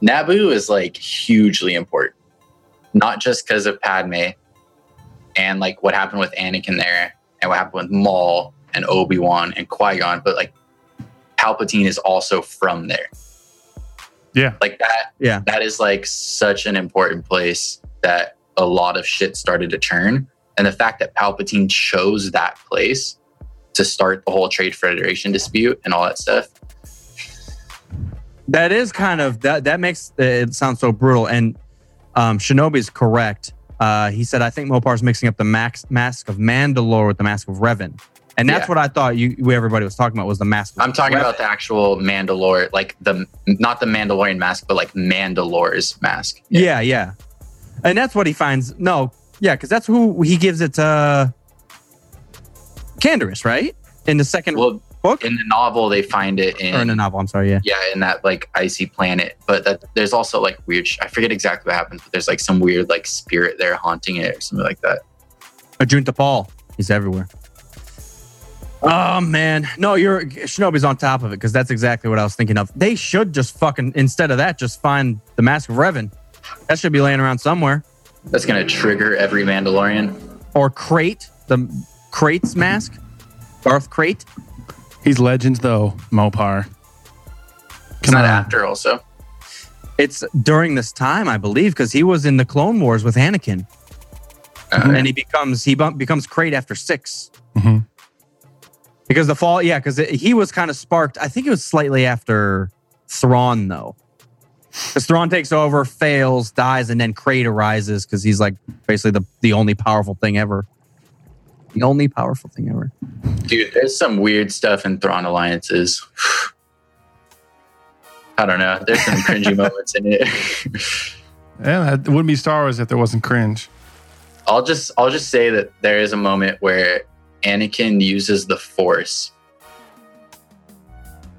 Speaker 2: Naboo is like hugely important, not just because of Padme and like what happened with Anakin there and what happened with Maul and Obi Wan and Qui Gon, but like Palpatine is also from there.
Speaker 4: Yeah.
Speaker 2: Like that
Speaker 3: Yeah.
Speaker 2: that is like such an important place that a lot of shit started to turn. And the fact that Palpatine chose that place to start the whole Trade Federation dispute and all that stuff.
Speaker 3: That is kind of that. That makes it sound so brutal. And um, Shinobi's correct. Uh, he said, "I think Mopar's mixing up the max, mask of Mandalore with the mask of Revan." And that's
Speaker 2: Yeah.
Speaker 3: what I thought you everybody was talking about was the mask. Of
Speaker 2: I'm talking
Speaker 3: Revan.
Speaker 2: about the actual Mandalore, like the not the Mandalorian mask, but like Mandalore's mask.
Speaker 3: Yeah, yeah. And that's what he finds. No, yeah, because that's who he gives it uh, to Canderous, right? In the second
Speaker 2: Well,
Speaker 3: book
Speaker 2: in the novel, they find it in
Speaker 3: or in the novel. I'm sorry. Yeah.
Speaker 2: yeah, in that like icy planet. But that there's also like weird. sh- I forget exactly what happens, but there's like some weird like spirit there haunting it or something like that.
Speaker 3: Ajunta Pall. He's everywhere. Oh man, no, you're Shinobi's on top of it because that's exactly what I was thinking of. They should just fucking instead of that, just find the Mask of Revan. That should be laying around somewhere,
Speaker 2: That's gonna trigger every Mandalorian.
Speaker 3: or Krayt, the Krayt's mask, Darth Krayt.
Speaker 4: He's legends though, Mopar.
Speaker 2: It's not after also.
Speaker 3: It's during this time, I believe, because he was in the Clone Wars with Anakin,
Speaker 2: Uh,
Speaker 3: and he becomes he becomes Krayt after 6
Speaker 4: Mhm.
Speaker 3: Because the fall, yeah, because he was kind of sparked. I think it was slightly after Thrawn, though. Because Thrawn takes over, fails, dies, and then Krayt arises because he's like basically the, the only powerful thing ever. The only powerful thing ever.
Speaker 2: Dude, there's some weird stuff in Thrawn alliances. I don't know. There's some cringy moments in it.
Speaker 4: Yeah, it wouldn't be Star Wars if there wasn't cringe.
Speaker 2: I'll just I'll just say that there is a moment where Anakin uses the Force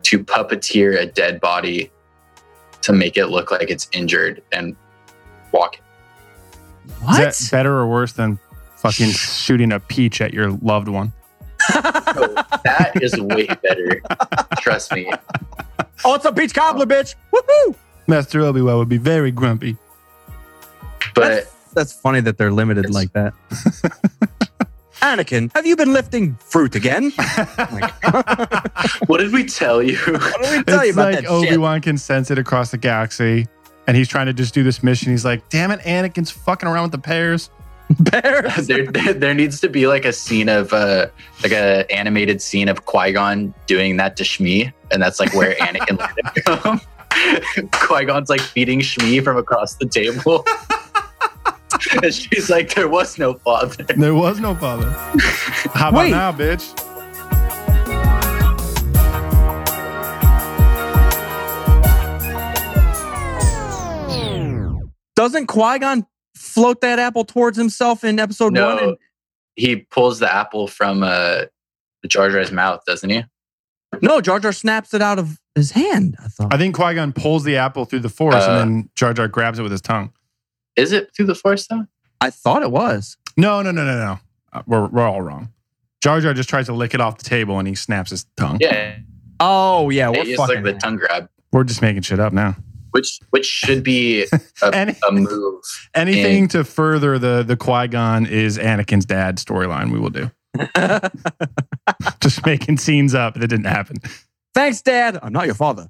Speaker 2: to puppeteer a dead body to make it look like it's injured and walk.
Speaker 3: What?
Speaker 4: Is that better or worse than fucking shooting a peach at your loved one?
Speaker 2: So that is way better. Trust me.
Speaker 3: oh, it's a peach cobbler, oh. bitch! Woohoo!
Speaker 4: Master Obi Wan would be very grumpy.
Speaker 2: But
Speaker 3: That's, that's funny that they're limited
Speaker 2: It's-
Speaker 3: like that. Anakin, have you been lifting fruit again?
Speaker 2: what did we tell you?
Speaker 3: What did we tell you
Speaker 4: it's
Speaker 3: about
Speaker 4: like
Speaker 3: that
Speaker 4: Obi Wan can sense it across the galaxy, and he's trying to just do this mission. He's like, "Damn it, Anakin's fucking around with the pears."
Speaker 3: Bears.
Speaker 2: there, there, there needs to be like a scene of uh like a animated scene of Qui-Gon doing that to Shmi, and that's like where Anakin learned it from. Qui-Gon's like feeding Shmi from across the table. she's like, there was no father.
Speaker 4: There was no father. How about
Speaker 3: Wait.
Speaker 4: now, bitch?
Speaker 3: Doesn't Qui Gon float that apple towards himself in episode
Speaker 2: no,
Speaker 3: one? And-
Speaker 2: he pulls the apple from uh, Jar Jar's mouth, doesn't he?
Speaker 3: No, Jar Jar snaps it out of his hand. I thought.
Speaker 4: I think Qui Gon pulls the apple through the force,
Speaker 2: uh,
Speaker 4: and then Jar Jar grabs it with his tongue.
Speaker 2: Is it through the Force though?
Speaker 3: I thought it was.
Speaker 4: No, no, no, no, no. Uh, we're we're all wrong. Jar Jar just tries to lick it off the table, and he snaps his tongue.
Speaker 2: Yeah,
Speaker 3: Oh yeah, we're
Speaker 2: it's like
Speaker 3: fucking.
Speaker 2: the tongue grab,
Speaker 4: We're just making shit up now.
Speaker 2: which which should be a,
Speaker 4: Any,
Speaker 2: a move.
Speaker 4: anything
Speaker 2: and-
Speaker 4: to further the the Qui Gon is Anakin's dad storyline, we will do. just making scenes up that didn't happen.
Speaker 3: Thanks, Dad. I'm not your father.